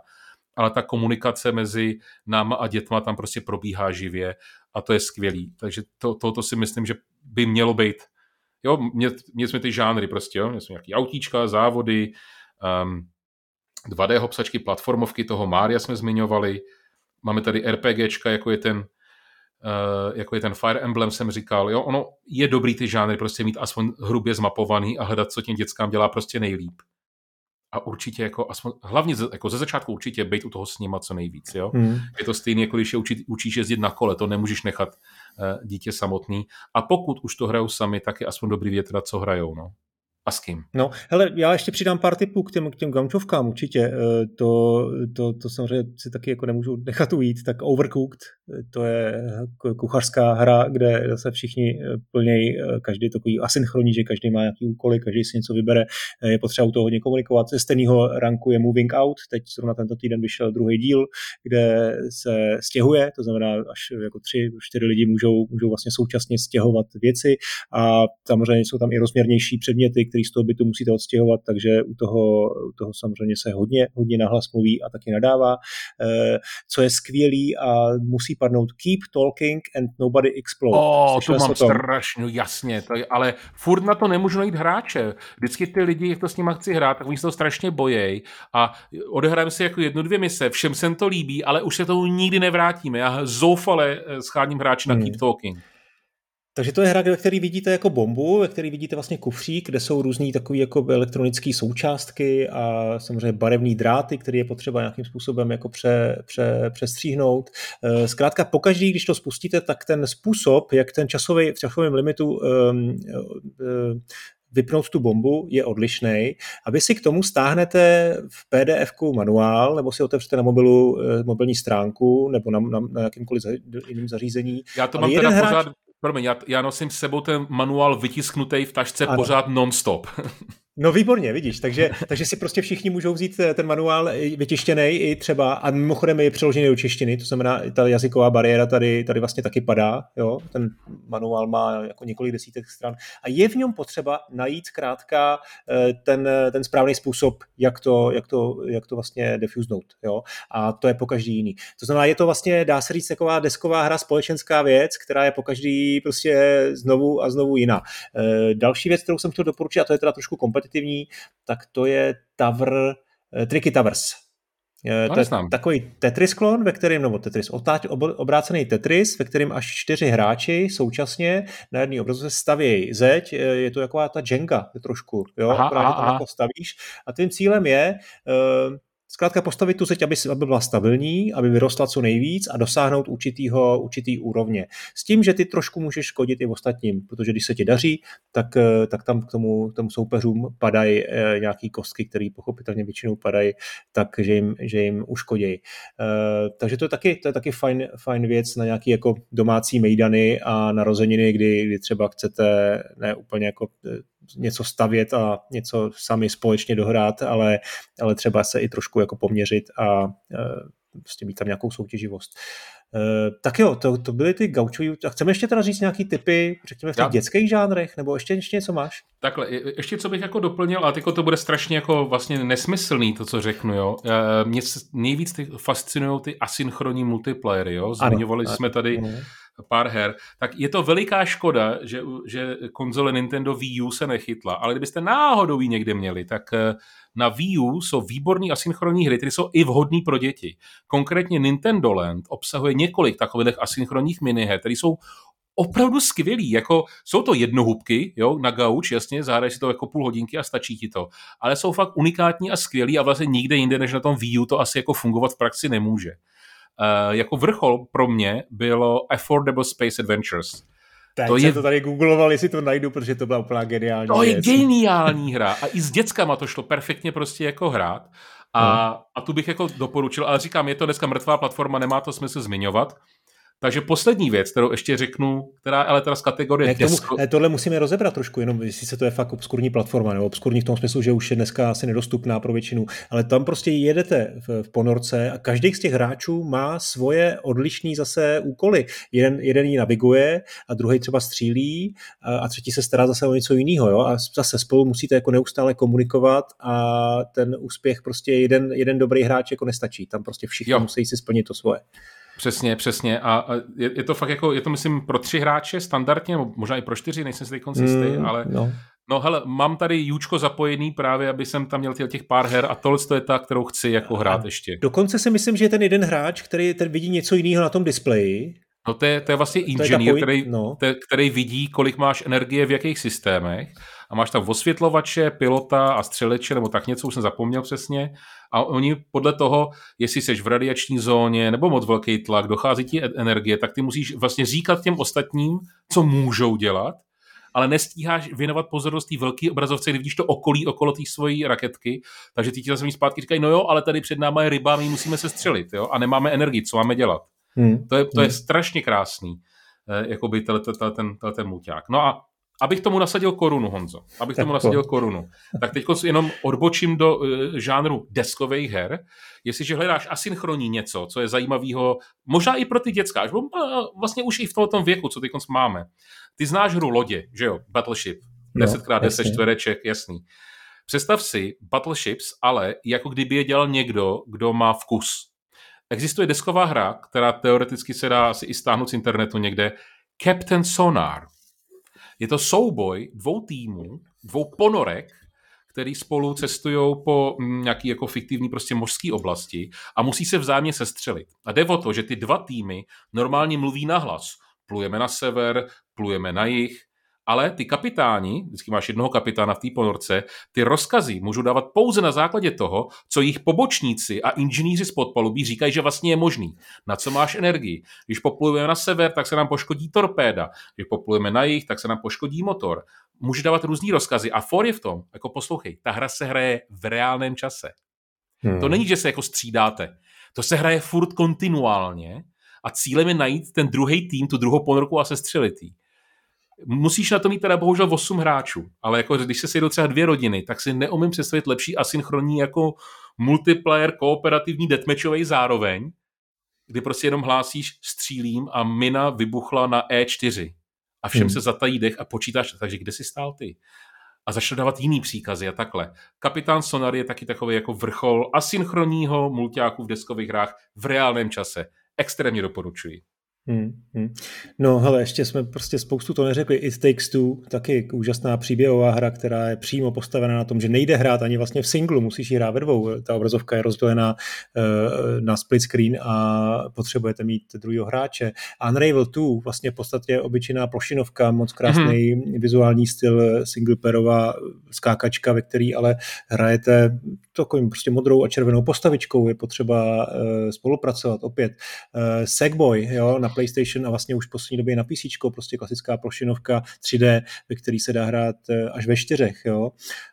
ale ta komunikace mezi náma a dětma tam prostě probíhá živě a to je skvělý. Takže to, to, to si myslím, že by mělo být. Jo, mě, jsme ty žánry prostě, jo, mě jsme nějaký autíčka, závody, um, 2D hopsačky, platformovky, toho Mária jsme zmiňovali, máme tady RPGčka, jako je ten uh, jako je ten Fire Emblem, jsem říkal, jo, ono je dobrý ty žánry prostě mít aspoň hrubě zmapovaný a hledat, co těm dětskám dělá prostě nejlíp a určitě jako, aspoň, hlavně ze, jako ze začátku určitě být u toho s nima co nejvíc, jo. Hmm. Je to stejné, jako když je učí, učíš jezdit na kole, to nemůžeš nechat uh, dítě samotný. A pokud už to hrajou sami, tak je aspoň dobrý větra, co hrajou, no a s kým. No, hele, já ještě přidám pár tipů k těm, k těm gaučovkám určitě. Eh, to, to, to samozřejmě si taky jako nemůžu nechat ujít. Tak Overcooked, eh, to je kuchařská hra, kde zase všichni eh, plnějí, každý takový asynchronní, že každý má nějaký úkoly, každý si něco vybere. Je potřeba u toho hodně komunikovat. Ze stejného ranku je Moving Out, teď zrovna tento týden vyšel druhý díl, kde se stěhuje, to znamená až jako tři, čtyři lidi můžou, můžou vlastně současně stěhovat věci a samozřejmě jsou tam i rozměrnější předměty, který z toho bytu musíte odstěhovat, takže u toho, u toho samozřejmě se hodně, hodně nahlas mluví a taky nadává. Eh, co je skvělý a musí padnout keep talking and nobody explode. Oh, to mám strašně, no jasně, to je, ale furt na to nemůžu najít hráče. Vždycky ty lidi, jak to s nimi chci hrát, tak oni se to strašně bojejí a odehrajeme si jako jednu, dvě mise, všem se to líbí, ale už se tomu nikdy nevrátíme. Já zoufale eh, scháním hráče na hmm. Keep Talking. Takže to je hra, ve které vidíte jako bombu, ve které vidíte vlastně kufřík, kde jsou různé takové jako elektronické součástky a samozřejmě barevné dráty, které je potřeba nějakým způsobem jako pře, pře, přestříhnout. Eh, zkrátka pokaždý, když to spustíte, tak ten způsob, jak ten časový, v časovém limitu um, um, vypnout tu bombu je odlišný. A vy si k tomu stáhnete v pdf manuál, nebo si otevřete na mobilu mobilní stránku, nebo na, na, na jakýmkoliv jiném zařízení. Já to mám teda hráč... pořád Promiň, já, já nosím s sebou ten manuál vytisknutý v tašce ano. pořád non-stop. No výborně, vidíš, takže, takže si prostě všichni můžou vzít eh, ten manuál vytištěný i třeba, a mimochodem je přeložený do češtiny, to znamená, ta jazyková bariéra tady, tady vlastně taky padá, jo? ten manuál má jako několik desítek stran a je v něm potřeba najít zkrátka eh, ten, ten správný způsob, jak to, jak to, jak to vlastně defuznout, jo? a to je po každý jiný. To znamená, je to vlastně, dá se říct, taková desková hra, společenská věc, která je po každý prostě znovu a znovu jiná. Eh, další věc, kterou jsem chtěl doporučit, a to je teda trošku kompetitivní, tak to je Tower, eh, Tricky Towers. Eh, to je takový Tetris klon, ve kterém, nebo Tetris, otáč, obrácený Tetris, ve kterém až čtyři hráči současně na jedné obrazu se stavějí zeď, eh, je to taková ta Jenga trošku, jo, aha, aha, tam aha. jako stavíš a tím cílem je uh, Zkrátka postavit tu zeď, aby, aby byla stabilní, aby vyrostla co nejvíc a dosáhnout určitýho, určitý úrovně. S tím, že ty trošku můžeš škodit i ostatním, protože když se ti daří, tak, eh, tak tam k tomu, tomu soupeřům padají e, nějaký kostky, které pochopitelně většinou padají, takže jim, že jim uškodí. E, takže to je taky, to je taky fajn, fajn věc na nějaký jako domácí mejdany a narozeniny, kdy, kdy třeba chcete ne úplně jako něco stavět a něco sami společně dohrát, ale, ale třeba se i trošku jako poměřit a prostě mít tam nějakou soutěživost. Uh, tak jo, to, to byly ty gaučový. A chceme ještě teda říct nějaký typy, řekněme, v těch Já. dětských žánrech, nebo ještě, ještě něco máš? Takhle, ještě co bych jako doplnil, a to bude strašně jako vlastně nesmyslný, to, co řeknu, jo. Mě nejvíc ty fascinují ty asynchronní multiplayery, jo. Zmiňovali ano, jsme tady ano pár her, tak je to veliká škoda, že, že konzole Nintendo Wii U se nechytla, ale kdybyste náhodou ji někde měli, tak eh, na Wii U jsou výborné asynchronní hry, které jsou i vhodné pro děti. Konkrétně Nintendo Land obsahuje několik takových asynchronních miniher, které jsou opravdu skvělý. Jako, jsou to jednohubky, jo, na gauč, jasně, zahraješ si to jako půl hodinky a stačí ti to. Ale jsou fakt unikátní a skvělí a vlastně nikde jinde, než na tom Wii U to asi jako fungovat v praxi nemůže. Uh, jako vrchol pro mě bylo Affordable Space Adventures. Teď to je... to tady googloval, jestli to najdu, protože to byla úplná geniální To věc. je geniální hra a i s dětskama to šlo perfektně prostě jako hrát. A, no. a tu bych jako doporučil, ale říkám, je to dneska mrtvá platforma, nemá to smysl zmiňovat. Takže poslední věc, kterou ještě řeknu, která ale teda z kategorie ne, tomu, ne, tohle musíme rozebrat trošku, jenom jestli se to je fakt obskurní platforma, nebo obskurní v tom smyslu, že už je dneska asi nedostupná pro většinu, ale tam prostě jedete v, v ponorce a každý z těch hráčů má svoje odlišné zase úkoly. Jeden, jeden ji naviguje a druhý třeba střílí a, a třetí se stará zase o něco jiného. Jo? A zase spolu musíte jako neustále komunikovat a ten úspěch prostě jeden, jeden dobrý hráč jako nestačí. Tam prostě všichni jo. musí si splnit to svoje. Přesně, přesně. A je, je to fakt jako, je to myslím pro tři hráče standardně, nebo možná i pro čtyři, nejsem si teď mm, ale no. No hele, mám tady Júčko zapojený právě, aby jsem tam měl těch pár her a tohle to je ta, kterou chci jako hrát a ještě. Dokonce si myslím, že je ten jeden hráč, který ten vidí něco jiného na tom displeji. No to je, to je vlastně inženýr, který, no. který vidí, kolik máš energie v jakých systémech a máš tam osvětlovače, pilota a střeleče, nebo tak něco, už jsem zapomněl přesně. A oni podle toho, jestli jsi v radiační zóně nebo moc velký tlak, dochází ti energie, tak ty musíš vlastně říkat těm ostatním, co můžou dělat, ale nestíháš věnovat pozornost té velké obrazovce, kdy vidíš to okolí okolo té svojí raketky, takže ty ti zase zpátky říkají, no jo, ale tady před náma je ryba, my musíme se střelit, jo, a nemáme energii, co máme dělat. Hmm. To, je, to je hmm. strašně krásný, eh, jakoby ten, ten, ten, ten muťák. No a Abych tomu nasadil korunu, Honzo, abych tomu nasadil korunu, tak teď jenom odbočím do uh, žánru deskových her. Jestliže hledáš asynchronní něco, co je zajímavého, možná i pro ty dětská, až vlastně už i v tom věku, co teď máme. Ty znáš hru Lodě, že jo? Battleship. 10x10 čtvereček, jasný. Představ si Battleships, ale jako kdyby je dělal někdo, kdo má vkus. Existuje desková hra, která teoreticky se dá asi i stáhnout z internetu někde, Captain Sonar. Je to souboj dvou týmů, dvou ponorek, který spolu cestují po mm, nějaký jako fiktivní prostě mořské oblasti a musí se vzájemně sestřelit. A jde o to, že ty dva týmy normálně mluví nahlas. Plujeme na sever, plujeme na jih, ale ty kapitáni, vždycky máš jednoho kapitána v té ponorce, ty rozkazy můžou dávat pouze na základě toho, co jejich pobočníci a inženýři z podpalubí říkají, že vlastně je možný. Na co máš energii? Když poplujeme na sever, tak se nám poškodí torpéda. Když poplujeme na jih, tak se nám poškodí motor. Může dávat různý rozkazy. A for je v tom, jako poslouchej, ta hra se hraje v reálném čase. Hmm. To není, že se jako střídáte. To se hraje furt kontinuálně a cílem je najít ten druhý tým, tu druhou ponorku a sestřelit jí. Musíš na to mít teda bohužel 8 hráčů, ale jako když se sejdou třeba dvě rodiny, tak si neumím představit lepší asynchronní jako multiplayer kooperativní deathmatchový zároveň, kdy prostě jenom hlásíš střílím a mina vybuchla na E4 a všem hmm. se zatají dech a počítáš, takže kde jsi stál ty? A začal dávat jiný příkazy a takhle. Kapitán Sonar je taky takový jako vrchol asynchronního multiáku v deskových hrách v reálném čase. Extrémně doporučuji. Hmm, hmm. No hele, ještě jsme prostě spoustu to neřekli. It Takes Two, taky úžasná příběhová hra, která je přímo postavená na tom, že nejde hrát ani vlastně v singlu, musíš ji hrát ve dvou. Ta obrazovka je rozdělená uh, na split screen a potřebujete mít druhého hráče. Unravel 2, vlastně v podstatě obyčejná plošinovka, moc krásný hmm. vizuální styl, singleperová skákačka, ve který ale hrajete takovým prostě modrou a červenou postavičkou, je potřeba uh, spolupracovat opět. Uh, Sackboy, jo, na PlayStation a vlastně už v poslední době na PC, prostě klasická plošinovka 3D, ve který se dá hrát uh, až ve čtyřech, jo.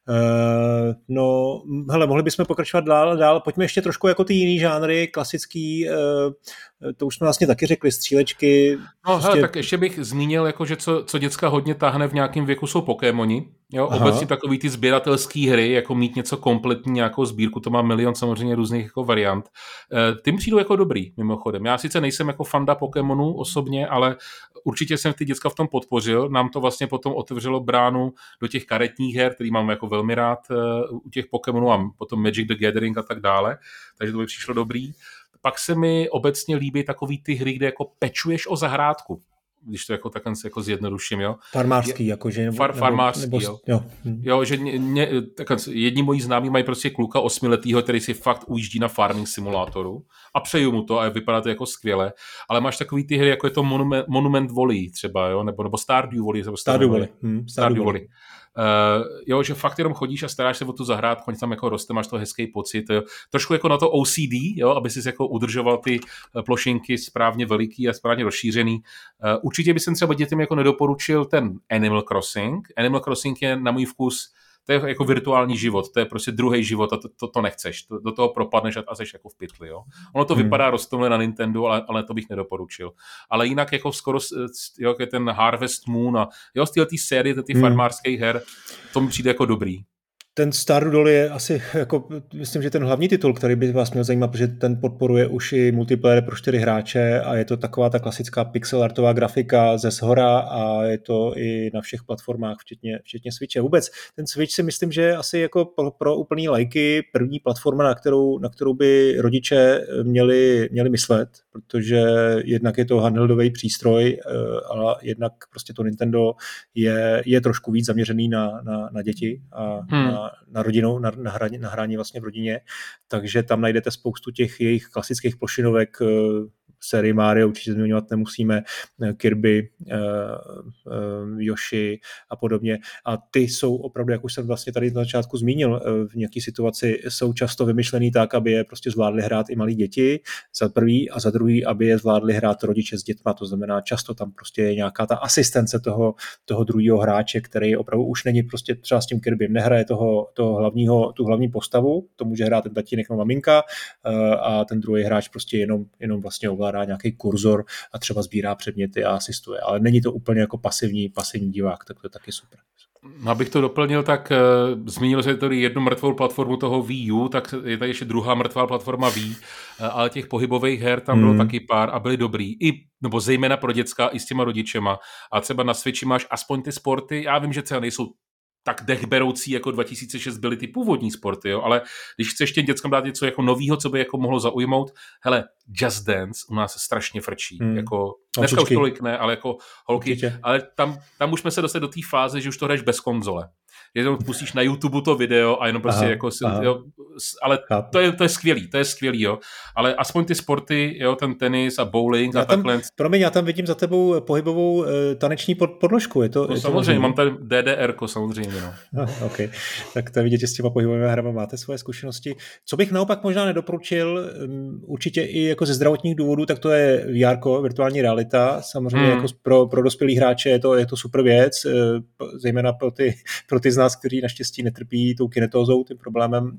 Uh, no, hele, mohli bychom pokračovat dál dál. Pojďme ještě trošku jako ty jiný žánry, klasický, uh, to už jsme vlastně taky řekli, střílečky. No prostě... hele, tak ještě bych zmínil, jako, že co, co děcka hodně tahne v nějakém věku, jsou Pokémoni. Jo, Aha. obecně takový ty sběratelské hry, jako mít něco kompletní, nějakou sbírku, to má milion samozřejmě různých jako variant. E, ty mi přijdou jako dobrý, mimochodem. Já sice nejsem jako fanda Pokémonů osobně, ale určitě jsem ty děcka v tom podpořil. Nám to vlastně potom otevřelo bránu do těch karetních her, který mám jako velmi rád e, u těch Pokémonů a potom Magic the Gathering a tak dále. Takže to by přišlo dobrý. Pak se mi obecně líbí takový ty hry, kde jako pečuješ o zahrádku když to jako takhle jako zjednoduším, jo. Farmářský, jakože. Nebo, Far, farmářský, nebo, jo. jo. jo. že ně, takhle, jedni moji známí mají prostě kluka osmiletýho, který si fakt ujíždí na farming simulátoru a přeju mu to a vypadá to jako skvěle, ale máš takový ty hry, jako je to Monument, Monument Valley třeba, jo, nebo, nebo Stardew Valley. Nebo Stardew Valley. Hmm, Stardew Valley. Uh, jo, že fakt jenom chodíš a staráš se o tu zahrádku, tam jako roste, máš to hezký pocit. Jo. Trošku jako na to OCD, jo, aby si jako udržoval ty eh, plošinky správně veliký a správně rozšířený. Uh, určitě bych třeba dětem jako nedoporučil ten Animal Crossing. Animal Crossing je na můj vkus to je jako virtuální život, to je prostě druhý život a to, to, to nechceš, to, do toho propadneš a, a jsi jako v pytli, jo. Ono to hmm. vypadá rostomle na Nintendo, ale, ale to bych nedoporučil. Ale jinak jako skoro, jo, je ten Harvest Moon a jo, z téhle série, ty hmm. farmářských her, to mi přijde jako dobrý. Ten Stardoll je asi, jako, myslím, že ten hlavní titul, který by vás měl zajímat, protože ten podporuje už i multiplayer pro čtyři hráče a je to taková ta klasická pixel artová grafika ze shora a je to i na všech platformách, včetně, včetně Switche. Vůbec ten Switch si myslím, že je asi jako pro, pro úplný lajky první platforma, na kterou, na kterou by rodiče měli, měli myslet, protože jednak je to handheldový přístroj, eh, ale jednak prostě to Nintendo je, je trošku víc zaměřený na, na, na děti a hmm. na na, rodinu, na, na, hraní, na hraní vlastně v rodině, takže tam najdete spoustu těch jejich klasických plošinovek, eh, sérii Mario určitě zmiňovat nemusíme, eh, Kirby, eh, Yoshi a podobně. A ty jsou opravdu, jak už jsem vlastně tady na začátku zmínil, v nějaké situaci jsou často vymyšlený tak, aby je prostě zvládli hrát i malí děti, za prvý, a za druhý, aby je zvládli hrát rodiče s dětma. To znamená, často tam prostě je nějaká ta asistence toho, toho druhého hráče, který opravdu už není prostě třeba s tím Kirbym, nehraje toho, toho hlavního, tu hlavní postavu, to může hrát ten tatínek nebo maminka a ten druhý hráč prostě jenom, jenom vlastně ovládá nějaký kurzor a třeba sbírá předměty a asistuje. Ale není to úplně jako pasivní, pasivní divák, tak to je taky super. No, abych to doplnil, tak uh, zmínil se tady jednu mrtvou platformu toho Wii U, tak je tady ještě druhá mrtvá platforma Wii, uh, ale těch pohybových her tam bylo hmm. taky pár a byly dobrý. I, nebo zejména pro děcka, i s těma rodičema. A třeba na Switchi máš aspoň ty sporty, já vím, že třeba nejsou tak dechberoucí jako 2006 byly ty původní sporty, jo? ale když chceš těm dětskám dát něco jako novýho, co by jako mohlo zaujmout, hele, Just Dance u nás strašně frčí, hmm. jako dneska už tolik ne, ale jako holky, Určitě. ale tam, tam už jsme se dostali do té fáze, že už to hraješ bez konzole jenom pustíš na YouTube to video a jenom prostě aha, jako si, aha. jo, ale to je, to je skvělý, to je skvělý, jo. Ale aspoň ty sporty, jo, ten tenis a bowling já a takhle. Promiň, já tam vidím za tebou pohybovou uh, taneční pod, podložku, je to? No, je samozřejmě, to mám tady DDR, samozřejmě, no. no ok, tak to vidíte s těma pohybovými hrama, máte svoje zkušenosti. Co bych naopak možná nedoporučil, um, určitě i jako ze zdravotních důvodů, tak to je VR, virtuální realita, samozřejmě hmm. jako pro, pro dospělý hráče je to, je to super věc, uh, zejména pro ty, pro ty z nás, kteří naštěstí netrpí tou kinetózou, tím problémem uh,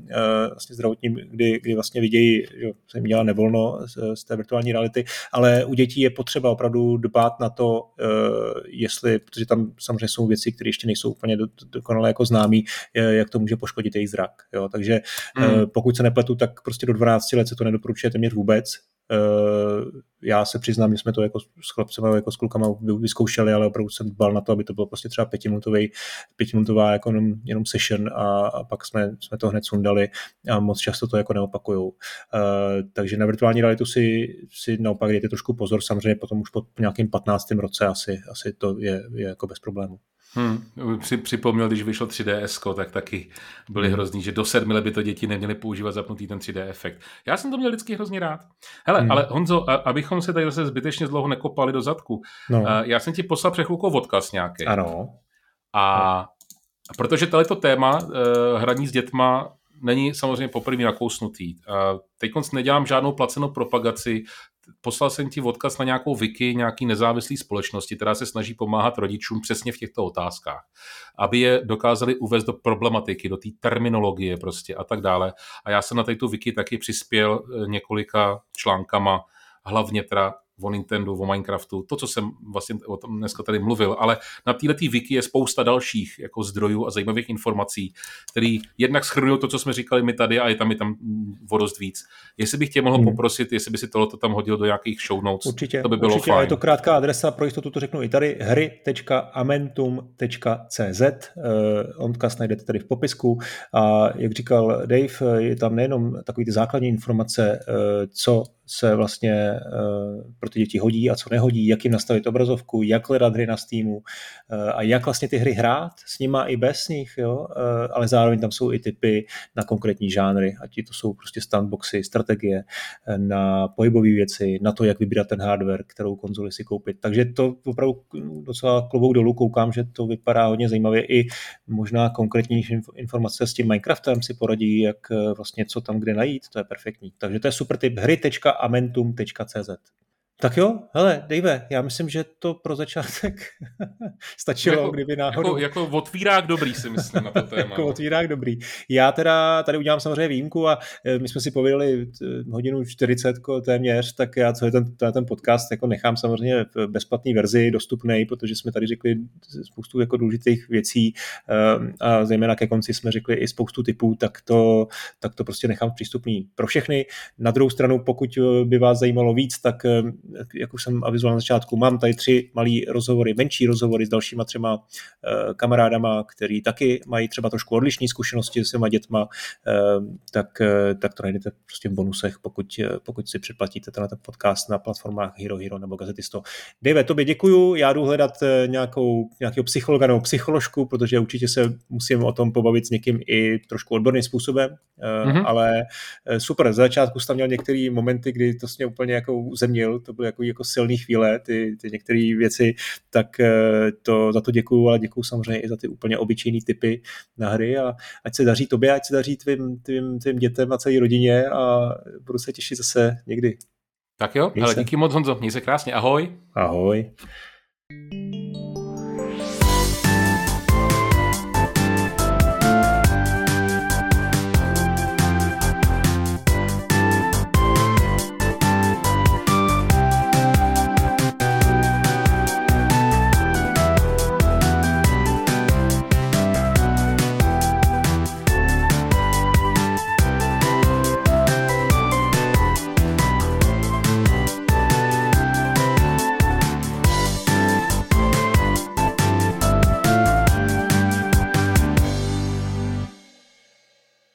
vlastně zdravotním, kdy, kdy vlastně vidějí, že se jim dělá nevolno z, z té virtuální reality, ale u dětí je potřeba opravdu dbát na to, uh, jestli, protože tam samozřejmě jsou věci, které ještě nejsou úplně do, dokonale jako známý, jak to může poškodit jejich zrak. Jo? Takže uh, pokud se nepletu, tak prostě do 12 let se to nedoporučuje téměř vůbec, já se přiznám, že jsme to jako s chlapcema, jako s klukama vyzkoušeli, ale opravdu jsem dbal na to, aby to bylo prostě třeba pětiminutový, pětiminutová jako jenom, jenom session a, a pak jsme, jsme to hned sundali a moc často to jako neopakujou. Uh, takže na virtuální realitu si, si naopak dejte trošku pozor, samozřejmě potom už po nějakým 15. roce asi, asi to je, je jako bez problému. Hmm, při, připomněl, když vyšlo 3DS, tak taky byly hmm. hrozný, že do sedmi let by to děti neměly používat zapnutý ten 3D efekt. Já jsem to měl vždycky hrozně rád. Hele, hmm. ale Honzo, a, abychom se tady zase zbytečně dlouho nekopali do zadku, no. já jsem ti poslal přechůlkou odkaz nějaký. Ano. A no. protože tohleto téma uh, hraní s dětma není samozřejmě poprvé nakousnutý. Teď nedělám žádnou placenou propagaci, poslal jsem ti odkaz na nějakou wiki nějaký nezávislý společnosti, která se snaží pomáhat rodičům přesně v těchto otázkách, aby je dokázali uvést do problematiky, do té terminologie prostě a tak dále. A já jsem na této wiki taky přispěl eh, několika článkama, hlavně teda o Nintendo, o Minecraftu, to, co jsem vlastně o tom dneska tady mluvil, ale na této wiki je spousta dalších jako zdrojů a zajímavých informací, který jednak schrnují to, co jsme říkali my tady a je tam, je tam o dost víc. Jestli bych tě mohl hmm. poprosit, jestli by si tohle tam hodil do nějakých show notes, určitě, to by bylo určitě, fajn. je to krátká adresa, pro jistotu to řeknu i tady, hry.amentum.cz, uh, odkaz najdete tady v popisku a jak říkal Dave, je tam nejenom takový ty základní informace, uh, co se vlastně uh, pro ty děti hodí a co nehodí, jak jim nastavit obrazovku, jak hledat hry na Steamu uh, a jak vlastně ty hry hrát s nima i bez nich, jo? Uh, ale zároveň tam jsou i typy na konkrétní žánry, ať to jsou prostě standboxy, strategie, na pohybové věci, na to, jak vybírat ten hardware, kterou konzoli si koupit. Takže to opravdu docela klobouk dolů koukám, že to vypadá hodně zajímavě i možná konkrétnější informace s tím Minecraftem si poradí, jak vlastně co tam kde najít, to je perfektní. Takže to je super tip hry.amentum.cz. Tak jo, hele, Dave, já myslím, že to pro začátek stačilo, jako, kdyby náhodou... Jako, jako otvírák dobrý si myslím na to téma. jako no. otvírák dobrý. Já teda tady udělám samozřejmě výjimku a e, my jsme si pověděli hodinu 40 téměř, tak já celý ten, ten podcast jako nechám samozřejmě v bezplatné verzi dostupný, protože jsme tady řekli spoustu jako důležitých věcí e, a zejména ke konci jsme řekli i spoustu typů, tak to, tak to prostě nechám přístupný pro všechny. Na druhou stranu, pokud by vás zajímalo víc, tak e, jak už jsem avizoval na začátku, mám tady tři malý rozhovory, menší rozhovory s dalšíma třema eh, kamarádama, který taky mají třeba trošku odlišné zkušenosti s těma dětma, eh, tak, eh, tak to najdete prostě v bonusech, pokud, pokud si předplatíte ten podcast na platformách Hero Hero nebo Gazetisto. Dave, tobě děkuju, já jdu hledat nějakou, nějakého psychologa nebo psycholožku, protože určitě se musím o tom pobavit s někým i trošku odborným způsobem, mm-hmm. ale super, za začátku jsem měl některé momenty, kdy to mě úplně jako uzemnil, to byly jako, jako silné chvíle, ty, ty některé věci, tak eh, to, za to děkuju, ale děkuju samozřejmě i za ty úplně obyčejné typy na hry a ať se daří tobě, ať se daří tvým, tvým, tvým dětem a celé rodině a budu se těšit zase někdy. Tak jo, ale díky moc Honzo, měj se krásně, ahoj. Ahoj.